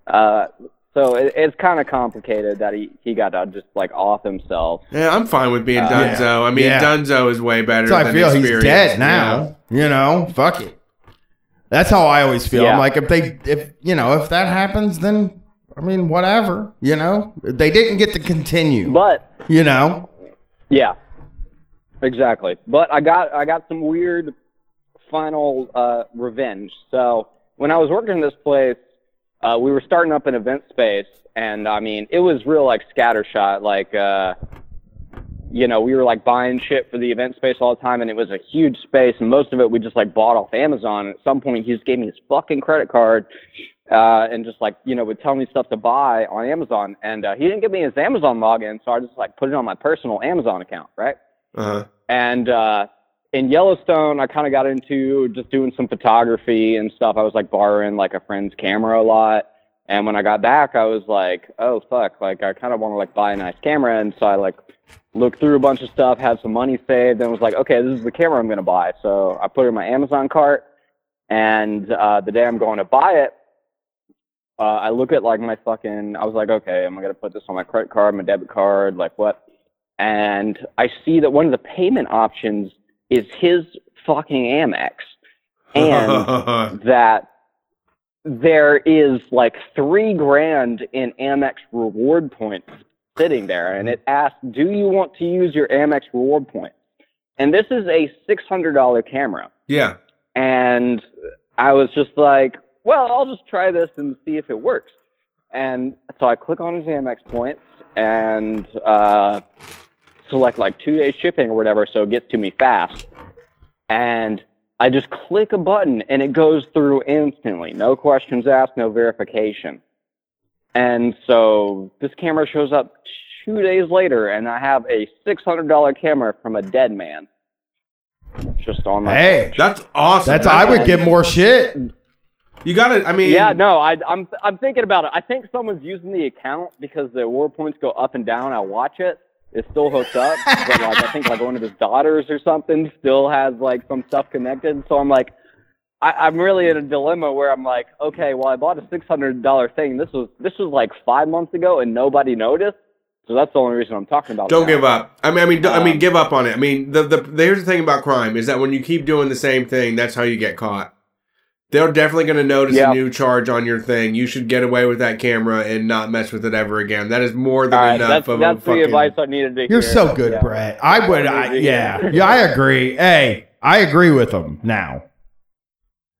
Uh, so it, it's kind of complicated that he he got to just like off himself. Yeah, I'm fine with being Uh, Dunzo. I mean, Yeah. Dunzo is way better. That's how I than feel. He's dead now. You know, fuck it. That's how I always feel. I'm like, if they, if you know, if that happens, then I mean, whatever. You know, they didn't get to continue. But You know, Yeah, exactly. But I got I got some weird final uh, revenge. So when I was working in this place, uh, we were starting up an event space, and I mean it was real like scattershot. Like uh, you know, we were like buying shit for the event space all the time, and it was a huge space, and most of it we just like bought off Amazon. And at some point, he just gave me his fucking credit card. Uh, and just like you know, would tell me stuff to buy on Amazon, and uh, he didn't give me his Amazon login, so I just like put it on my personal Amazon account, right? Uh-huh. And uh, in Yellowstone, I kind of got into just doing some photography and stuff. I was like borrowing like a friend's camera a lot, And when I got back, I was like, oh fuck, like I kind of want to like buy a nice camera, and so I like looked through a bunch of stuff, had some money saved, and was like, okay, this is the camera I'm gonna buy. So I put it in my Amazon cart, and uh, the day I'm going to buy it, uh, I look at like my fucking. I was like, okay, am I gonna put this on my credit card, my debit card, like what? And I see that one of the payment options is his fucking Amex, and that there is like three grand in Amex reward points sitting there, and it asks, "Do you want to use your Amex reward points?" And this is a six hundred dollar camera, yeah. and I was just like, "Well, I'll just try this and see if it works." And so I click on his Amex points and uh, select like two day shipping or whatever, so it gets to me fast. And I just click a button and it goes through instantly. No questions asked, no verification. And so this camera shows up two days later, and I have a $600 camera from a dead man. Just on my. Hey, That's awesome. that's I would get more shit. You got to I mean Yeah, no, I, I'm I'm thinking about it. I think someone's using the account because the award points go up and down. I watch it. It's still hooked up, but like I think like one of his daughters or something still has like some stuff connected. So I'm like, I, I'm really in a dilemma where I'm like, okay, well I bought a six hundred dollar thing. This was this was like five months ago and nobody noticed. So that's the only reason I'm talking about. Don't now. give up. I mean, I mean, don't- I mean, Um, give up on it. I mean, the, the the here's the thing about crime is that when you keep doing the same thing, that's how you get caught. They're definitely going to notice Yeah. a new charge on your thing. You should get away with that camera and not mess with it ever again. That is more than All right, enough that's, of that's a the fucking. advice I needed to You're hear. so good, Yeah. Brett. I would. I, Yeah. yeah, yeah, I agree. Hey, I agree with them now.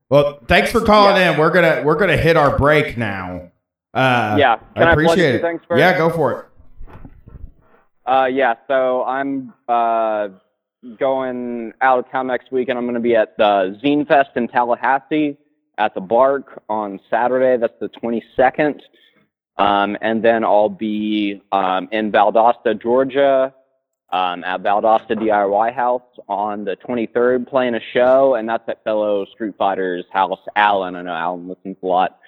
Well, thanks for calling Yeah. in. We're gonna we're gonna hit our break now. Uh, Yeah, can I, I plug a appreciate few it. things first? Yeah, go for it. Uh, yeah, so I'm uh, going out of town next week, and I'm going to be at the Zine Fest in Tallahassee at the Bark on Saturday. That's the 22nd. Um, and then I'll be um, in Valdosta, Georgia, um, at Valdosta DIY House on the 23rd, playing a show, and that's at fellow Street Fighters house, Alan. I know Alan listens a lot.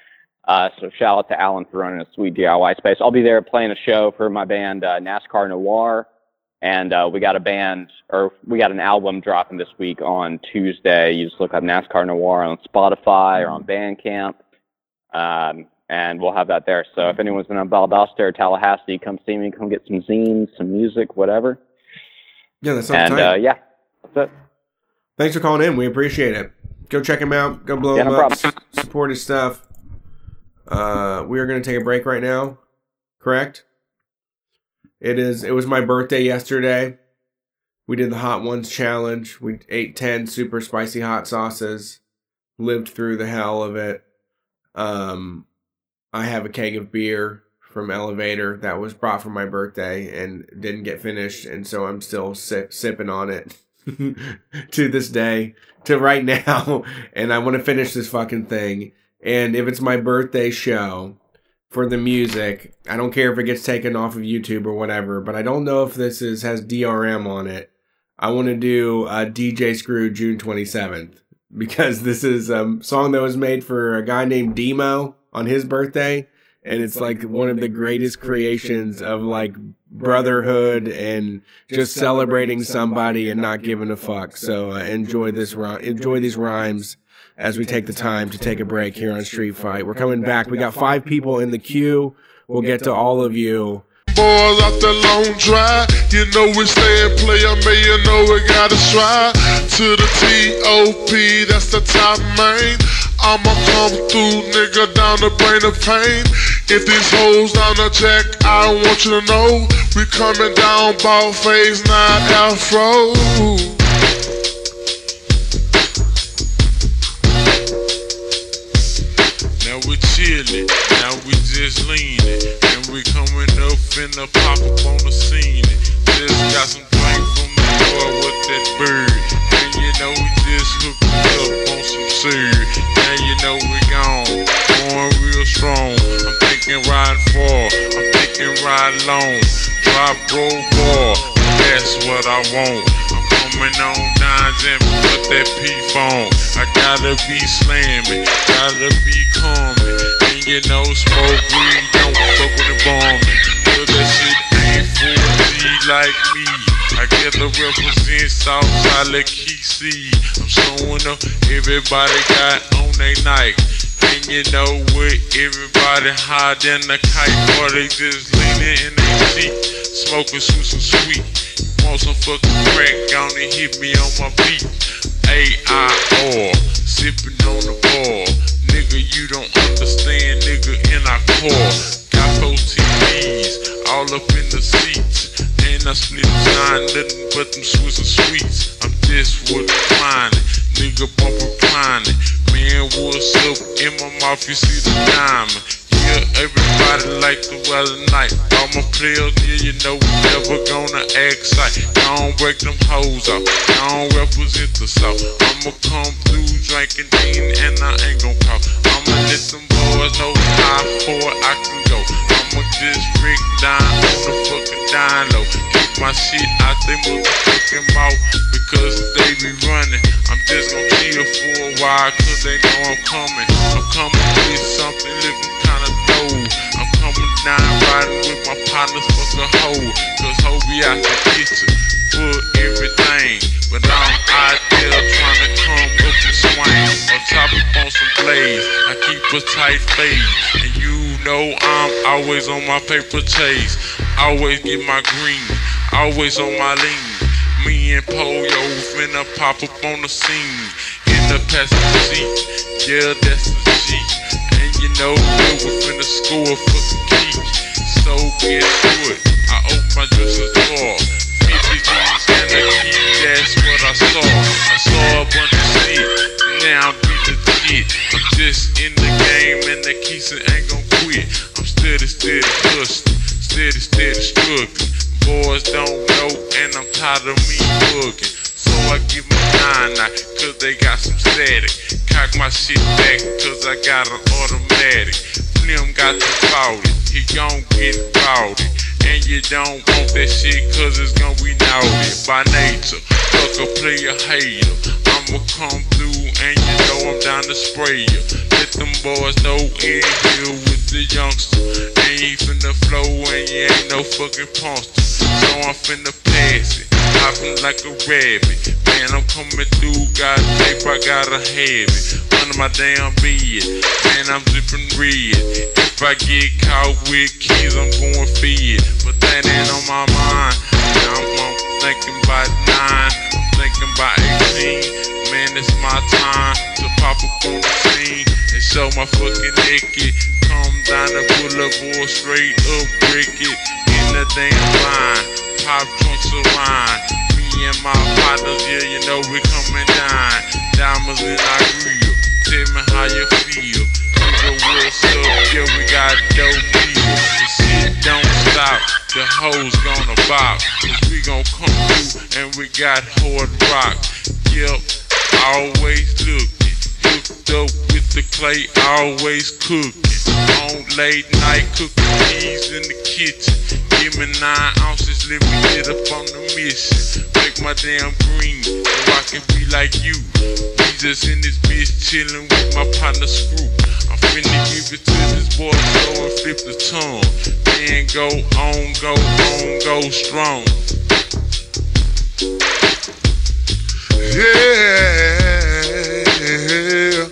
Uh, so shout out to Alan for running a sweet DIY space. I'll be there playing a show for my band uh, NASCAR Noir, and uh, we got a band or we got an album dropping this week on Tuesday. You just look up NASCAR Noir on Spotify or on Bandcamp, um, and we'll have that there. So if anyone's in Valdosta or Tallahassee, come see me. Come get some zines, some music, whatever. Yeah, that sounds And uh, yeah, that's it. Thanks for calling in. We appreciate it. Go check him out. Go blow Yeah, him no up. problem. S- Support his stuff. Uh, we are going to take a break right now. Correct? It is. It was my birthday yesterday. We did the hot ones challenge. We ate ten super spicy hot sauces. Lived through the hell of it. Um, I have a keg of beer from Elevator that was brought for my birthday and didn't get finished, and so I'm still sip, sipping on it to this day, to right now. And I want to finish this fucking thing. And if it's my birthday show for the music, I don't care if it gets taken off of YouTube or whatever, but I don't know if this is has DRM on it. I want to do uh, DJ Screw June 27th because this is a song that was made for a guy named Demo on his birthday. And it's like one of the greatest creations of like brotherhood and just celebrating somebody and not giving a fuck. So uh, enjoy this enjoy these rhymes as we take the time to take a break here on Street Fight. We're coming back. We got five people in the queue. We'll get to all of you. Boys out the long drive, you know we stay and play a man, you know we gotta to the T.O.P. That's the top main. I'ma come through, nigga, down the brain of pain. If these hoes down the jack, I want you to know we coming down ball phase afro. Coming a pop up on the scene. Just got some drink from the boy with that bird, and you know we just hooked up on some syrup. Now you know we gone, going real strong. I'm thinking ride far, I'm thinking ride long, drop roll bar. That's what I want. I'm coming on nines and put that P phone. I gotta be slamming, gotta be coming. And you know, smoke weed, don't fuck with the bomb. Cause that shit for like me. I get to represent Southside like. I'm showing up, everybody got on they night. And you know what? Everybody high than the kite, or they just leaning in their seat, smoking some some sweet. Want some fucking crack? Gonna hit me on my beat. A-I-R, sipping on the ball. Nigga, you don't understand, nigga, in our core. Got four TVs all up in the seats. And I split nine, nothing but them Swiss and sweets. I'm just with reclining, nigga bump reclining. Man, what's up in my mouth? You see the diamond. Yeah, everybody like the weather night. All my players, yeah, you know we never gonna act sight. Don't break them hoes off. Don't represent the south. I'ma come through drinking lean and I ain't gon' call. I'ma let them boys know how far I can go. I'ma just break down on the fucking low. Keep my shit out they motherfucking mouth because they be running. I'm just gon' chill for a while cause they know I'm coming. I'm coming with something with partners fuck a hoe. Cause hoe be out the kitchen for everything. But I'm out there trying to come up and swing. On top of on some blades. I keep a tight fade. And you know I'm always on my paper chase. Always get my green. Always on my lean. Me and Polio finna pop up on the scene. In the passenger seat. Yeah, that's the G. And you know we finna score for the key. So guess what? I open my dresser drawer. 50 G's and a key, that's what I saw. I saw a bunch of shit. Now I'm be legit. I'm just in the game and the keys ain't gon' quit. I'm steady, steady. Steady, steady struggling. Boys don't know and I'm tired of me bugging. So I give them nine now, cause they got some static. Cock my shit back, cause I got an automatic. Slim got the 40, he gon' get rowdy. And you don't want that shit, cause it's gon' be naughty. By nature, fuck a player hater. I'ma come through and you know I'm down to spray you. Let them boys know in here with the youngster. Ain't you finna flow and you ain't no fucking punster. So I'm finna pass it. Hopping like a rabbit. Man, I'm coming through. Got tape, I gotta have it. Under my damn bed. Man, I'm dripping red. If I get caught with keys, I'm going feed. But that ain't on my mind. Now I'm, I'm thinking about nine. I'm thinking about 18. Man, it's my time to pop up on the scene and show my fucking naked. Come down the boulevard, straight up, break it in the damn line. Pop trunks of wine. Me and my partners, yeah, you know we coming down. Diamonds in our grill. Tell me how you feel. Nigga, what's up? Yeah, we got dope deal. The shit don't stop. The hoes gonna bop. Cause we gon' come through and we got hard rock. Yep, always looking. Hooked up with the clay, always cooking. On late night cooking peas in the kitchen. Give me nine ounces, let me get up on the mission. Make my damn green, so I can be like you. We just in this bitch chillin' with my partner Screw. I'm finna give it to this boy, so and flip the tongue. Then go on, go on, go strong. Yeah. Gonna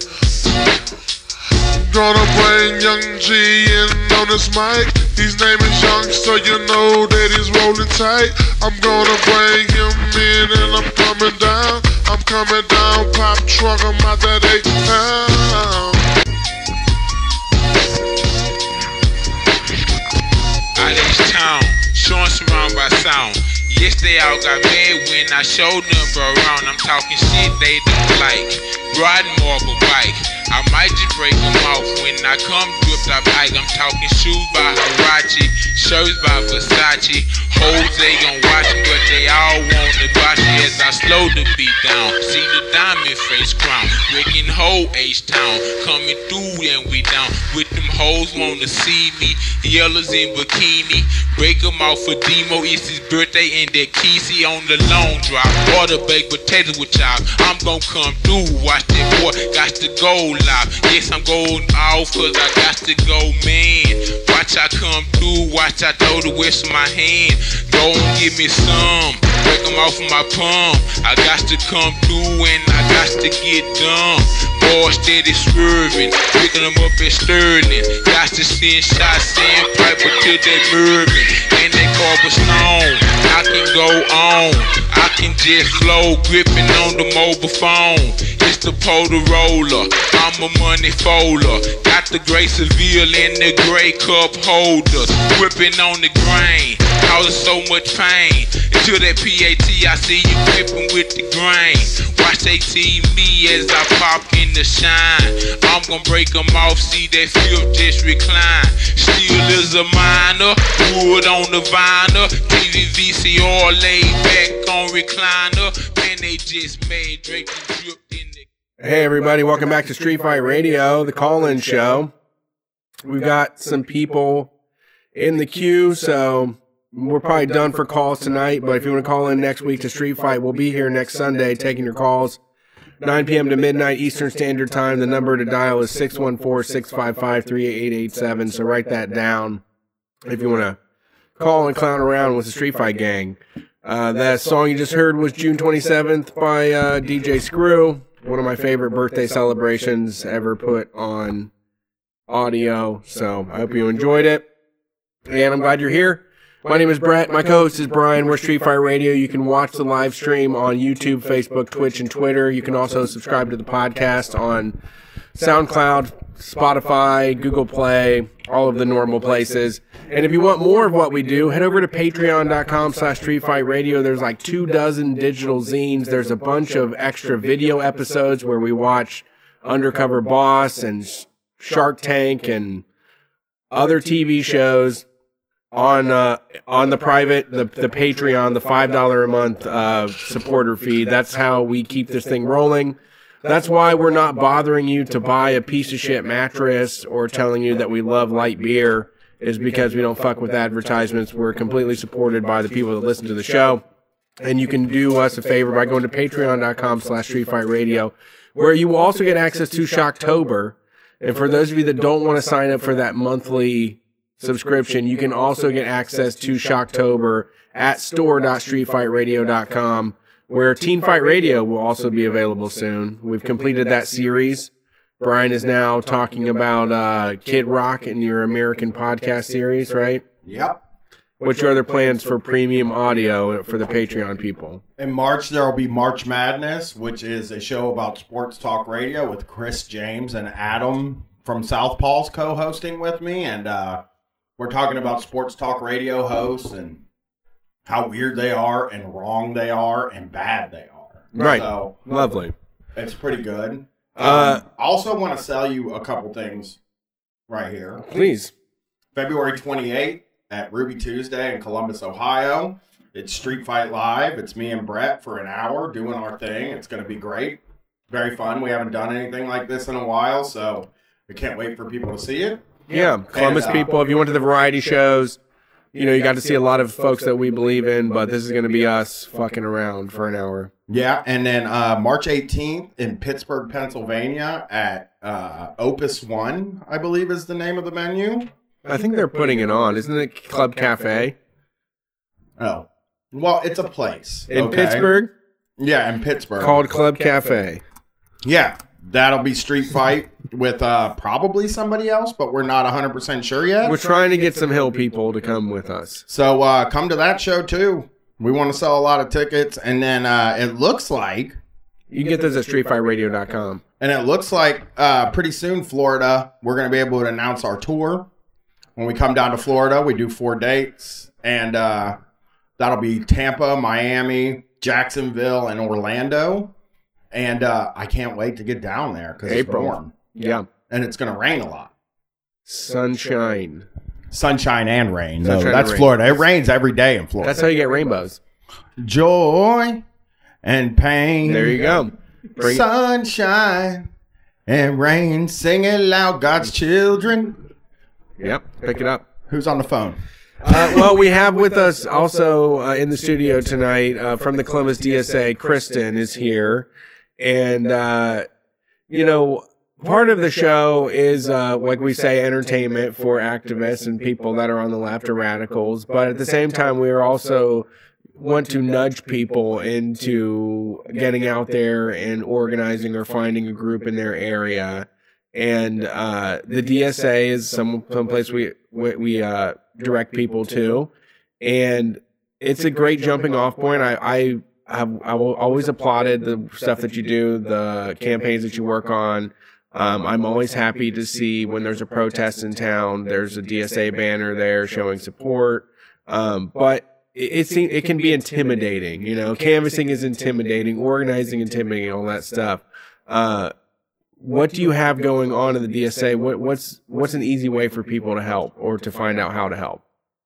bring Young G in on this mic. His name is Young, so you know that he's rolling tight. I'm gonna bring him in and I'm coming down. I'm coming down, pop truck, I'm out that eight pound. out of town, showing surrounded by sound. Yes, they all got mad when I showed them around. I'm talking shit they don't like. Riding marble bike. I might just break them off when I come dripped up bike. I'm talking shoes by Harachi, shirts by Versace. Hoes they gon' watch me, but they all want the botch as I slow the beat down. See the diamond face crown, breaking whole H town. Coming through and we down. With them hoes wanna see me. Yellows in bikini. Break 'em off for Demo. It's his birthday and that Kesey on the long drop. Order baked potatoes with chop. I'm gon' come through. Watch that boy. Got the gold life. Yes, I'm going off cause I got to go, man. Watch I come through, watch I throw the west of my hand. And give me some, break them off of my palm. I got to come through and I got to get done. Boy steady swerving, picking them up at Sterling. Got to send shots, sand piper till they moving. And I can go on. I can just flow, gripping on the mobile phone. It's the Polarola, I'm a money folder. Got the gray Seville in the gray cup holders. gripping on the grain, causing so much pain. Until that PAT, I see you gripping with the grain. Watch they see me as I pop in the shine. I'm gonna break them off, see that fifth just recline. Steel is a minor, wood on the vinyl. TV VCR laid back on recliner. Man, they just made Drake in the Hey, everybody, welcome back to Street Fight Radio, the call in show. We've got some people in the queue, so we're probably done for calls tonight. But if you want to call in next week to Street Fight, we'll be here next Sunday taking your calls. 9 p.m. to midnight Eastern Standard Time. The number to dial is 614 655 3887. So write that down if you want to call and clown around with the Street Fight Gang. Uh, that song you just heard was June 27th by uh, DJ Screw, one of my favorite birthday celebrations ever put on audio. So I hope you enjoyed it. And I'm glad you're here. My name is Brett. My co-host is Brian. We're Street Fighter Radio. You can watch the live stream on YouTube, Facebook, Twitch, and Twitter. You can also subscribe to the podcast on SoundCloud, Spotify, Google Play, all of the normal places. And if you want more of what we do, head over to patreon.com slash Street Fight Radio. There's like two dozen digital zines. There's a bunch of extra video episodes where we watch Undercover Boss and Shark Tank and other TV shows on uh, on the private the the Patreon, the five dollar a month uh, supporter feed. That's how we keep this thing rolling. That's why we're not bothering you to buy a piece of shit mattress or telling you that we love light beer. Is because we don't fuck with advertisements. We're completely supported by the people that listen to the show. And you can do us a favor by going to patreon.com slash Street Fight Radio, where you will also get access to Shocktober. And for those of you that don't want to sign up for that monthly subscription, you can also get access to Shocktober at store.streetfightradio.com, where Teen Fight Radio will also be available soon. We've completed that series. Brian is now talking about uh, Kid Rock and your American podcast series, right? Yep. What's your other plans for premium audio for the Patreon people? In March, there will be March Madness, which is a show about sports talk radio with Chris James and Adam from Southpaw's co-hosting with me, and uh, we're talking about sports talk radio hosts and how weird they are, and wrong they are, and bad they are. Right. So Lovely. it's pretty good. Uh, Um, I also want to sell you a couple things right here. Please. February 28th at Ruby Tuesday in Columbus, Ohio. It's Street Fight Live. It's me and Brett for an hour doing our thing. It's going to be great. Very fun. We haven't done anything like this in a while, so we can't wait for people to see it. Yeah, Columbus And, uh, people, if you went to the variety shows, you know, you got to see a lot of folks that we believe in, but this is going to be us fucking around for an hour. Yeah, and then uh, March 18th in Pittsburgh, Pennsylvania at uh, Opus One, I believe is the name of the venue. I think they're putting it on, isn't it? Club Cafe Oh, well, it's a place in okay? Pittsburgh Yeah, in Pittsburgh. called Club Cafe. Yeah, that'll be Street Fight with uh, probably somebody else, but we're not 100% sure yet. We're trying to get some hill people to come with us. So uh, come to that show too. We want to sell a lot of tickets, and then uh, it looks like, You can get those at streetfightradio.com. and it looks like uh, pretty soon, Florida, we're going to be able to announce our tour. When we come down to Florida, we do four dates, and uh, that'll be Tampa, Miami, Jacksonville, and Orlando. And uh, I can't wait to get down there because it's warm, Yeah. and it's going to rain a lot. Sunshine. Sunshine and rain. No, Sunshine and that's rain. Florida. It rains every day in Florida. That's how you get rainbows. joy and pain. There you go. Bring- Sunshine and rain, singing loud, God's children. Yep. Pick it up. Who's on the phone? Uh, well, we have with us also uh, in the studio tonight uh, from the Columbus DSA. Kristen is here, and uh, you know, part of the show is, uh, like we say, entertainment for activists and people that are on the left or radicals. But at the same time, we are also want to nudge people into getting out there and organizing or finding a group in their area. And uh, the DSA is some someplace we we, we uh, direct people to, and it's a great jumping off point. I I have I will always applauded the stuff that you do, the campaigns that you work on. Um, I'm always happy to see when there's a protest in town. There's a DSA banner there showing support. Um, but it, it it can be intimidating. You know, canvassing is intimidating, organizing intimidating, all that stuff. Uh, what do you have going on in the DSA? What, what's what's an easy way for people to help or to find out how to help?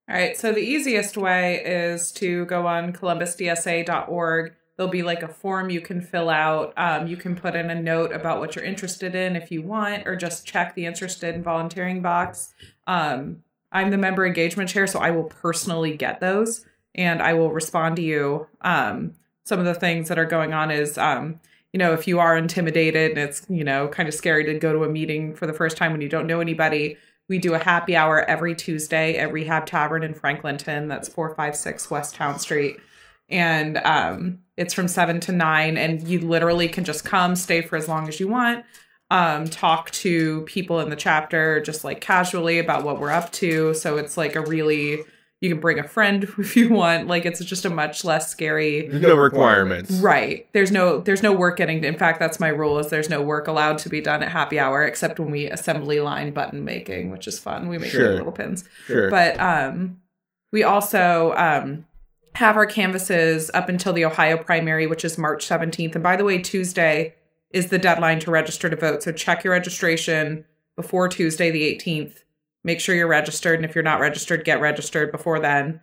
All right, so the easiest way is to go on columbusdsa.org. There'll be like a form you can fill out. Um, you can put in a note about what you're interested in if you want, or just check the interested in volunteering box. Um, I'm the member engagement chair, so I will personally get those and I will respond to you. Um, some of the things that are going on is, um, you know, if you are intimidated and it's, you know, kind of scary to go to a meeting for the first time when you don't know anybody, we do a happy hour every Tuesday at Rehab Tavern in Franklinton. That's 456 West Town Street. And um, it's from 7 to 9. And you literally can just come, stay for as long as you want, um, talk to people in the chapter just like casually about what we're up to. So it's like a really, you can bring a friend if you want. Like it's just a much less scary. There's no requirements. Right. There's no there's no work getting in fact that's my rule is there's no work allowed to be done at happy hour except when we assembly line button making, which is fun. We make Sure. little pins. Sure. But um we also um have our canvases up until the Ohio primary, which is March 17th. And by the way, Tuesday is the deadline to register to vote. So check your registration before Tuesday the 18th. Make sure you're registered. And if you're not registered, get registered before then.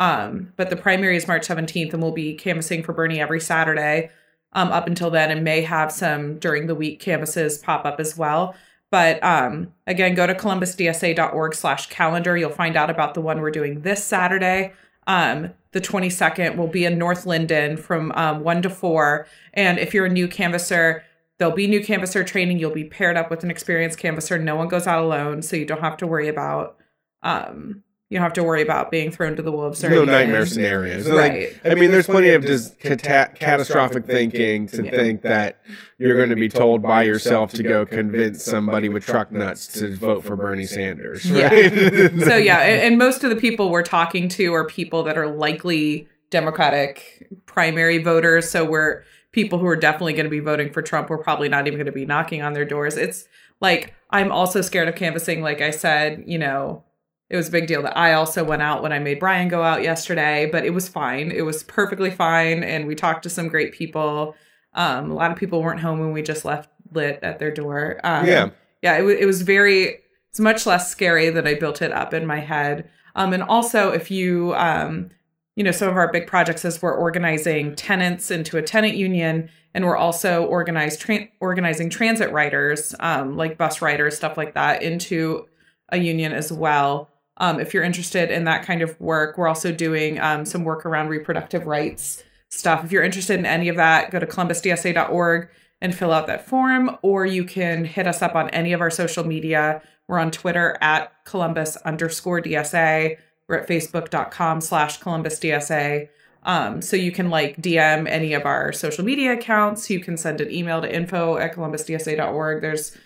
Um, but the primary is March 17th, and we'll be canvassing for Bernie every Saturday um, up until then, and may have some during the week canvases pop up as well. But um, again, go to columbusdsa.org slash calendar. You'll find out about the one we're doing this Saturday. Um, the 22nd will be in North Linden from um, 1 to 4. And if you're a new canvasser, there'll be new canvasser training. You'll be paired up with an experienced canvasser. No one goes out alone, so you don't have to worry about um, you don't have to worry about being thrown to the wolves or no anything. nightmare scenarios. Like, Right. I mean, there's plenty of just cata- catastrophic thinking to Yeah. think that you're going to be told by yourself to go convince somebody with truck nuts to vote for Bernie Sanders. Yeah. So yeah, and, and most of the people we're talking to are people that are likely Democratic primary voters. So we're people who are definitely going to be voting for Trump. We're probably not even going to be knocking on their doors. It's like I'm also scared of canvassing. Like I said, you know, it was a big deal that I also went out when I made Brian go out yesterday, but it was fine. It was perfectly fine, and we talked to some great people. Um, a lot of people weren't home when we just left lit at their door. Um, Yeah. yeah, it, wa- it was very. It's much less scary than I built it up in my head. Um, and also, if you, um, you know, some of our big projects is we're organizing tenants into a tenant union, and we're also organized tran organizing transit riders, um, like bus riders, stuff like that, into a union as well. Um, if you're interested in that kind of work, we're also doing um, some work around reproductive rights stuff. If you're interested in any of that, go to columbusdsa.org and fill out that form, or you can hit us up on any of our social media. We're on Twitter at Columbus underscore DSA. We're at facebook.com slash Columbus DSA. Um, so you can like DM any of our social media accounts. You can send an email to info at columbusdsa.org. There's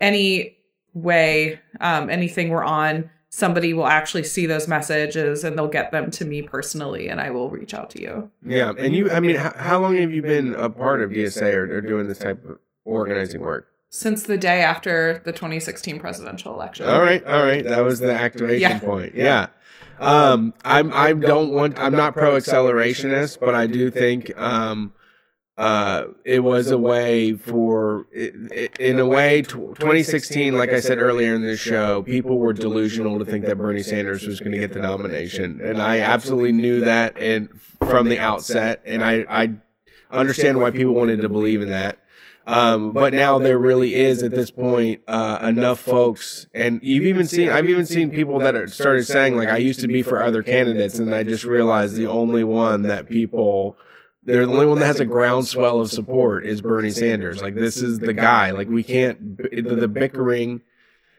any way, um, anything we're on, somebody will actually see those messages and they'll get them to me personally and I will reach out to you. yeah. And you, I mean, how, how long have you been a part of DSA or, or doing this type of organizing work? Since the day after the 2016 presidential election. All right, all right. That was the activation Yeah. point. Yeah. Um, I'm I don't want I'm not pro accelerationist, but I do think um, uh, it was a way for in a way 2016 like I said earlier in this show, people were delusional to think that Bernie Sanders was going to get the nomination, and I absolutely knew that and from the outset, and I I understand why people wanted to believe in that. Um, but now there really is at this point uh, enough folks, and you've even seen I've even seen people that are started saying like I used to be for other candidates, and I just realized the only one that people they're the only one that has a groundswell of support is Bernie Sanders. Like this is the guy. Like we can't the, the bickering.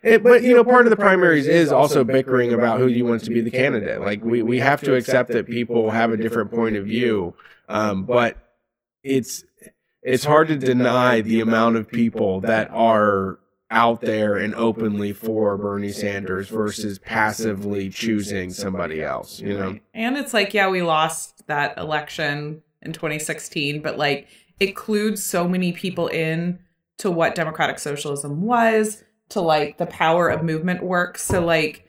It, but you know, part of the primaries is also bickering about who you want to be the candidate. Like we, we have to accept that people have a different point of view. Um, but it's it's hard to deny the amount of people that are out there and openly for Bernie Sanders versus passively choosing somebody else, you know? And it's like, yeah, we lost that election in 2016, but like it clued so many people in to what democratic socialism was, to like the power of movement work. So like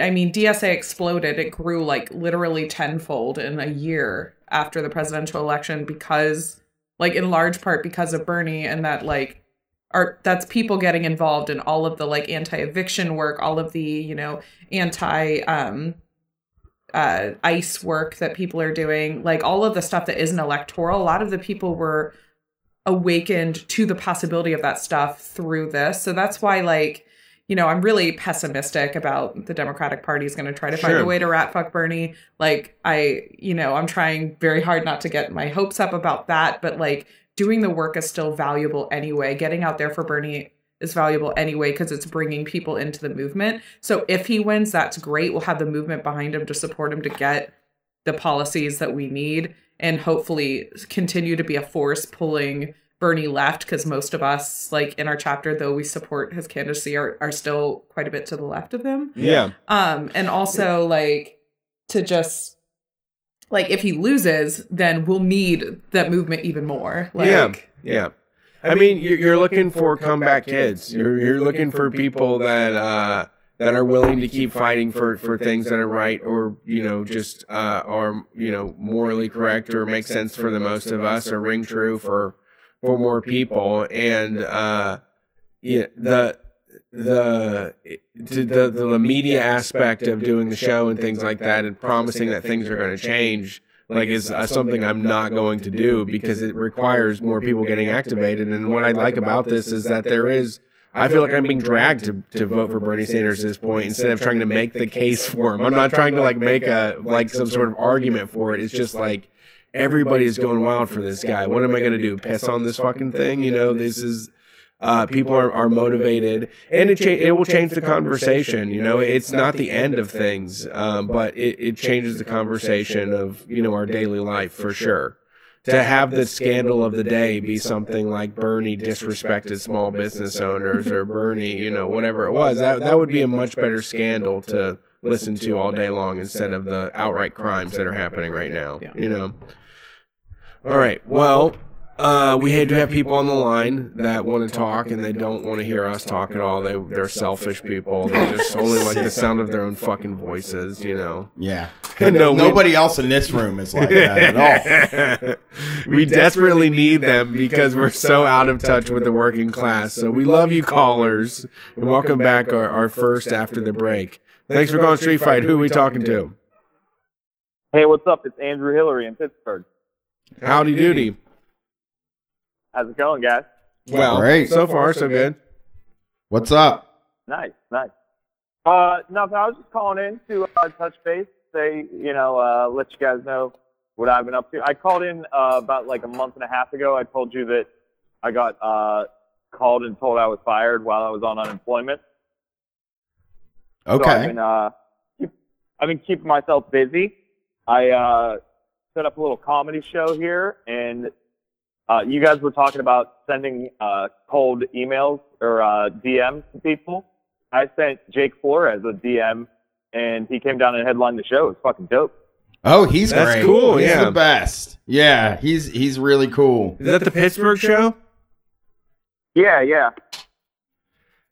I mean, DSA exploded. It grew like literally tenfold in a year after the presidential election because like in large part because of Bernie and that like are that's people getting involved in all of the like anti-eviction work, all of the, you know, anti um uh ice work that people are doing, like all of the stuff that isn't electoral. A lot of the people were awakened to the possibility of that stuff through this. So that's why like you know, I'm really pessimistic about the Democratic Party is going to try to find a way to rat fuck Bernie. Like, I, you know, I'm trying very hard not to get my hopes up about that, but like doing the work is still valuable anyway. Getting out there for Bernie is valuable anyway because it's bringing people into the movement. So if he wins, that's great. We'll have the movement behind him to support him to get the policies that we need and hopefully continue to be a force pulling Bernie left because most of us, like in our chapter, though we support his candidacy, are, are still quite a bit to the left of him. Yeah. Um, and also like to just like if he loses, then we'll need that movement even more. Like, yeah, yeah. I mean, you're, you're looking for comeback kids. You're you're looking for people that uh, that are willing to keep fighting for, for things that are right, or you know, just uh, are you know morally correct, or make sense for the most of us, or ring true for for more people. And uh, yeah, the the the the media aspect of doing the show and things like that, and promising that things are going to change like is uh, something I'm not going to do because it requires more people getting activated. And what I like about this is that there is, I feel like I'm being dragged to, to vote for Bernie Sanders at this point instead of trying to make the case for him. I'm not trying to like make a like some sort of argument for it. It's just like everybody is going wild for this guy. What am I going to do? Piss on this fucking thing? You know, this is. Uh, people are, are motivated, and it cha- it will change the conversation. You know, it's not the end of things, um, but it, it changes the conversation of you know our daily life for sure. To have the scandal of the day be something like Bernie disrespected small business owners or Bernie, you know, whatever it was, that that would be a much better scandal to listen to all day long instead of the outright crimes that are happening right now. Yeah. You know. All right. Well, uh, we had to have people on the line that want to talk and they don't want to hear us talk at all. They they're selfish people. They just only like the sound of their own fucking voices. You know. Yeah. No, we- Nobody else in this room is like that at all. we desperately need them because we're so out of touch with the working class. So we love you callers and welcome back our, our first after the break. Thanks for going Street Fight. Who are we talking to? Hey, what's up? It's Andrew Hillary in Pittsburgh. Howdy doody. How's it going, guys? Well, Great. so far so good. What's up? Nice, nice. Uh, nothing. I was just calling in to uh, touch base, say, you know, uh, let you guys know what I've been up to. I called in uh, about like a month and a half ago. I told you that I got uh, called and told I was fired while I was on unemployment. So I've Okay. been, uh, keep, I've been keeping myself busy. I uh, set up a little comedy show here, and uh, you guys were talking about sending uh, cold emails or uh, DMs to people. I sent Jake Flores a DM, and he came down and headlined the show. It's fucking dope. Oh, he's That's great. cool, He's yeah. the best. Yeah, he's he's really cool. Is that the Pittsburgh show? Yeah, yeah.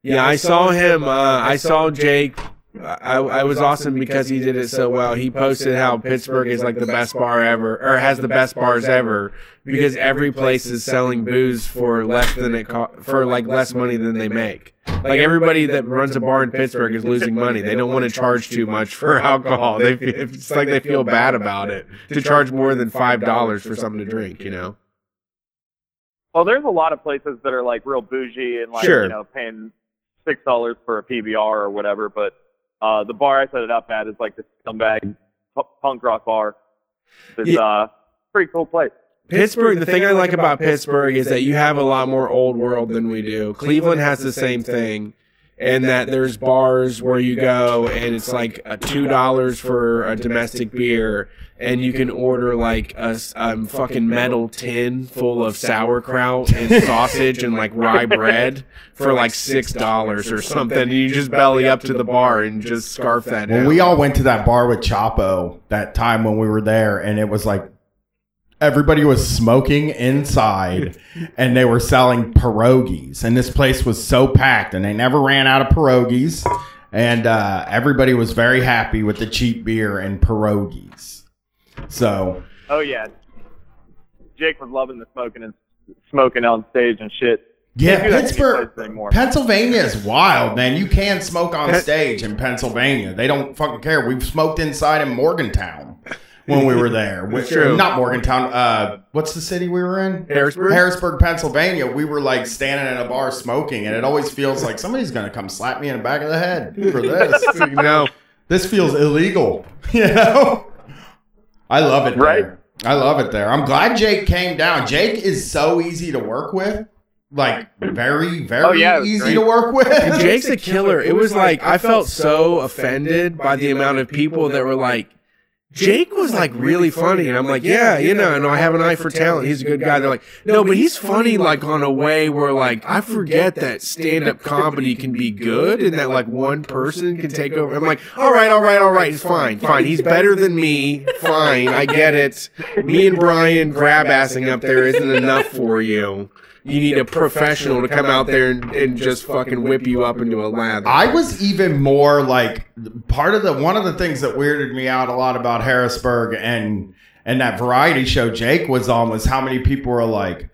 Yeah, I saw him. Uh, I saw Jake. I, I was awesome because he did it so well. He posted how Pittsburgh is like the best bar ever, or has the best bars ever, because every place is selling booze for less than it co- for like less money than they make. Like everybody that runs a bar in Pittsburgh is losing money. They don't want to charge too much for alcohol. They it's like they feel bad about it to charge more than five dollars for something to drink. You know. Well, there's a lot of places that are like real bougie and like Sure. you know paying six dollars for a PBR or whatever. But uh, the bar I set it up at is like this scumbag pu- punk rock bar. It's Yeah. uh pretty cool place. Pittsburgh, the thing I like about Pittsburgh is that you have a lot more old world than we do. Cleveland has the same thing. And that there's bars where you go and it's like two dollars for a domestic beer, and you can order like a um, fucking metal tin full of sauerkraut and sausage and like rye bread for like six dollars or something. And you just belly up to the bar and just scarf that. When down. we all went to that bar with Chapo that time when we were there, and it was like everybody was smoking inside and they were selling pierogies. And this place was so packed, and they never ran out of pierogies. And uh, everybody was very happy with the cheap beer and pierogies. So, Oh yeah, Jake was loving the smoking and smoking on stage and shit. yeah, Can't do that any Pittsburgh. Pennsylvania is wild, man. You can smoke on stage in Pennsylvania. They don't fucking care. We've smoked inside in Morgantown when we were there. Which, true. Not Morgantown. Uh, what's the city we were in? Harrisburg? Harrisburg, Pennsylvania. We were like standing in a bar smoking, and it always feels like somebody's gonna come slap me in the back of the head for this. no, this feels illegal. You know. I love it Right. there. I love it there. I'm glad Jake came down. Jake is so easy to work with. Like very, very Oh, yeah, easy great. to work with. And Jake's a killer. It was like I felt so offended by the amount of people that were like, Jake was like really funny, and I'm like, yeah, you know, and I have an eye for talent. He's a good guy. They're like, no, but he's funny like on a way where like I forget that stand up comedy can be good, and that like one person can take over. I'm like, all right, all right, all right, it's fine, fine. He's better than me. Fine, I get it. Me and Brian grab assing up there isn't enough for you. You need a professional to come out there and, and just fucking whip you up into a lather. I was even more like part of the one of the things that weirded me out a lot about Harrisburg and and that variety show Jake was on was how many people were like,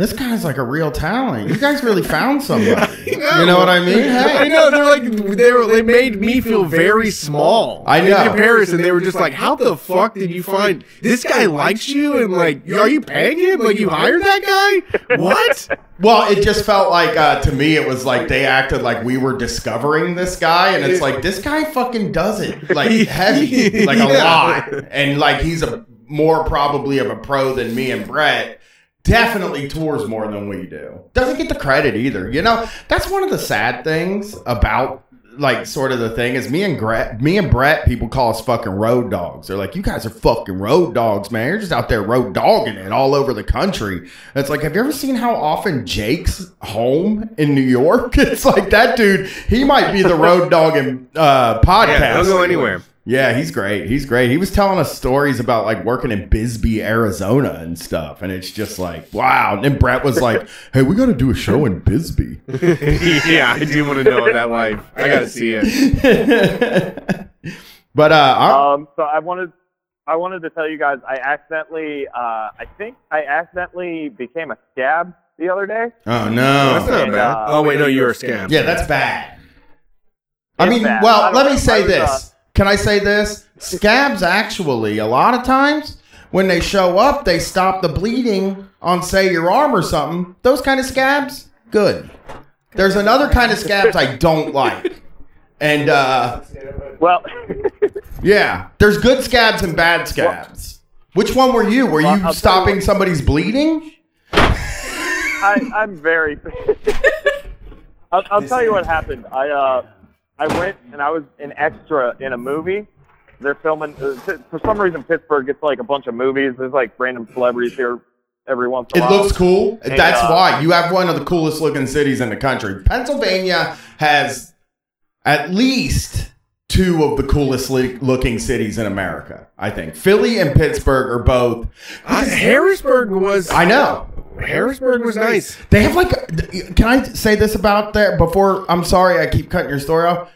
"This guy's like a real talent. You guys really found somebody." You know what I mean? I know they're like they were, they made me feel very small. I know. In comparison, they were just like, "How the fuck did you find this guy likes you?" And like, are you paying him? Like, you hired that guy? What? Well, it just felt like uh, to me it was like they acted like we were discovering this guy, and it's like this guy fucking does it like heavy, like a lot, and like he's a more probably of a pro than me and Brett. Definitely tours more than we do. Doesn't get the credit either. You know, that's one of the sad things about like sort of the thing is me and Gret, me and Brett, people call us fucking road dogs. They're like, you guys are fucking road dogs, man. You're just out there road dogging it all over the country. And it's like, have you ever seen how often Jake's home in New York? It's like that dude. He might be the road dogging uh, podcast. Yeah, he'll go anywhere. Yeah, he's great. He's great. He was telling us stories about like working in Bisbee, Arizona and stuff. And it's just like, wow. And then Brett was like, hey, we got to do a show in Bisbee. yeah, I do want to know that life. I gotta see it. but uh, I- Um, so I wanted, I wanted to tell you guys, I accidentally, uh, I think I accidentally became a scab the other day. oh no. That's not And, bad. uh, oh wait, no, you're a scab. Yeah, that's bad. I mean, bad. Well, don't let me say I uh, this. Can I say this? Scabs actually, a lot of times when they show up, they stop the bleeding on, say, your arm or something. Those kind of scabs, good. There's another kind of scabs I don't like. And uh, Well, yeah, there's good scabs and bad scabs. Which one were you? Were you I'll you stopping somebody's bleeding? I, I'm very. I'll, I'll tell you what happened. I uh, I went and I was an extra in a movie. They're filming uh, for some reason. Pittsburgh gets like a bunch of movies. There's like random celebrities here every once in It a while. looks cool. And, That's uh, why you have one of the coolest looking cities in the country. Pennsylvania has at least two of the coolest li- looking cities in America. I think Philly and Pittsburgh are both. Uh, Harrisburg was. I know. Harrisburg was nice. They have like. Can I say this about that before? I'm sorry, I keep cutting your story off.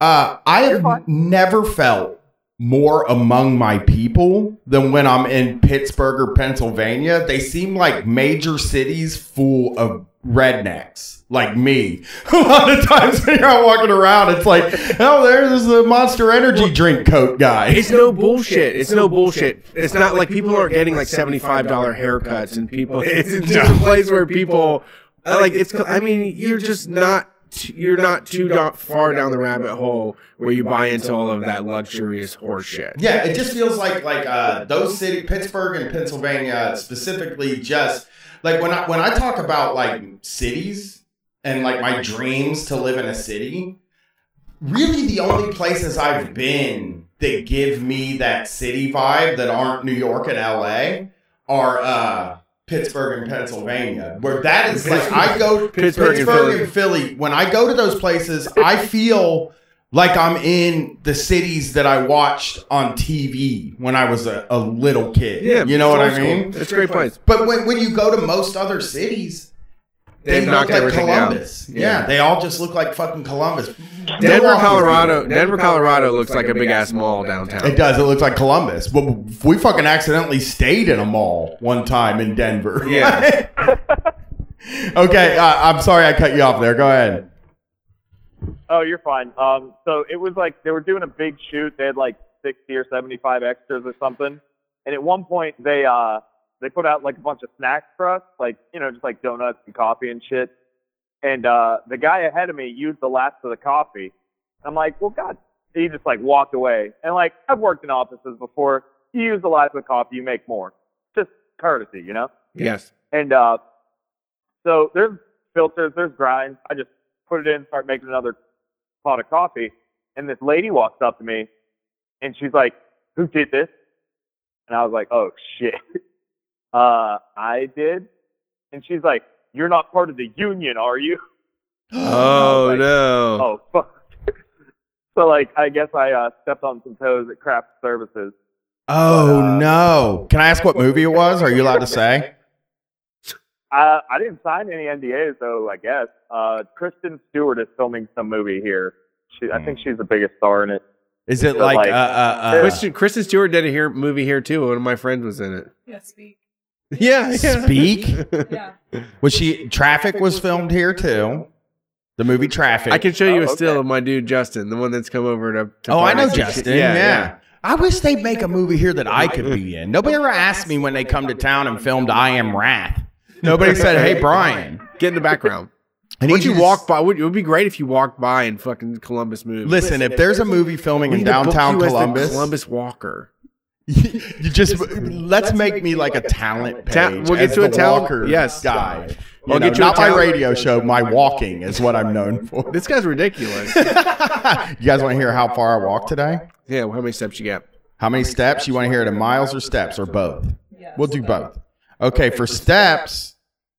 Uh, I have never felt more among my people than when I'm in Pittsburgh or Pennsylvania. They seem like major cities full of rednecks like me. A lot of times when you're out walking around, it's like, oh, there's the Monster Energy drink coat guy. It's no bullshit. It's no bullshit. It's not like people are getting like seventy-five dollar haircuts and people. It's just a place where people like it's. I mean, you're just not t- you're not too do- far down the rabbit hole where you buy into all of that luxurious horseshit. Yeah, it just feels like like uh, those city, Pittsburgh and Pennsylvania specifically, just like when I when I talk about like cities and like my dreams to live in a city, really the only places I've been that give me that city vibe that aren't New York and LA are uh Pittsburgh and Pennsylvania. Where that is like I go Pittsburgh Pittsburgh, and and Philly. When I go to those places, I feel like I'm in the cities that I watched on TV when I was a, a little kid. Yeah, you know what old I school. mean? It's a great place. But when, when you go to most other cities, they They've look like. Columbus. Yeah. Yeah. they all just look like fucking Columbus. Denver, Milwaukee's Colorado. Denver, Colorado looks like a big ass mall downtown. It does. It looks like Columbus. But we fucking accidentally stayed in a mall one time in Denver. Yeah. okay, uh, I'm sorry I cut you off there. Go ahead. Oh, you're fine. Um, so it was like they were doing a big shoot. They had like 60 or 75 extras or something. And at one point, they uh they put out like a bunch of snacks for us, like you know, just like donuts and coffee and shit. And uh, the guy ahead of me used the last of the coffee. I'm like, well, God. He just like walked away. And like I've worked in offices before. You use the last of the coffee, you make more. Just courtesy, you know. Yes. And uh, so there's filters, there's grinds. I just put it in, start making another pot of coffee. And this lady walks up to me and she's like, Who did this? And I was like, Oh shit. Uh, I did. And she's like, You're not part of the union, are you? Oh like, no. Oh fuck. so like I guess I uh, stepped on some toes at craft services. Oh uh, no! Can I ask what movie it was? Are you allowed to say? Uh, I didn't sign any NDAs though. I guess uh, Kristen Stewart is filming some movie here. She, I think she's the biggest star in it. Is it So, like, like, uh, uh, uh, Kristen, Kristen Stewart did a here, movie here too. One of my friends was in it. Yeah, speak. Yeah, yeah. Speak? Yeah. Was she? Traffic was filmed here too. The movie Traffic. I can show you a Oh, still okay. of my dude Justin, the one that's come over to. to Oh, I know Justin. and shit. Justin. Yeah, I wish they'd make a movie here that I could be in. Nobody ever asked me when they come to town and filmed I Am Wrath. Nobody said, "Hey, Brian." Get in the background. I need Would you to walk by? Would, it would be great if you walked by in fucking Columbus movie. Listen, if there's a movie filming in need to book downtown you as the Columbus, Columbus Walker. you just let's make me like a talent page. Ta- we'll get as to a talent- Walker yes. guy. We'll You know, get you not my radio show. My walking is what I'm known for. This guy's ridiculous. you guys want to hear how far I walked today? yeah, well, how many steps you got? How many steps? You want to hear it in miles or steps or both? We'll do both. Okay, for steps,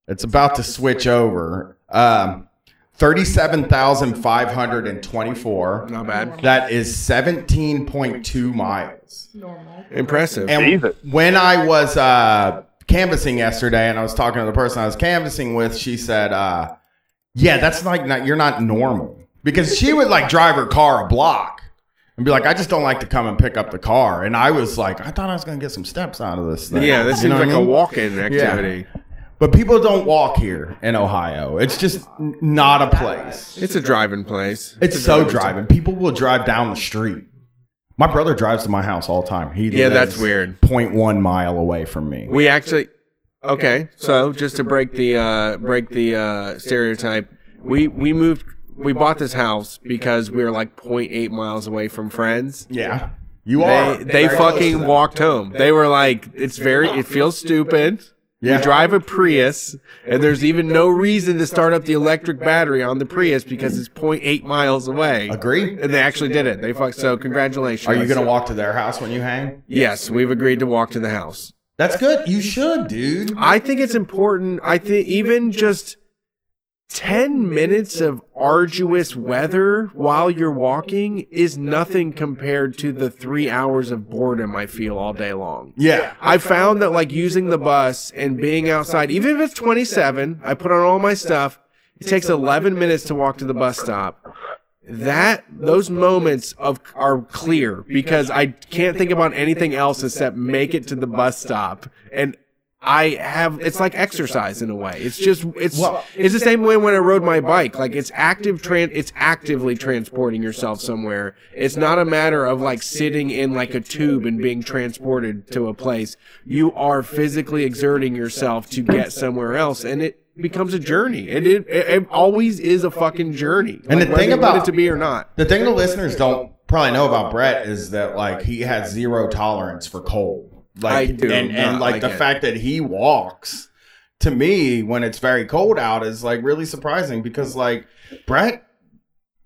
it's about to switch over. Um, 37,524. Not bad. That is 17.2 miles. Normal. Impressive. And Jesus. when I was uh, canvassing yesterday and I was talking to the person I was canvassing with, she said, uh, Yeah, that's like not, you're not normal. Because she would like drive her car a block and be like, I just don't like to come and pick up the car. And I was like, I thought I was going to get some steps out of this thing. yeah, this You seems like I a mean? walk-in activity. But people don't walk here in Ohio. It's just not a place. It's a driving place. It's a so driving- driving. People will drive down the street. My brother drives to my house all the time. He Yeah, that's weird. 0.1 mile away from me. We actually okay. So just to break the uh, break the uh, stereotype, we we moved. We bought this house because we were like 0.8 miles away from friends. Yeah. You are. They they Very close to fucking walked home. They were like, it's very. It feels stupid. Yeah. You drive a Prius, and there's even no reason to start up the electric battery on the Prius because it's 0.8 miles away. Agree? And they actually did it. They fuck. So congratulations. Are you going to walk to their house when you hang? Yes, we've agreed to walk to the house. That's good. You should, dude. I think it's important. I think even just 10 minutes of arduous weather while you're walking is nothing compared to the three hours of boredom I feel all day long. Yeah. I found that like using the bus and being outside, even if it's 27, I put on all my stuff. It takes 11 minutes to walk to the bus stop. That those moments of are clear because I can't think about anything else except make it to the bus stop and I have it's like exercise in a way. It's just it's Well- it's the same way when I rode my bike. Like it's active tran it's actively transporting yourself somewhere. It's not a matter of like sitting in like a tube and being transported to a place. You are physically exerting yourself to get somewhere else and it becomes a journey. It it, it, it always is a fucking journey. And the thing whether you want about- it to be or not. The thing the listeners don't probably know about Brett is that like he has zero tolerance for cold. Like I do and, and not like, like the it. fact that he walks to me when it's very cold out is like really surprising because like Brett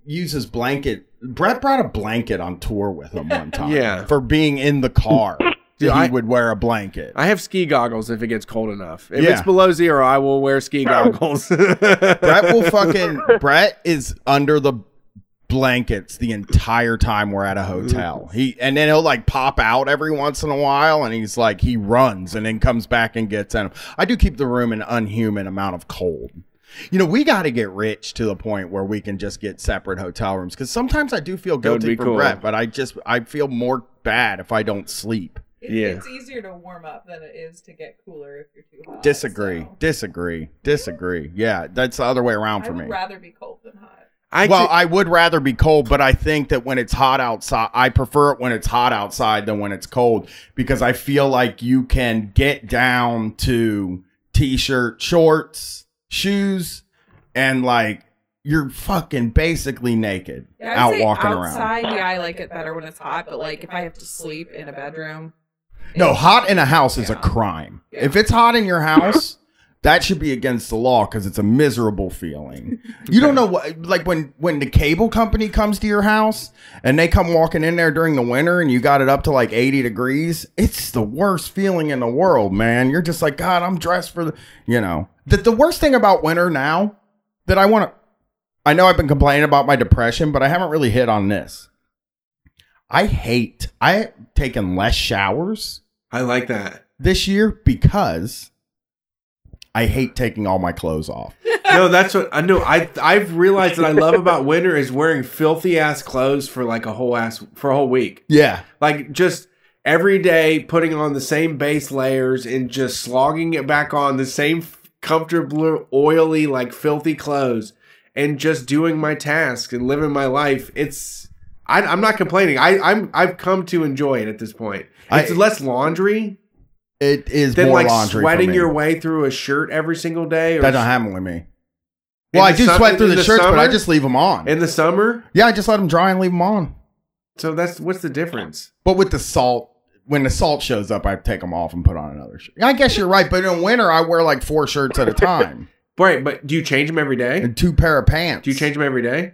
uses blanket Brett brought a blanket on tour with him one time. Yeah. For being in the car. Dude, he I- would wear a blanket. I have ski goggles if it gets cold enough. If Yeah. it's below zero, I will wear ski goggles. Brett will fucking Brett is under the blankets the entire time we're at a hotel. He and then he'll like pop out every once in a while and he's like he runs and then comes back and gets in him. I do keep the room an unhuman amount of cold. You know, we got to get rich to the point where we can just get separate hotel rooms because sometimes I do feel guilty for cool. Brett, but I just I feel more bad if I don't sleep. It's, Yeah. it's easier to warm up than it is to get cooler if you're too hot. Disagree, so. disagree, disagree. Yeah, that's the other way around I for would me. rather be cold than hot. I well, ju- I would rather be cold, but I think that when it's hot outside, I prefer it when it's hot outside than when it's cold because I feel like you can get down to t-shirt, shorts, shoes, and like you're fucking basically naked Yeah, I'd out say walking around. outside, yeah, I like it better when it's hot. But like if I have to sleep in a bedroom, No, hot in a house is a crime. Yeah. If it's hot in your house, that should be against the law because it's a miserable feeling. You don't know what, like when when the cable company comes to your house and they come walking in there during the winter and you got it up to like eighty degrees. It's the worst feeling in the world, man. You're just like, God, I'm dressed for the, you know. The the worst thing about winter now that I want to, I know I've been complaining about my depression, but I haven't really hit on this. I hate. I taken less showers I like that. this year because I hate taking all my clothes off. No, that's what I know. I I've realized that I love about winter is wearing filthy ass clothes for like a whole ass for a whole week. Yeah. Like just every day putting on the same base layers and just slogging it back on the same comfortable oily like filthy clothes and just doing my tasks and living my life. It's I, I'm not complaining. I I'm I've come to enjoy it at this point. It's I- less laundry It is than more like laundry for sweating your way through a shirt every single day. Or That don't happen with me. Well, I do sweat through the, shirts, but I just leave them on. in the summer. yeah, I just let them dry and leave them on. So that's what's the difference? But with the salt, when the salt shows up, I take them off and put on another shirt. I guess you're right, but in winter, I wear like four shirts at a time Right, but do you change them every day? and two pair of pants. Do you change them every day?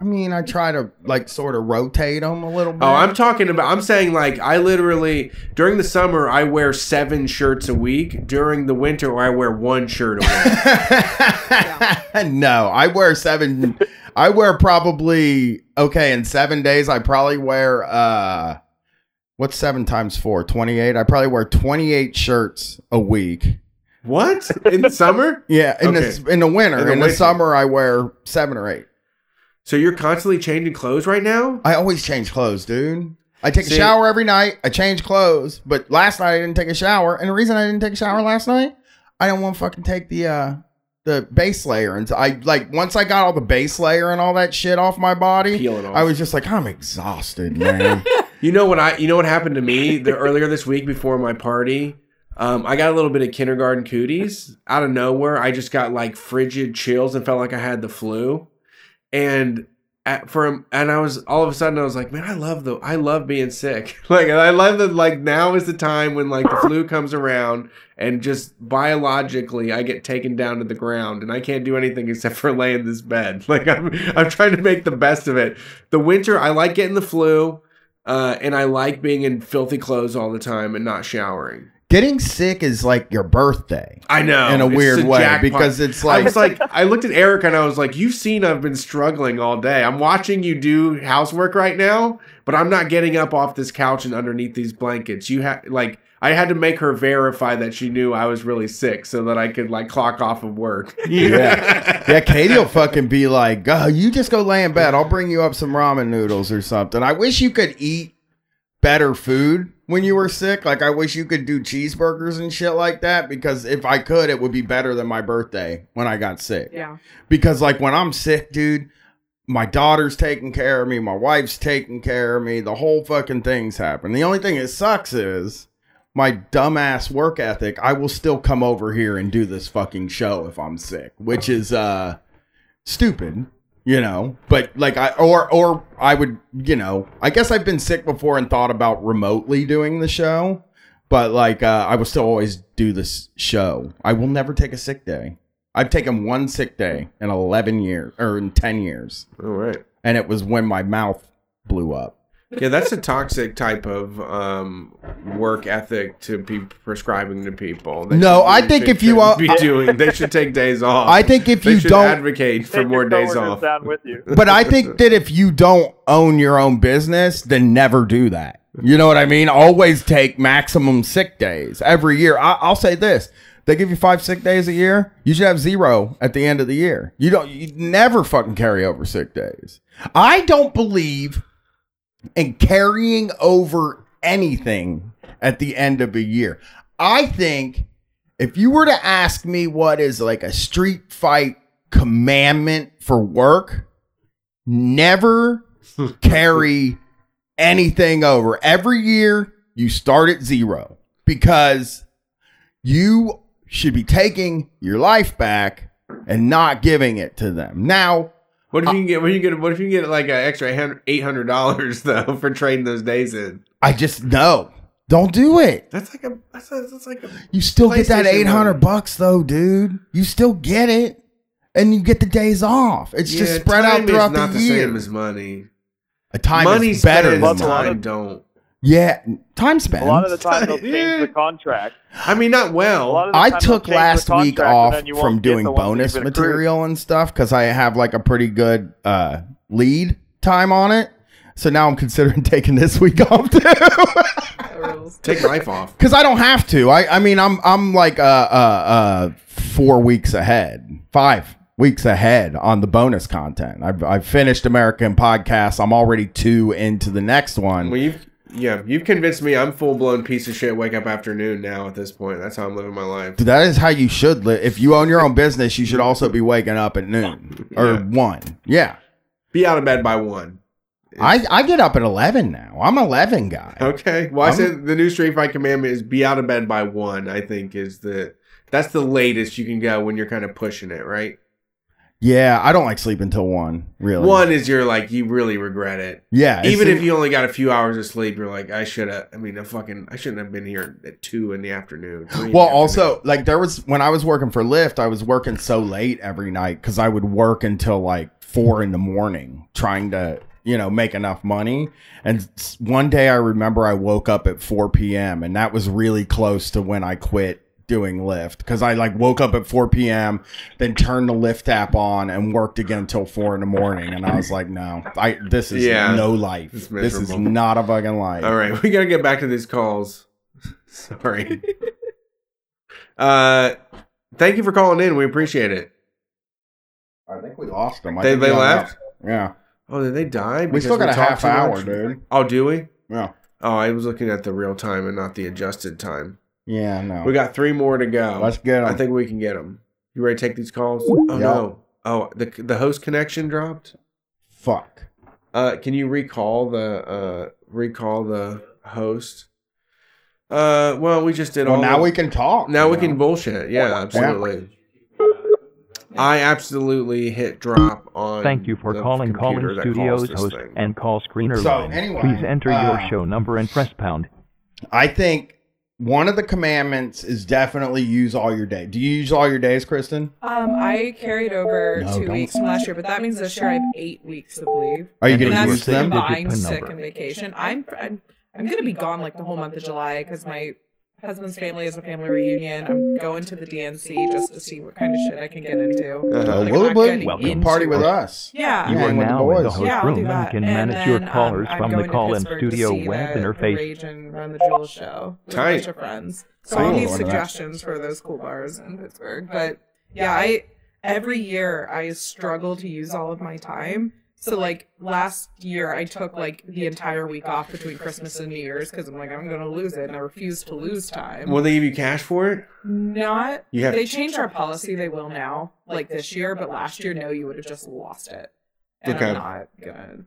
I mean, I try to like sort of rotate them a little bit. Oh, I'm talking about. I'm saying like I literally during the summer I wear seven shirts a week. During the winter I wear one shirt a week. no, I wear seven. I wear probably okay in seven days. I probably wear uh, what's seven times four? Twenty eight. I probably wear twenty eight shirts a week. what in the summer? Yeah, in Okay. the in the winter. In In the the, winter. summer, I wear seven or eight. So you're constantly changing clothes right now? I always change clothes, dude. I take See- a shower every night. I change clothes, but last night I didn't take a shower. And the reason I didn't take a shower last night, I didn't want to fucking take the uh the base layer. And I like once I got all the base layer and all that shit off my body, off. I was just like, I'm exhausted, man. You know what I? You know what happened to me the earlier this week before my party. Um, I got a little bit of kindergarten cooties out of nowhere. I just got like frigid chills and felt like I had the flu. And at, for and I was all of a sudden I was like, man, I love the I love being sick. Like I love that. Like now is the time when like the flu comes around and just biologically I get taken down to the ground and I can't do anything except for lay in this bed. Like I'm I'm trying to make the best of it. The winter I like getting the flu. Uh, and I like being in filthy clothes all the time and not showering. Getting sick is like your birthday. I know In a It's weird way, jackpot. because it's like I was like I looked at Eric and I was like, "You've seen I've been struggling all day. I'm watching you do housework right now, but I'm not getting up off this couch and underneath these blankets. You had like I had to make her verify that she knew I was really sick so that I could like clock off of work. Yeah. Yeah, Katie will fucking be like, oh, you just go lay in bed. I'll bring you up some ramen noodles or something. I wish you could eat better food when you were sick. Like, I wish you could do cheeseburgers and shit like that because if I could, it would be better than my birthday when I got sick. yeah. Because, like, when I'm sick, dude, my daughter's taking care of me, my wife's taking care of me, the whole fucking thing's happened. The only thing that sucks is my dumbass work ethic, I will still come over here and do this fucking show if I'm sick, which is uh stupid, you know. But like I or or I would, you know, I guess I've been sick before and thought about remotely doing the show, but like uh I will still always do this show. I will never take a sick day. I've taken one sick day in 11 years or in 10 years. All right. And it was when my mouth blew up. Yeah, that's a toxic type of um, work ethic to be prescribing to people. They No, should- I think if you are- be doing, they should take days off. I think if They you should don't- advocate for more days off. down with you. But I think that if you don't own your own business, then never do that. You know what I mean? Always take maximum sick days every year. I, I'll say this: they give you five sick days a year. You should have zero at the end of the year. You don't. You never fucking carry over sick days. I don't believe in carrying over anything at the end of a year. I think if you were to ask me what is like a street fight commandment for work, never carry anything over. Every year you start at zero because you should be taking your life back and not giving it to them. Now, What if you uh, can get? What if you get? What if you get like an extra eight hundred dollars though for trading those days in? I just no. Don't do it. That's like a. That's, a, that's like a. You still get that 800 money. bucks though, dude. You still get it. And you get the days off. It's just spread out time is throughout not the, the year. same as money. A time money is better spent, than time time. don't. Yeah, time spent. A lot of the time they'll Yeah. change the contract. I mean, not A well. lot of the I time took they'll change last the week contract, and off you won't from get doing the ones bonus you've been accrued. material and stuff because I have like a pretty good uh, lead time on it. So now I'm considering taking this week off too. Take life off. Because I don't have to. I, I mean, I'm I'm like uh, uh, uh, four weeks ahead, five weeks ahead on the bonus content. I've I've finished American podcast. I'm already two into the next one. Well, you've yeah, you've convinced me. I'm full blown piece of shit. Wake up afternoon now. At this point, that's how I'm living my life. Dude, that is how you should live. If you own your own business, you should also be waking up at noon or Yeah. one. Yeah. Be out of bed by one. I, I get up at 11 now. I'm 11 guy. Okay. Well, I I'm- said the new Street Fight commandment is be out of bed by one. I think is the that's the latest you can go when you're kind of pushing it, right? Yeah, I don't like sleeping until 1, really. One is you're like you really regret it. Yeah. Even if you only got a few hours of sleep, you're like, I should have. I mean, I fucking, I shouldn't have been here at two in the afternoon. three in the Well, afternoon. also, like there was when I was working for Lyft, I was working so late every night because I would work until like four in the morning trying to, you know, make enough money. And s- one day I remember I woke up at 4 p.m. and that was really close to when I quit doing Lyft because I like woke up at 4 p.m., then turned the Lyft app on and worked again until four in the morning. And I was like, no, I this is Yeah, no life. This is not a fucking life. All right, we gotta get back to these calls. Sorry. uh, thank you for calling in. We appreciate it. I think we lost them. I They think they left. Yeah. Oh, did they die? We still got a talked half hour, much? dude. Oh, do we? Yeah. Oh, I was looking at the real time and not the adjusted time. Yeah, no. We got three more to go. Let's get 'em. I think we can get them. You ready to take these calls? Oh Yeah. no! Oh, the the host connection dropped. Fuck. Uh, can you recall the uh recall the host? Uh, well, we just did Well, all. now the- we can talk. Now we you can bullshit. Yeah, absolutely. I absolutely hit drop on. Thank you for the calling computer Calling Studios this host thing. and call screener So, line. anyway, Please enter uh, your show number and press pound. I think one of the commandments is definitely use all your day. Do you use all your days, Kristen? Um, I carried over No, two don't. weeks from last year, but that means this year I have eight weeks of leave. Are you Enter going to and use them? six-digit combined sick and vacation. I'm I'm I'm gonna be gone like the whole month of July because my husband's family is a family reunion. I'm going to the DNC just to see what kind of shit I can get into. Uh-huh. Oh, Like, I'm we'll, not we'll, Welcome. party with us. Yeah. You are hang with the now in the boys. host Yeah, I'll room and can And manage your then, um, callers I'm from the going to call-in Pittsburgh to studio see web the, interface. The Rage and Run the Jewels show with Tight. a bunch of friends. So Cool. I need Going to that. suggestions for those cool bars in Pittsburgh. But yeah, I every year I struggle to use all of my time. So like last year I took like the entire week off between Christmas and New Year's because I'm like I'm gonna lose it and I refuse to lose time. Will they give you cash for it? Not You have- they changed our policy. They will now, like this year, but last year, no, you would have just lost it. And Okay. I'm not gonna.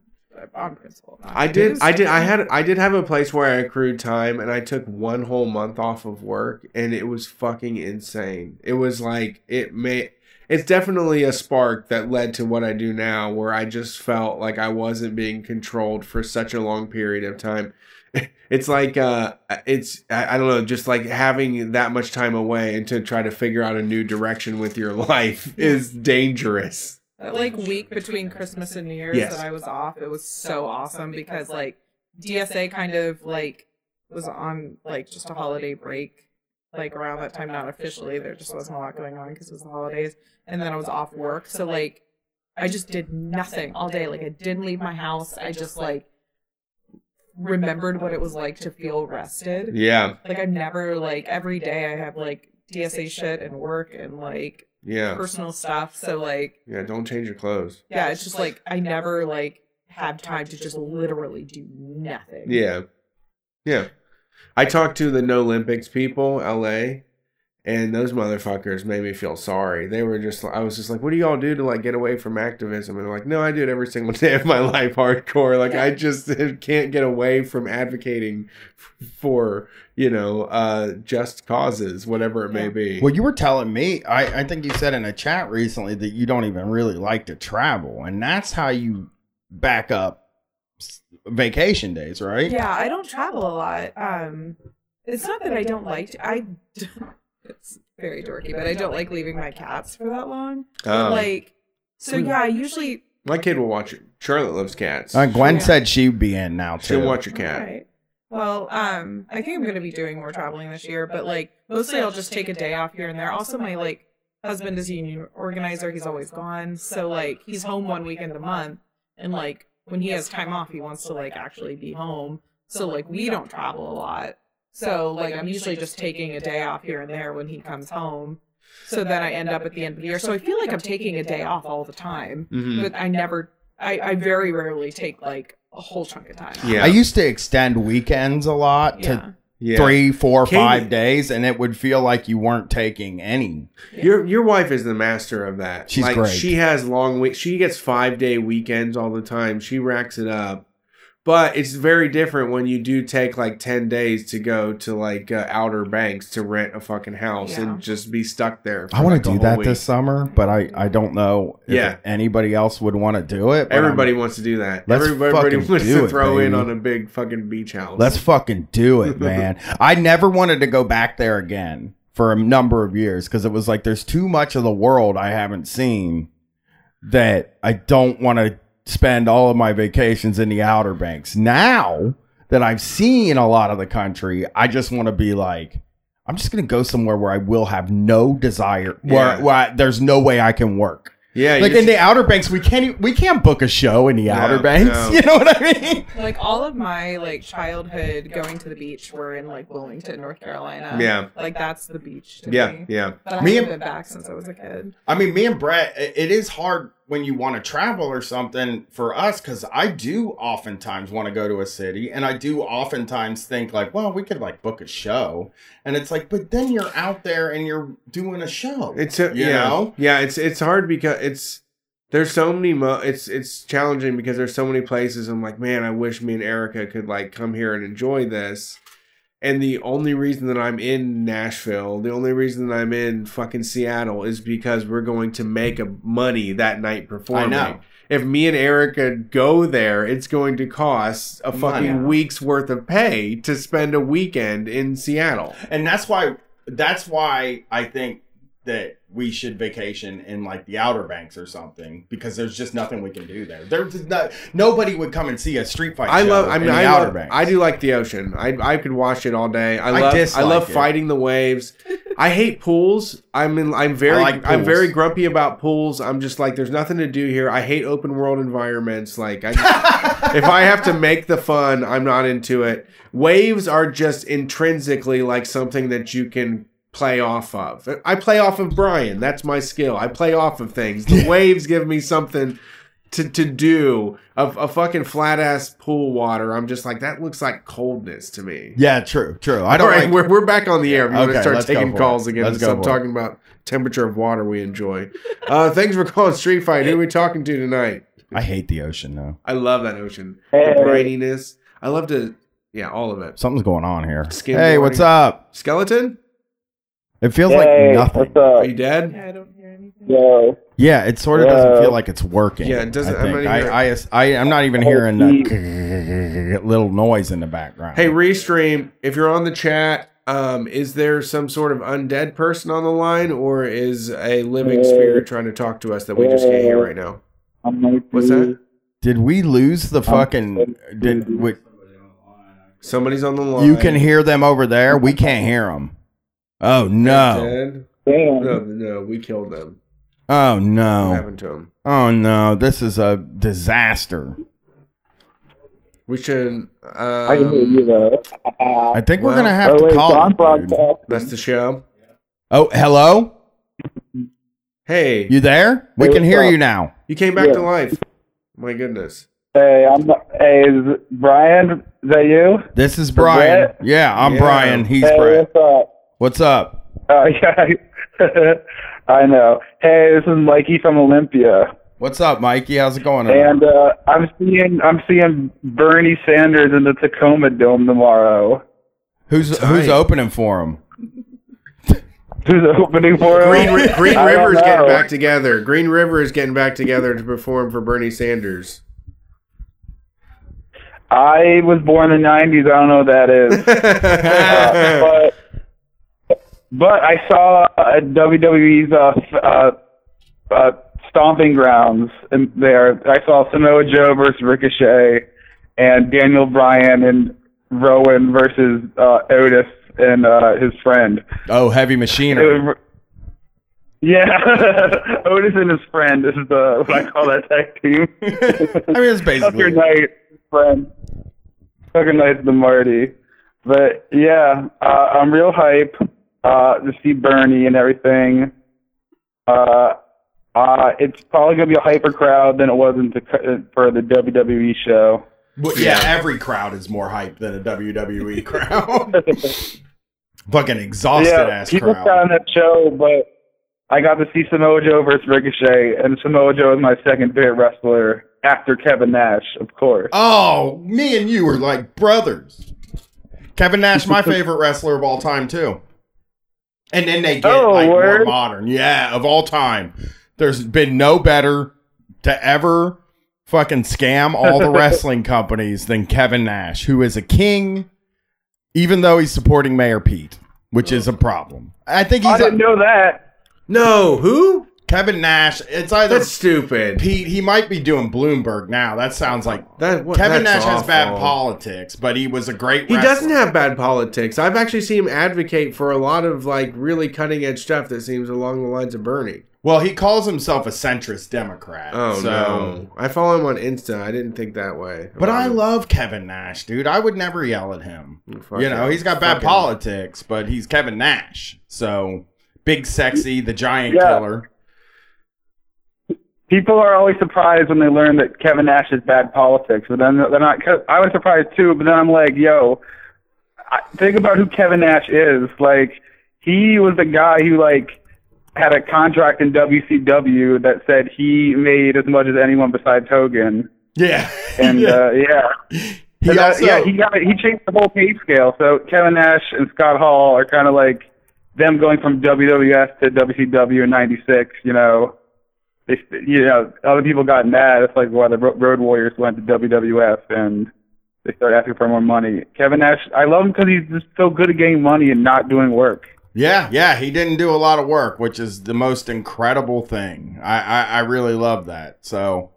on principle. not I did. I did. I had. I did have a place where I accrued time, and I took one whole month off of work, and it was fucking insane. It was like it may. It's definitely a spark that led to what I do now, where I just felt like I wasn't being controlled for such a long period of time. It's like uh, it's I, don't know, just like having that much time away and to try to figure out a new direction with your life is dangerous. That like week between Christmas and New Year's Yes. that I was off, it was so awesome because like DSA kind of like was on like just a holiday break, like around that time, not officially. There just wasn't a lot going on because it was the holidays, and then I was off work, so like I just did nothing all day. Like I didn't leave my house. I just like remembered what it was like to feel rested. Yeah. Like I never like every day I have like DSA shit and work and like Yeah. personal stuff. So like Yeah. Don't change your clothes. yeah, it's just like I never like had time to just literally do nothing. Yeah. Yeah. I talked to the No Olympics people, LA, and those motherfuckers made me feel sorry. They were just I was just like, What do y'all do to like get away from activism? And they're like, No, I do it every single day of my life hardcore. Like I just can't get away from advocating for, you know, uh just causes, whatever it may be. Well, you were telling me, I, I think you said in a chat recently that you don't even really like to travel, and that's how you back up s- vacation days, right? Yeah, I don't travel a lot. Um it's not that I don't like to I it's very dorky, but I don't like leaving my cats for that long. Oh. Like so yeah, I usually My kid will watch it. Charlotte loves cats. Uh, Gwen Yeah. said she'd be in now too. She'll watch your cat. Right. Well, um, I think I'm gonna be doing more traveling this year, but like mostly I'll just take a day off here and there. Also, my like husband is a union organizer; he's always gone, so like he's home one weekend a month, and like when he has time off, he wants to like actually be home. So like we don't travel a lot. So like I'm usually just taking a day off here and there when he comes home. So then I end up at the end of the year. So I feel like I'm taking a day off all the time, Mhm. but I never, I, I very rarely take like a whole chunk of time. Yeah. I used to extend weekends a lot Yeah. to Yeah. three, four, Katie- five days, and it would feel like you weren't taking any. Your your wife is the master of that. She's like, great. She has long week. She gets five day weekends all the time. She racks it up. But it's very different when you do take like ten days to go to like uh, Outer Banks to rent a fucking house Yeah. and just be stuck there. for, I want like, to a do that week. this summer, but I, I don't know if Yeah. anybody else would want to do it. but I'm- Everybody wants to do that. Let's Everybody fucking wants do to it, throw in on a big fucking beach house. Let's fucking do it, man. I never wanted to go back there again for a number of years because it was like there's too much of the world I haven't seen that I don't want to spend all of my vacations in the Outer Banks. Now that I've seen a lot of the country, I just want to be like, I'm just gonna go somewhere where I will have no desire, where, Yeah. where I- there's no way I can work. yeah, Like you in the Outer Banks, we can't we can't book a show in the Outer Banks. no. You know what I mean? Like all of my like childhood going to the beach were in like Wilmington, North Carolina. Yeah. Like that's the beach to yeah, me. yeah. But I Me haven't and- been back since I was a kid. I mean, me and Brett, i- it is hard when you want to travel or something for us because I do oftentimes want to go to a city and I do oftentimes think, like, well, we could like book a show. And it's like, but then you're out there and you're doing a show. It's a, You yeah, know? yeah. It's it's hard because it's there's so many. Mo- it's it's challenging because there's so many places. I'm like, man, I wish me and Erica could like come here and enjoy this. And the only reason that I'm in Nashville, the only reason that I'm in fucking Seattle is because we're going to make a money that night performing. I know. If me and Erica go there, it's going to cost a fucking Money. week's worth of pay to spend a weekend in Seattle. and that's why that's why I think that we should vacation in like the Outer Banks or something because there's just nothing we can do there. There's not nobody would come and see a street fight. I love. I mean, in the I Outer love, Banks. I do like the ocean. I I could watch it all day. I love. I, love it. fighting the waves. I hate pools. I'm in. I'm very. Like I'm very grumpy about pools. I'm just like, there's nothing to do here. I hate open world environments. Like, I just, if I have to make the fun, I'm not into it. Waves are just intrinsically like something that you can play off of. I play off of Brian. That's my skill. I play off of things. The waves give me something to, to do. A, a fucking flat ass pool water. I'm just like that looks like coldness to me. Yeah, true, true. I don't All right, like we're, we're back on the air. We're gonna start let's go taking for calls it. again Let's and go stop for it. talking about temperature of water we enjoy. Uh, thanks for calling Street Fight. Who are we talking to tonight? I hate the ocean though. I love that ocean. Hey. The brininess. I love to. Yeah, all of it. Something's going on here. Skin hey, what's up? Skeleton? It feels Hey, like nothing. what's Are you dead? Yeah, I don't hear anything. Yo. Yeah, it sort of Yeah. doesn't feel like it's working. Yeah, it doesn't- I I'm not even I, I, I, am not even hearing the little noise in the background. Hey, Restream, if you're on the chat, um, is there some sort of undead person on the line, or is a living spirit trying to talk to us that we just can't hear right now? What's that? did we lose the fucking? Did we, Somebody's on the line. you can hear them over there? We can't hear them. Oh no! Dead? No, no, we killed them. Oh no! What no! happened to them? Oh no! This is a disaster. We should. I can hear Um, you though. I think we're gonna have Oh, to wait, call. John it, that's the show. Oh, hello. Hey, You there? We Hey, can hear up? you now. you came back Yeah. to life. My goodness. Hey, I'm. Hey, is Brian? Is that you? This is Brian. Brett? Yeah, I'm Yeah. Brian. He's hey, Brett. what's up? What's up? Uh, yeah, I know. Hey, this is Mikey from Olympia, What's up, Mikey? How's it going? and uh, I'm seeing I'm seeing Bernie Sanders in the Tacoma Dome tomorrow. Who's Tight. who's opening for him? Who's opening for him? Green, Ri- Green I River is getting back together. Green River is getting back together to perform for Bernie Sanders. I was born in the '90s. I don't know what that is. Uh, but but I saw uh, WWE's uh, uh, uh, stomping grounds in there. I saw Samoa Joe versus Ricochet, and Daniel Bryan and Rowan versus uh, Otis and uh, his friend. Oh, heavy machinery. was- yeah, Otis and his friend. This is the what I call that tag team. I mean, it's basically Tucker. Knight, friend. Tucker Knight's the Marty. But yeah, uh, I'm real hype uh, to see Bernie and everything. Uh, uh, it's probably gonna be a hyper crowd than it was in the, for the WWE show. Well, yeah, every crowd is more hyped than a WWE crowd. Fucking exhausted yeah, ass people crowd. found that show, but I got to see Samoa Joe versus Ricochet, and Samoa Joe is my second favorite wrestler after Kevin Nash, of course. Oh, me and you are like brothers. Kevin Nash, my favorite wrestler of all time, too. And then they get Oh, like more modern. Yeah, of all time. There's been no better to ever fucking scam all the wrestling companies than Kevin Nash, who is a king, even though he's supporting Mayor Pete, which is a problem. I think he's I didn't know that. no, who? Kevin Nash. It's either That's stupid. Pete. He might be doing Bloomberg now. That sounds like That what, Kevin that's Nash has bad politics, but he was a great. He wrestler. doesn't have bad politics. I've actually seen him advocate for a lot of like really cutting edge stuff that seems along the lines of Bernie. Well, he calls himself a centrist Democrat. Oh so. no, I follow him on Insta. I didn't think that way. But I Um, love Kevin Nash, dude. I would never yell at him. fuck you know, him. he's got bad Fucking- politics, but he's Kevin Nash. So big, sexy, the giant Yeah. killer. People are always surprised when they learn that Kevin Nash is bad politics, but then they're not. I was surprised too, but then I'm like, yo, I, think about who Kevin Nash is. Like, he was the guy who like had a contract in WCW that said he made as much as anyone besides Hogan, Yeah. and Yeah. uh, yeah. he And, uh, also, yeah, he got he changed the whole pay scale. So Kevin Nash and Scott Hall are kind of like them going from WWF to WCW in '96. You know, they you know other people got mad. It's like why the Road Warriors went to WWF and they started asking for more money. Kevin Nash, I love him because he's just so good at getting money and not doing work. yeah, yeah, he didn't do a lot of work, which is the most incredible thing. I, I, I really love that. So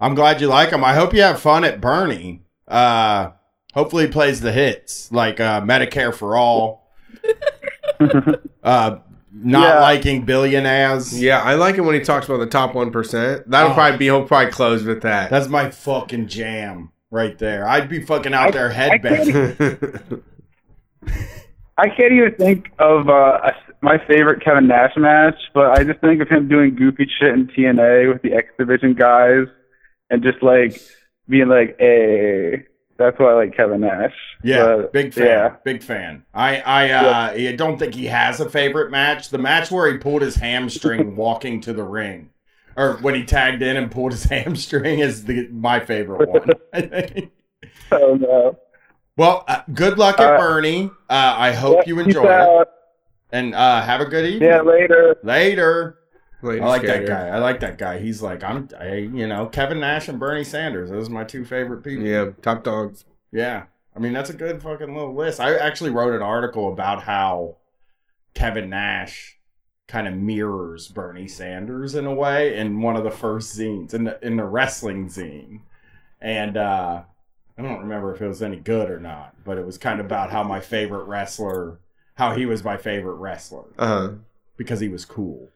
I'm glad you like him. I hope you have fun at Bernie. Uh, hopefully he plays the hits like uh, Medicare for All. uh, not Yeah. liking billionaires. Yeah, I like it when he talks about the top one percent. That'll Oh. probably be. He'll probably close with that. That's my fucking jam right there. I'd be fucking out I- there headbanging. I can't even think of uh, a, my favorite Kevin Nash match, but I just think of him doing goofy shit in TNA with the X Division guys, and just like being like, "Hey, that's why I like Kevin Nash." Yeah, But, big fan. Yeah, Big fan. I I uh I don't think he has a favorite match. The match where he pulled his hamstring walking to the ring or when he tagged in and pulled his hamstring is the my favorite one. Oh no. Well, uh, good luck at Uh, Bernie. Uh, I hope Yeah, you enjoy it, and uh, have a good evening. Yeah, later. Later. Later, I like that guy. I like that guy. He's like, I'm, I, you know, Kevin Nash and Bernie Sanders. Those are my two favorite people. Yeah, top dogs. Yeah. I mean, that's a good fucking little list. I actually wrote an article about how Kevin Nash kind of mirrors Bernie Sanders in a way in one of the first zines in the in the wrestling zine. And uh I don't remember if it was any good or not, but it was kind of about how my favorite wrestler how he was my favorite wrestler Uh huh. because he was cool.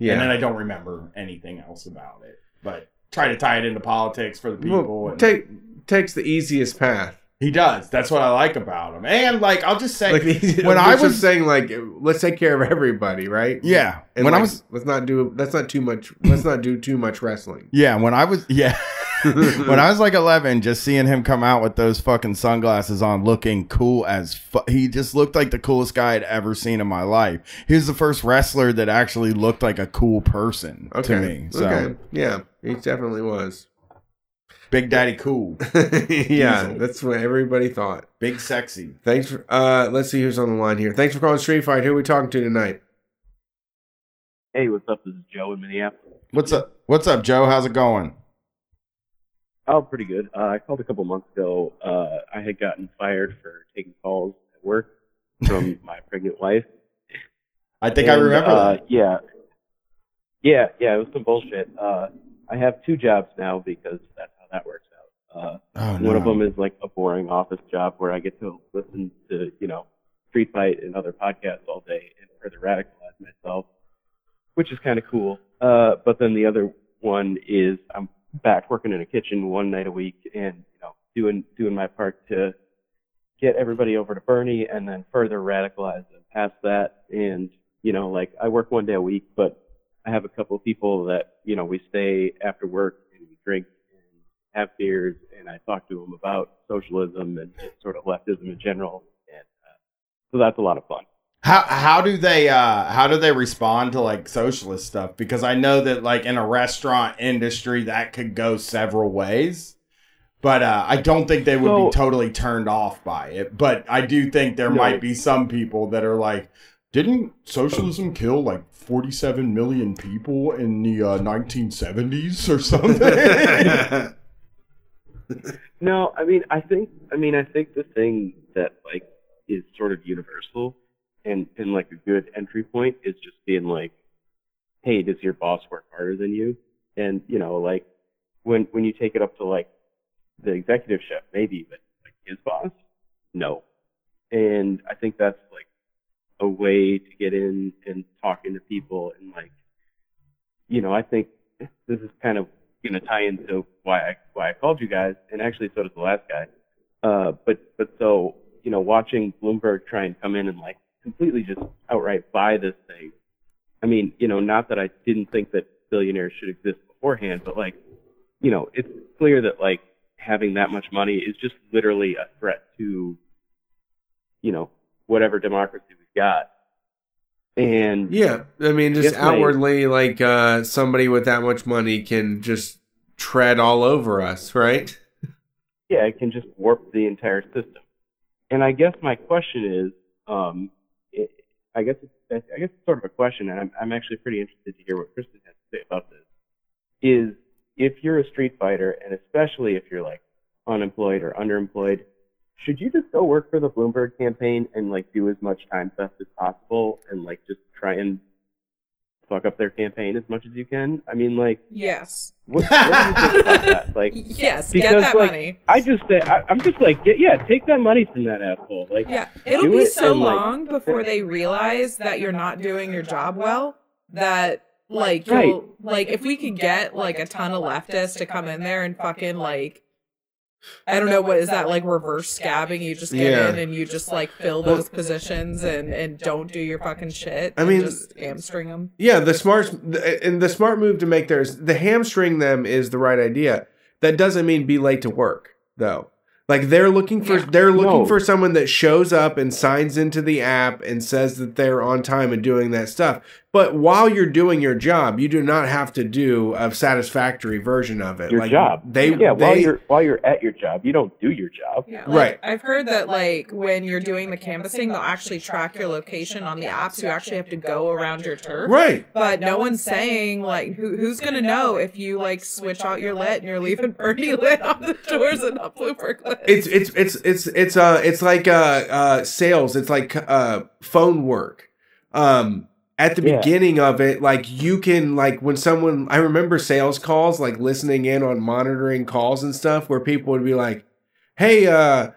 Yeah. And then I don't remember anything else about it. But try to tie it into politics for the people. Well, take takes the easiest path. he does. That's what I like about him. And like I'll just say Like the, when I was saying, like let's take care of everybody, right? Yeah. And when I was let's not do let's not too much let's not do too much wrestling. Yeah, when I was yeah. when I was like 11, just seeing him come out with those fucking sunglasses on, looking cool as fu- he just looked like the coolest guy I'd ever seen in my life. He was the first wrestler that actually looked like a cool person Okay. to me. So Okay. Yeah, he definitely was. Big Daddy Cool, yeah, Diesel. that's what everybody thought. big sexy. Thanks for uh let's see who's on the line here. Thanks for calling Street Fight. Who are we talking to tonight? Hey, what's up? This is Joe in Minneapolis. What's up? What's up, Joe? How's it going? Oh, pretty good. Uh, I called a couple months ago. Uh, I had gotten fired for taking calls at work from my pregnant wife. I think I remember uh, that. Yeah. Yeah, yeah, it was some bullshit. Uh, I have two jobs now because that's how that works out. Uh, Oh, one of them is like a boring office job where I get to listen to, you know, Street Fight and other podcasts all day and further radicalize myself, which is kind of cool. Uh, but then the other one is I'm back working in a kitchen one night a week and, you know, doing, doing my part to get everybody over to Bernie and then further radicalize them past that. And, you know, like I work one day a week, but I have a couple of people that, you know, we stay after work and we drink and have beers and I talk to them about socialism and sort of leftism in general. And uh, so that's a lot of fun. How how do they uh how do they respond to like socialist stuff? Because I know that like in a restaurant industry that could go several ways. But uh, I don't think they would So- be totally turned off by it. But I do think there No. might be some people that are like, didn't socialism kill like 47 million people in the uh, 1970s or something? No, I mean, I think, I mean, I think the thing that like is sort of universal and like a good entry point is just being like, hey, does your boss work harder than you? And you know, like when when you take it up to like the executive chef, maybe, but like his boss, no. And I think that's like a way to get in and talking to people and like, you know, I think this is kind of going to tie into why I why I called you guys, and actually so does the last guy. Uh, but but so you know, watching Bloomberg try and come in and like completely just outright buy this thing. I mean, you know, not that I didn't think that billionaires should exist beforehand, but like, you know, it's clear that like having that much money is just literally a threat to, you know, whatever democracy we've got. And Yeah, I mean, just outwardly, like uh, somebody with that much money can just tread all over us, right? yeah, it can just warp the entire system. And I guess my question is, um, I guess it's, I guess it's sort of a question, and I'm, I'm actually pretty interested to hear what Kristen has to say about this. Is if you're a street fighter, and especially if you're like unemployed or underemployed, should you just go work for the Bloomberg campaign and like do as much time theft as possible, and like just try and fuck up their campaign as much as you can? I mean, like, Yes. what, what do you think about that? Like, Yes, because get that like money. I just say I, I'm just like get, yeah, take that money from that asshole. Like Yeah, it'll be it so and, like- long before they realize that you're not doing your job well that like Right. like if we could get like a ton of leftists to come in there and fucking like I don't know what is that like reverse scabbing you just get Yeah. in and you just like fill those positions and and don't do your fucking shit I and mean- just hamstring them Yeah, the smart and the smart move to make there is the hamstring them is the right idea. That doesn't mean be late to work though. Like they're looking for they're looking No. for someone that shows up and signs into the app and says that they're on time and doing that stuff. But while you're doing your job, you do not have to do a satisfactory version of it. Your like job. They yeah, while you're while you're at your job, you don't do your job. Yeah, Right. I've heard that like when you're doing the canvassing, they'll actually track your location on the app, so you actually have to go around your turf. Right. But no one's saying like who who's gonna know if you like switch out your lit and you're leaving Bernie lit on the doors and not Bloomberg lit. It's it's it's it's it's uh it's like uh uh sales it's like uh phone work um at the Yeah. beginning of it like you can like when someone i remember sales calls like listening in on monitoring calls and stuff where people would be like hey uh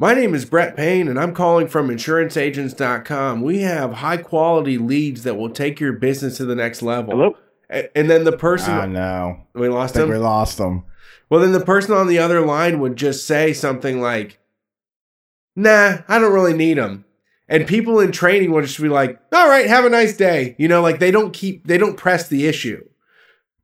my name is Brett Payne and I'm calling from insuranceagents.com. We have high quality leads that will take your business to the next level. Hello? And then the person I know. we lost him. we lost them. Well, then the person on the other line would just say something like, nah, I don't really need them. And people in training would just be like, all right, have a nice day. You know, like they don't keep, they don't press the issue.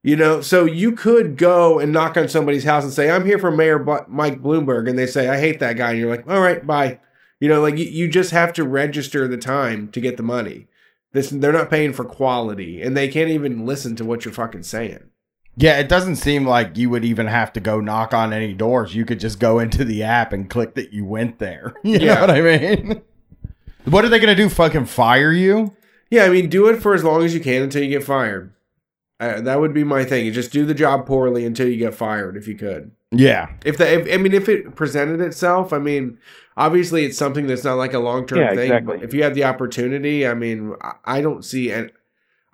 You know, so you could go and knock on somebody's house and say, I'm here for Mayor Bu- Mike Bloomberg. And they say, I hate that guy. And you're like, all right, bye. You know, like you, you just have to register the time to get the money. This, they're not paying for quality and they can't even listen to what you're fucking saying. Yeah, it doesn't seem like you would even have to go knock on any doors. You could just go into the app and click that you went there. You Yeah. know what I mean? What are they gonna do? Fucking fire you? Yeah, I mean, do it for as long as you can until you get fired. Uh, that would be my thing. Just do the job poorly until you get fired, if you could. Yeah. If the, if, I mean, if it presented itself, I mean, obviously it's something that's not like a long term Yeah, thing. exactly. If you had the opportunity, I mean, I- I don't see, and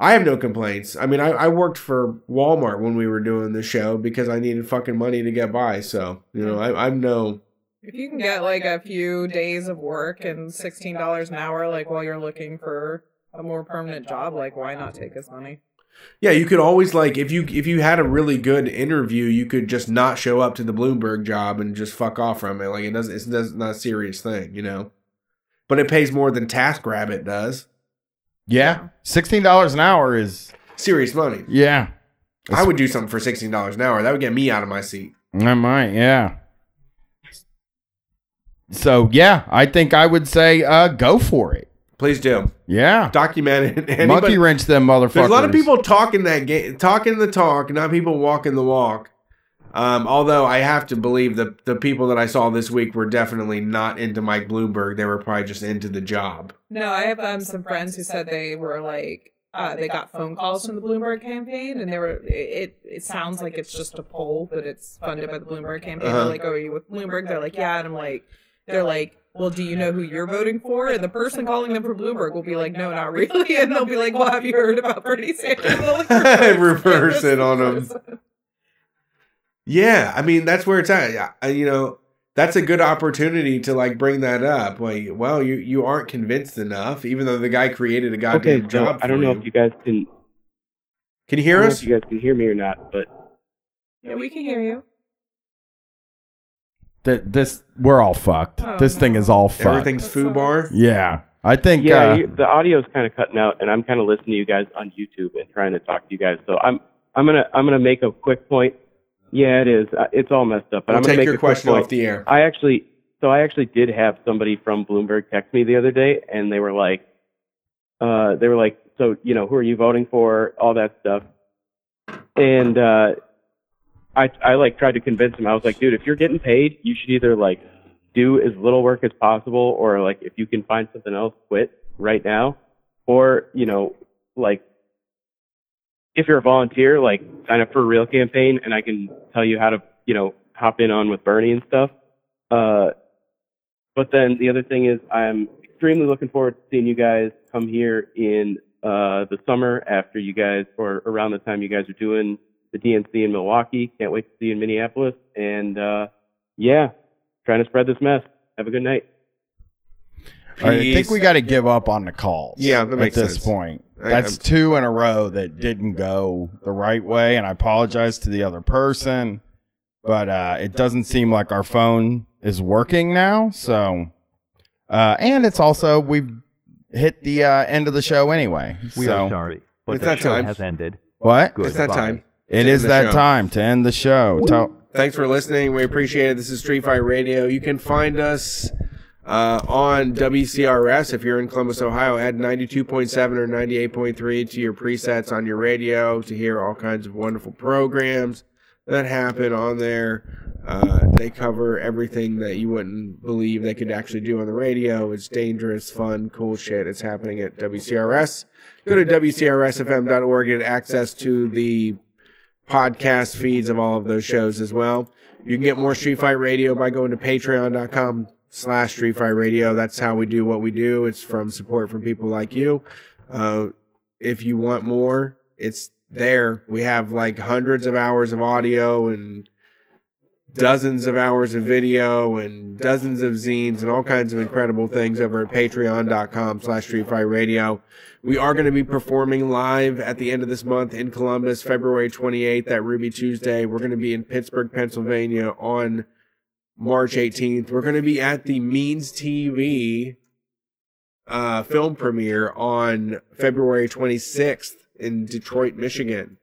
I have no complaints. I mean, I, I worked for Walmart when we were doing the show because I needed fucking money to get by. So you know, I, I'm no. If you can get like a few days of work and sixteen dollars an hour, like while you're looking for a more permanent job, like why not take this money? Yeah, you could always like if you if you had a really good interview, you could just not show up to the Bloomberg job and just fuck off from it. Like it doesn't it's, it's not a serious thing, you know. But it pays more than TaskRabbit does. Yeah. Sixteen dollars an hour is Serious money. yeah. I would do something for sixteen dollars an hour. That would get me out of my seat. I might, yeah. So yeah, I think I would say uh go for it. Please do Yeah. document it. Monkey wrench them motherfuckers. There's a lot of people talking that game, talking the talk, not people walking the walk. Um, although I have to believe that the people that I saw this week were definitely not into Mike Bloomberg. They were probably just into the job. No, I have um, some friends who said they were like uh, they got phone calls from the Bloomberg campaign, and they were it. It sounds like it's just a poll, but it's funded by the Bloomberg campaign. Uh-huh. They're like, "Oh, are you with Bloomberg?" They're like, "Yeah," and I'm like, "They're like." Well, do you know who you're voting for? And the person calling them for Bloomberg will be like, "No, not really," and they'll be like, "Well, have you heard about Bernie Sanders?" Like, Reverse it on them. person. Yeah, I mean that's where it's at. Yeah, I- You know, that's a good opportunity to like bring that up. Like, well, you you aren't convinced enough, even though the guy created a goddamn Okay, so job. I don't for know you. if you guys can Can you I hear don't know us? if you guys can hear me or not, but Yeah, we can hear you. That this we're all fucked. Oh, this thing is all fucked. Everything's foo bar. Yeah. I think yeah, uh, you, the audio's kind of cutting out, and I'm kind of listening to you guys on YouTube and trying to talk to you guys. So I'm I'm gonna I'm gonna make a quick point. Yeah, it is. Uh, It's all messed up. But We'll I'm gonna take your question off the air. I actually, so I actually did have somebody from Bloomberg text me the other day, and they were like, uh, they were like, so you know, who are you voting for? All that stuff, and uh, I, I like tried to convince him. I was like, dude, if you're getting paid, you should either like do as little work as possible, or like if you can find something else, quit right now, or you know, like if you're a volunteer, like sign up for a real campaign, and I can tell you how to, you know, hop in on with Bernie and stuff. Uh, but then the other thing is, I'm extremely looking forward to seeing you guys come here in uh, the summer after you guys, or around the time you guys are doing the DNC in Milwaukee. Can't wait to see you in Minneapolis. And uh, yeah, trying to spread this mess. Have a good night. I think we got to give up on the calls. Yeah, that makes at this sense. point. I- That's two in a row that didn't go the right way, and I apologize to the other person, but uh, it doesn't seem like our phone is working now. So, uh, and it's also we've hit the uh, end of the show anyway. We so are sorry, but It's the that show time. has ended. what? Good. It's that time. It To end the that show. time to end the show. Tell thanks for listening. We appreciate it. This is Street Fight Radio. You can find us uh, on WCRS if you're in Columbus, Ohio. Add 92.7 or 98.3 to your presets on your radio to hear all kinds of wonderful programs that happen on there. Uh, they cover everything that you wouldn't believe they could actually do on the radio. It's dangerous, fun, cool shit. It's happening at WCRS. Go to WCRSFM.org and get access to the podcast feeds of all of those shows as well. You can get more Street Fight Radio by going to patreon.com slash Street Fight Radio. That's how we do what we do. It's from support from people like you. Uh, if you want more, it's there. We have like hundreds of hours of audio and dozens of hours of video and dozens of zines and all kinds of incredible things over at patreon.com slash street fight radio we are going to be performing live at the end of this month in columbus february 28th at ruby tuesday we're going to be in pittsburgh pennsylvania on march 18th we're going to be at the means tv uh, film premiere on february 26th in detroit michigan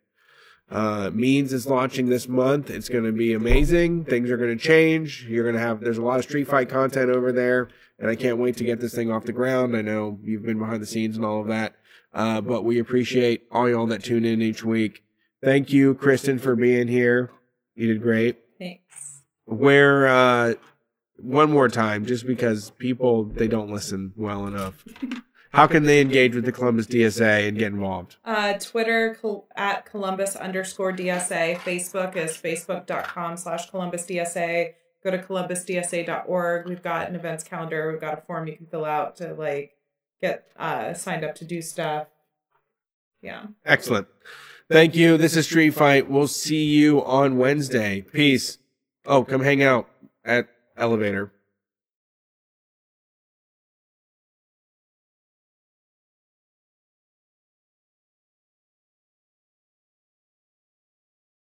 uh, Means is launching this month. It's going to be amazing. Things are going to change. You're going to have, there's a lot of Street Fight content over there, and I can't wait to get this thing off the ground. I know you've been behind the scenes and all of that, uh, but we appreciate all y'all that tune in each week. Thank you, Kristen, for being here. You did great. Where, uh, one more time, just because people, they don't listen well enough. How can they engage with the Columbus DSA and get involved? Uh, Twitter col- at Columbus underscore DSA. Facebook is facebook.com slash Columbus DSA. Go to columbusdsa.org. We've got an events calendar. We've got a form you can fill out to like get uh, signed up to do stuff. Yeah. Excellent. Thank you. This is Street Fight. We'll see you on Wednesday. Peace. Oh, come hang out at Elevator.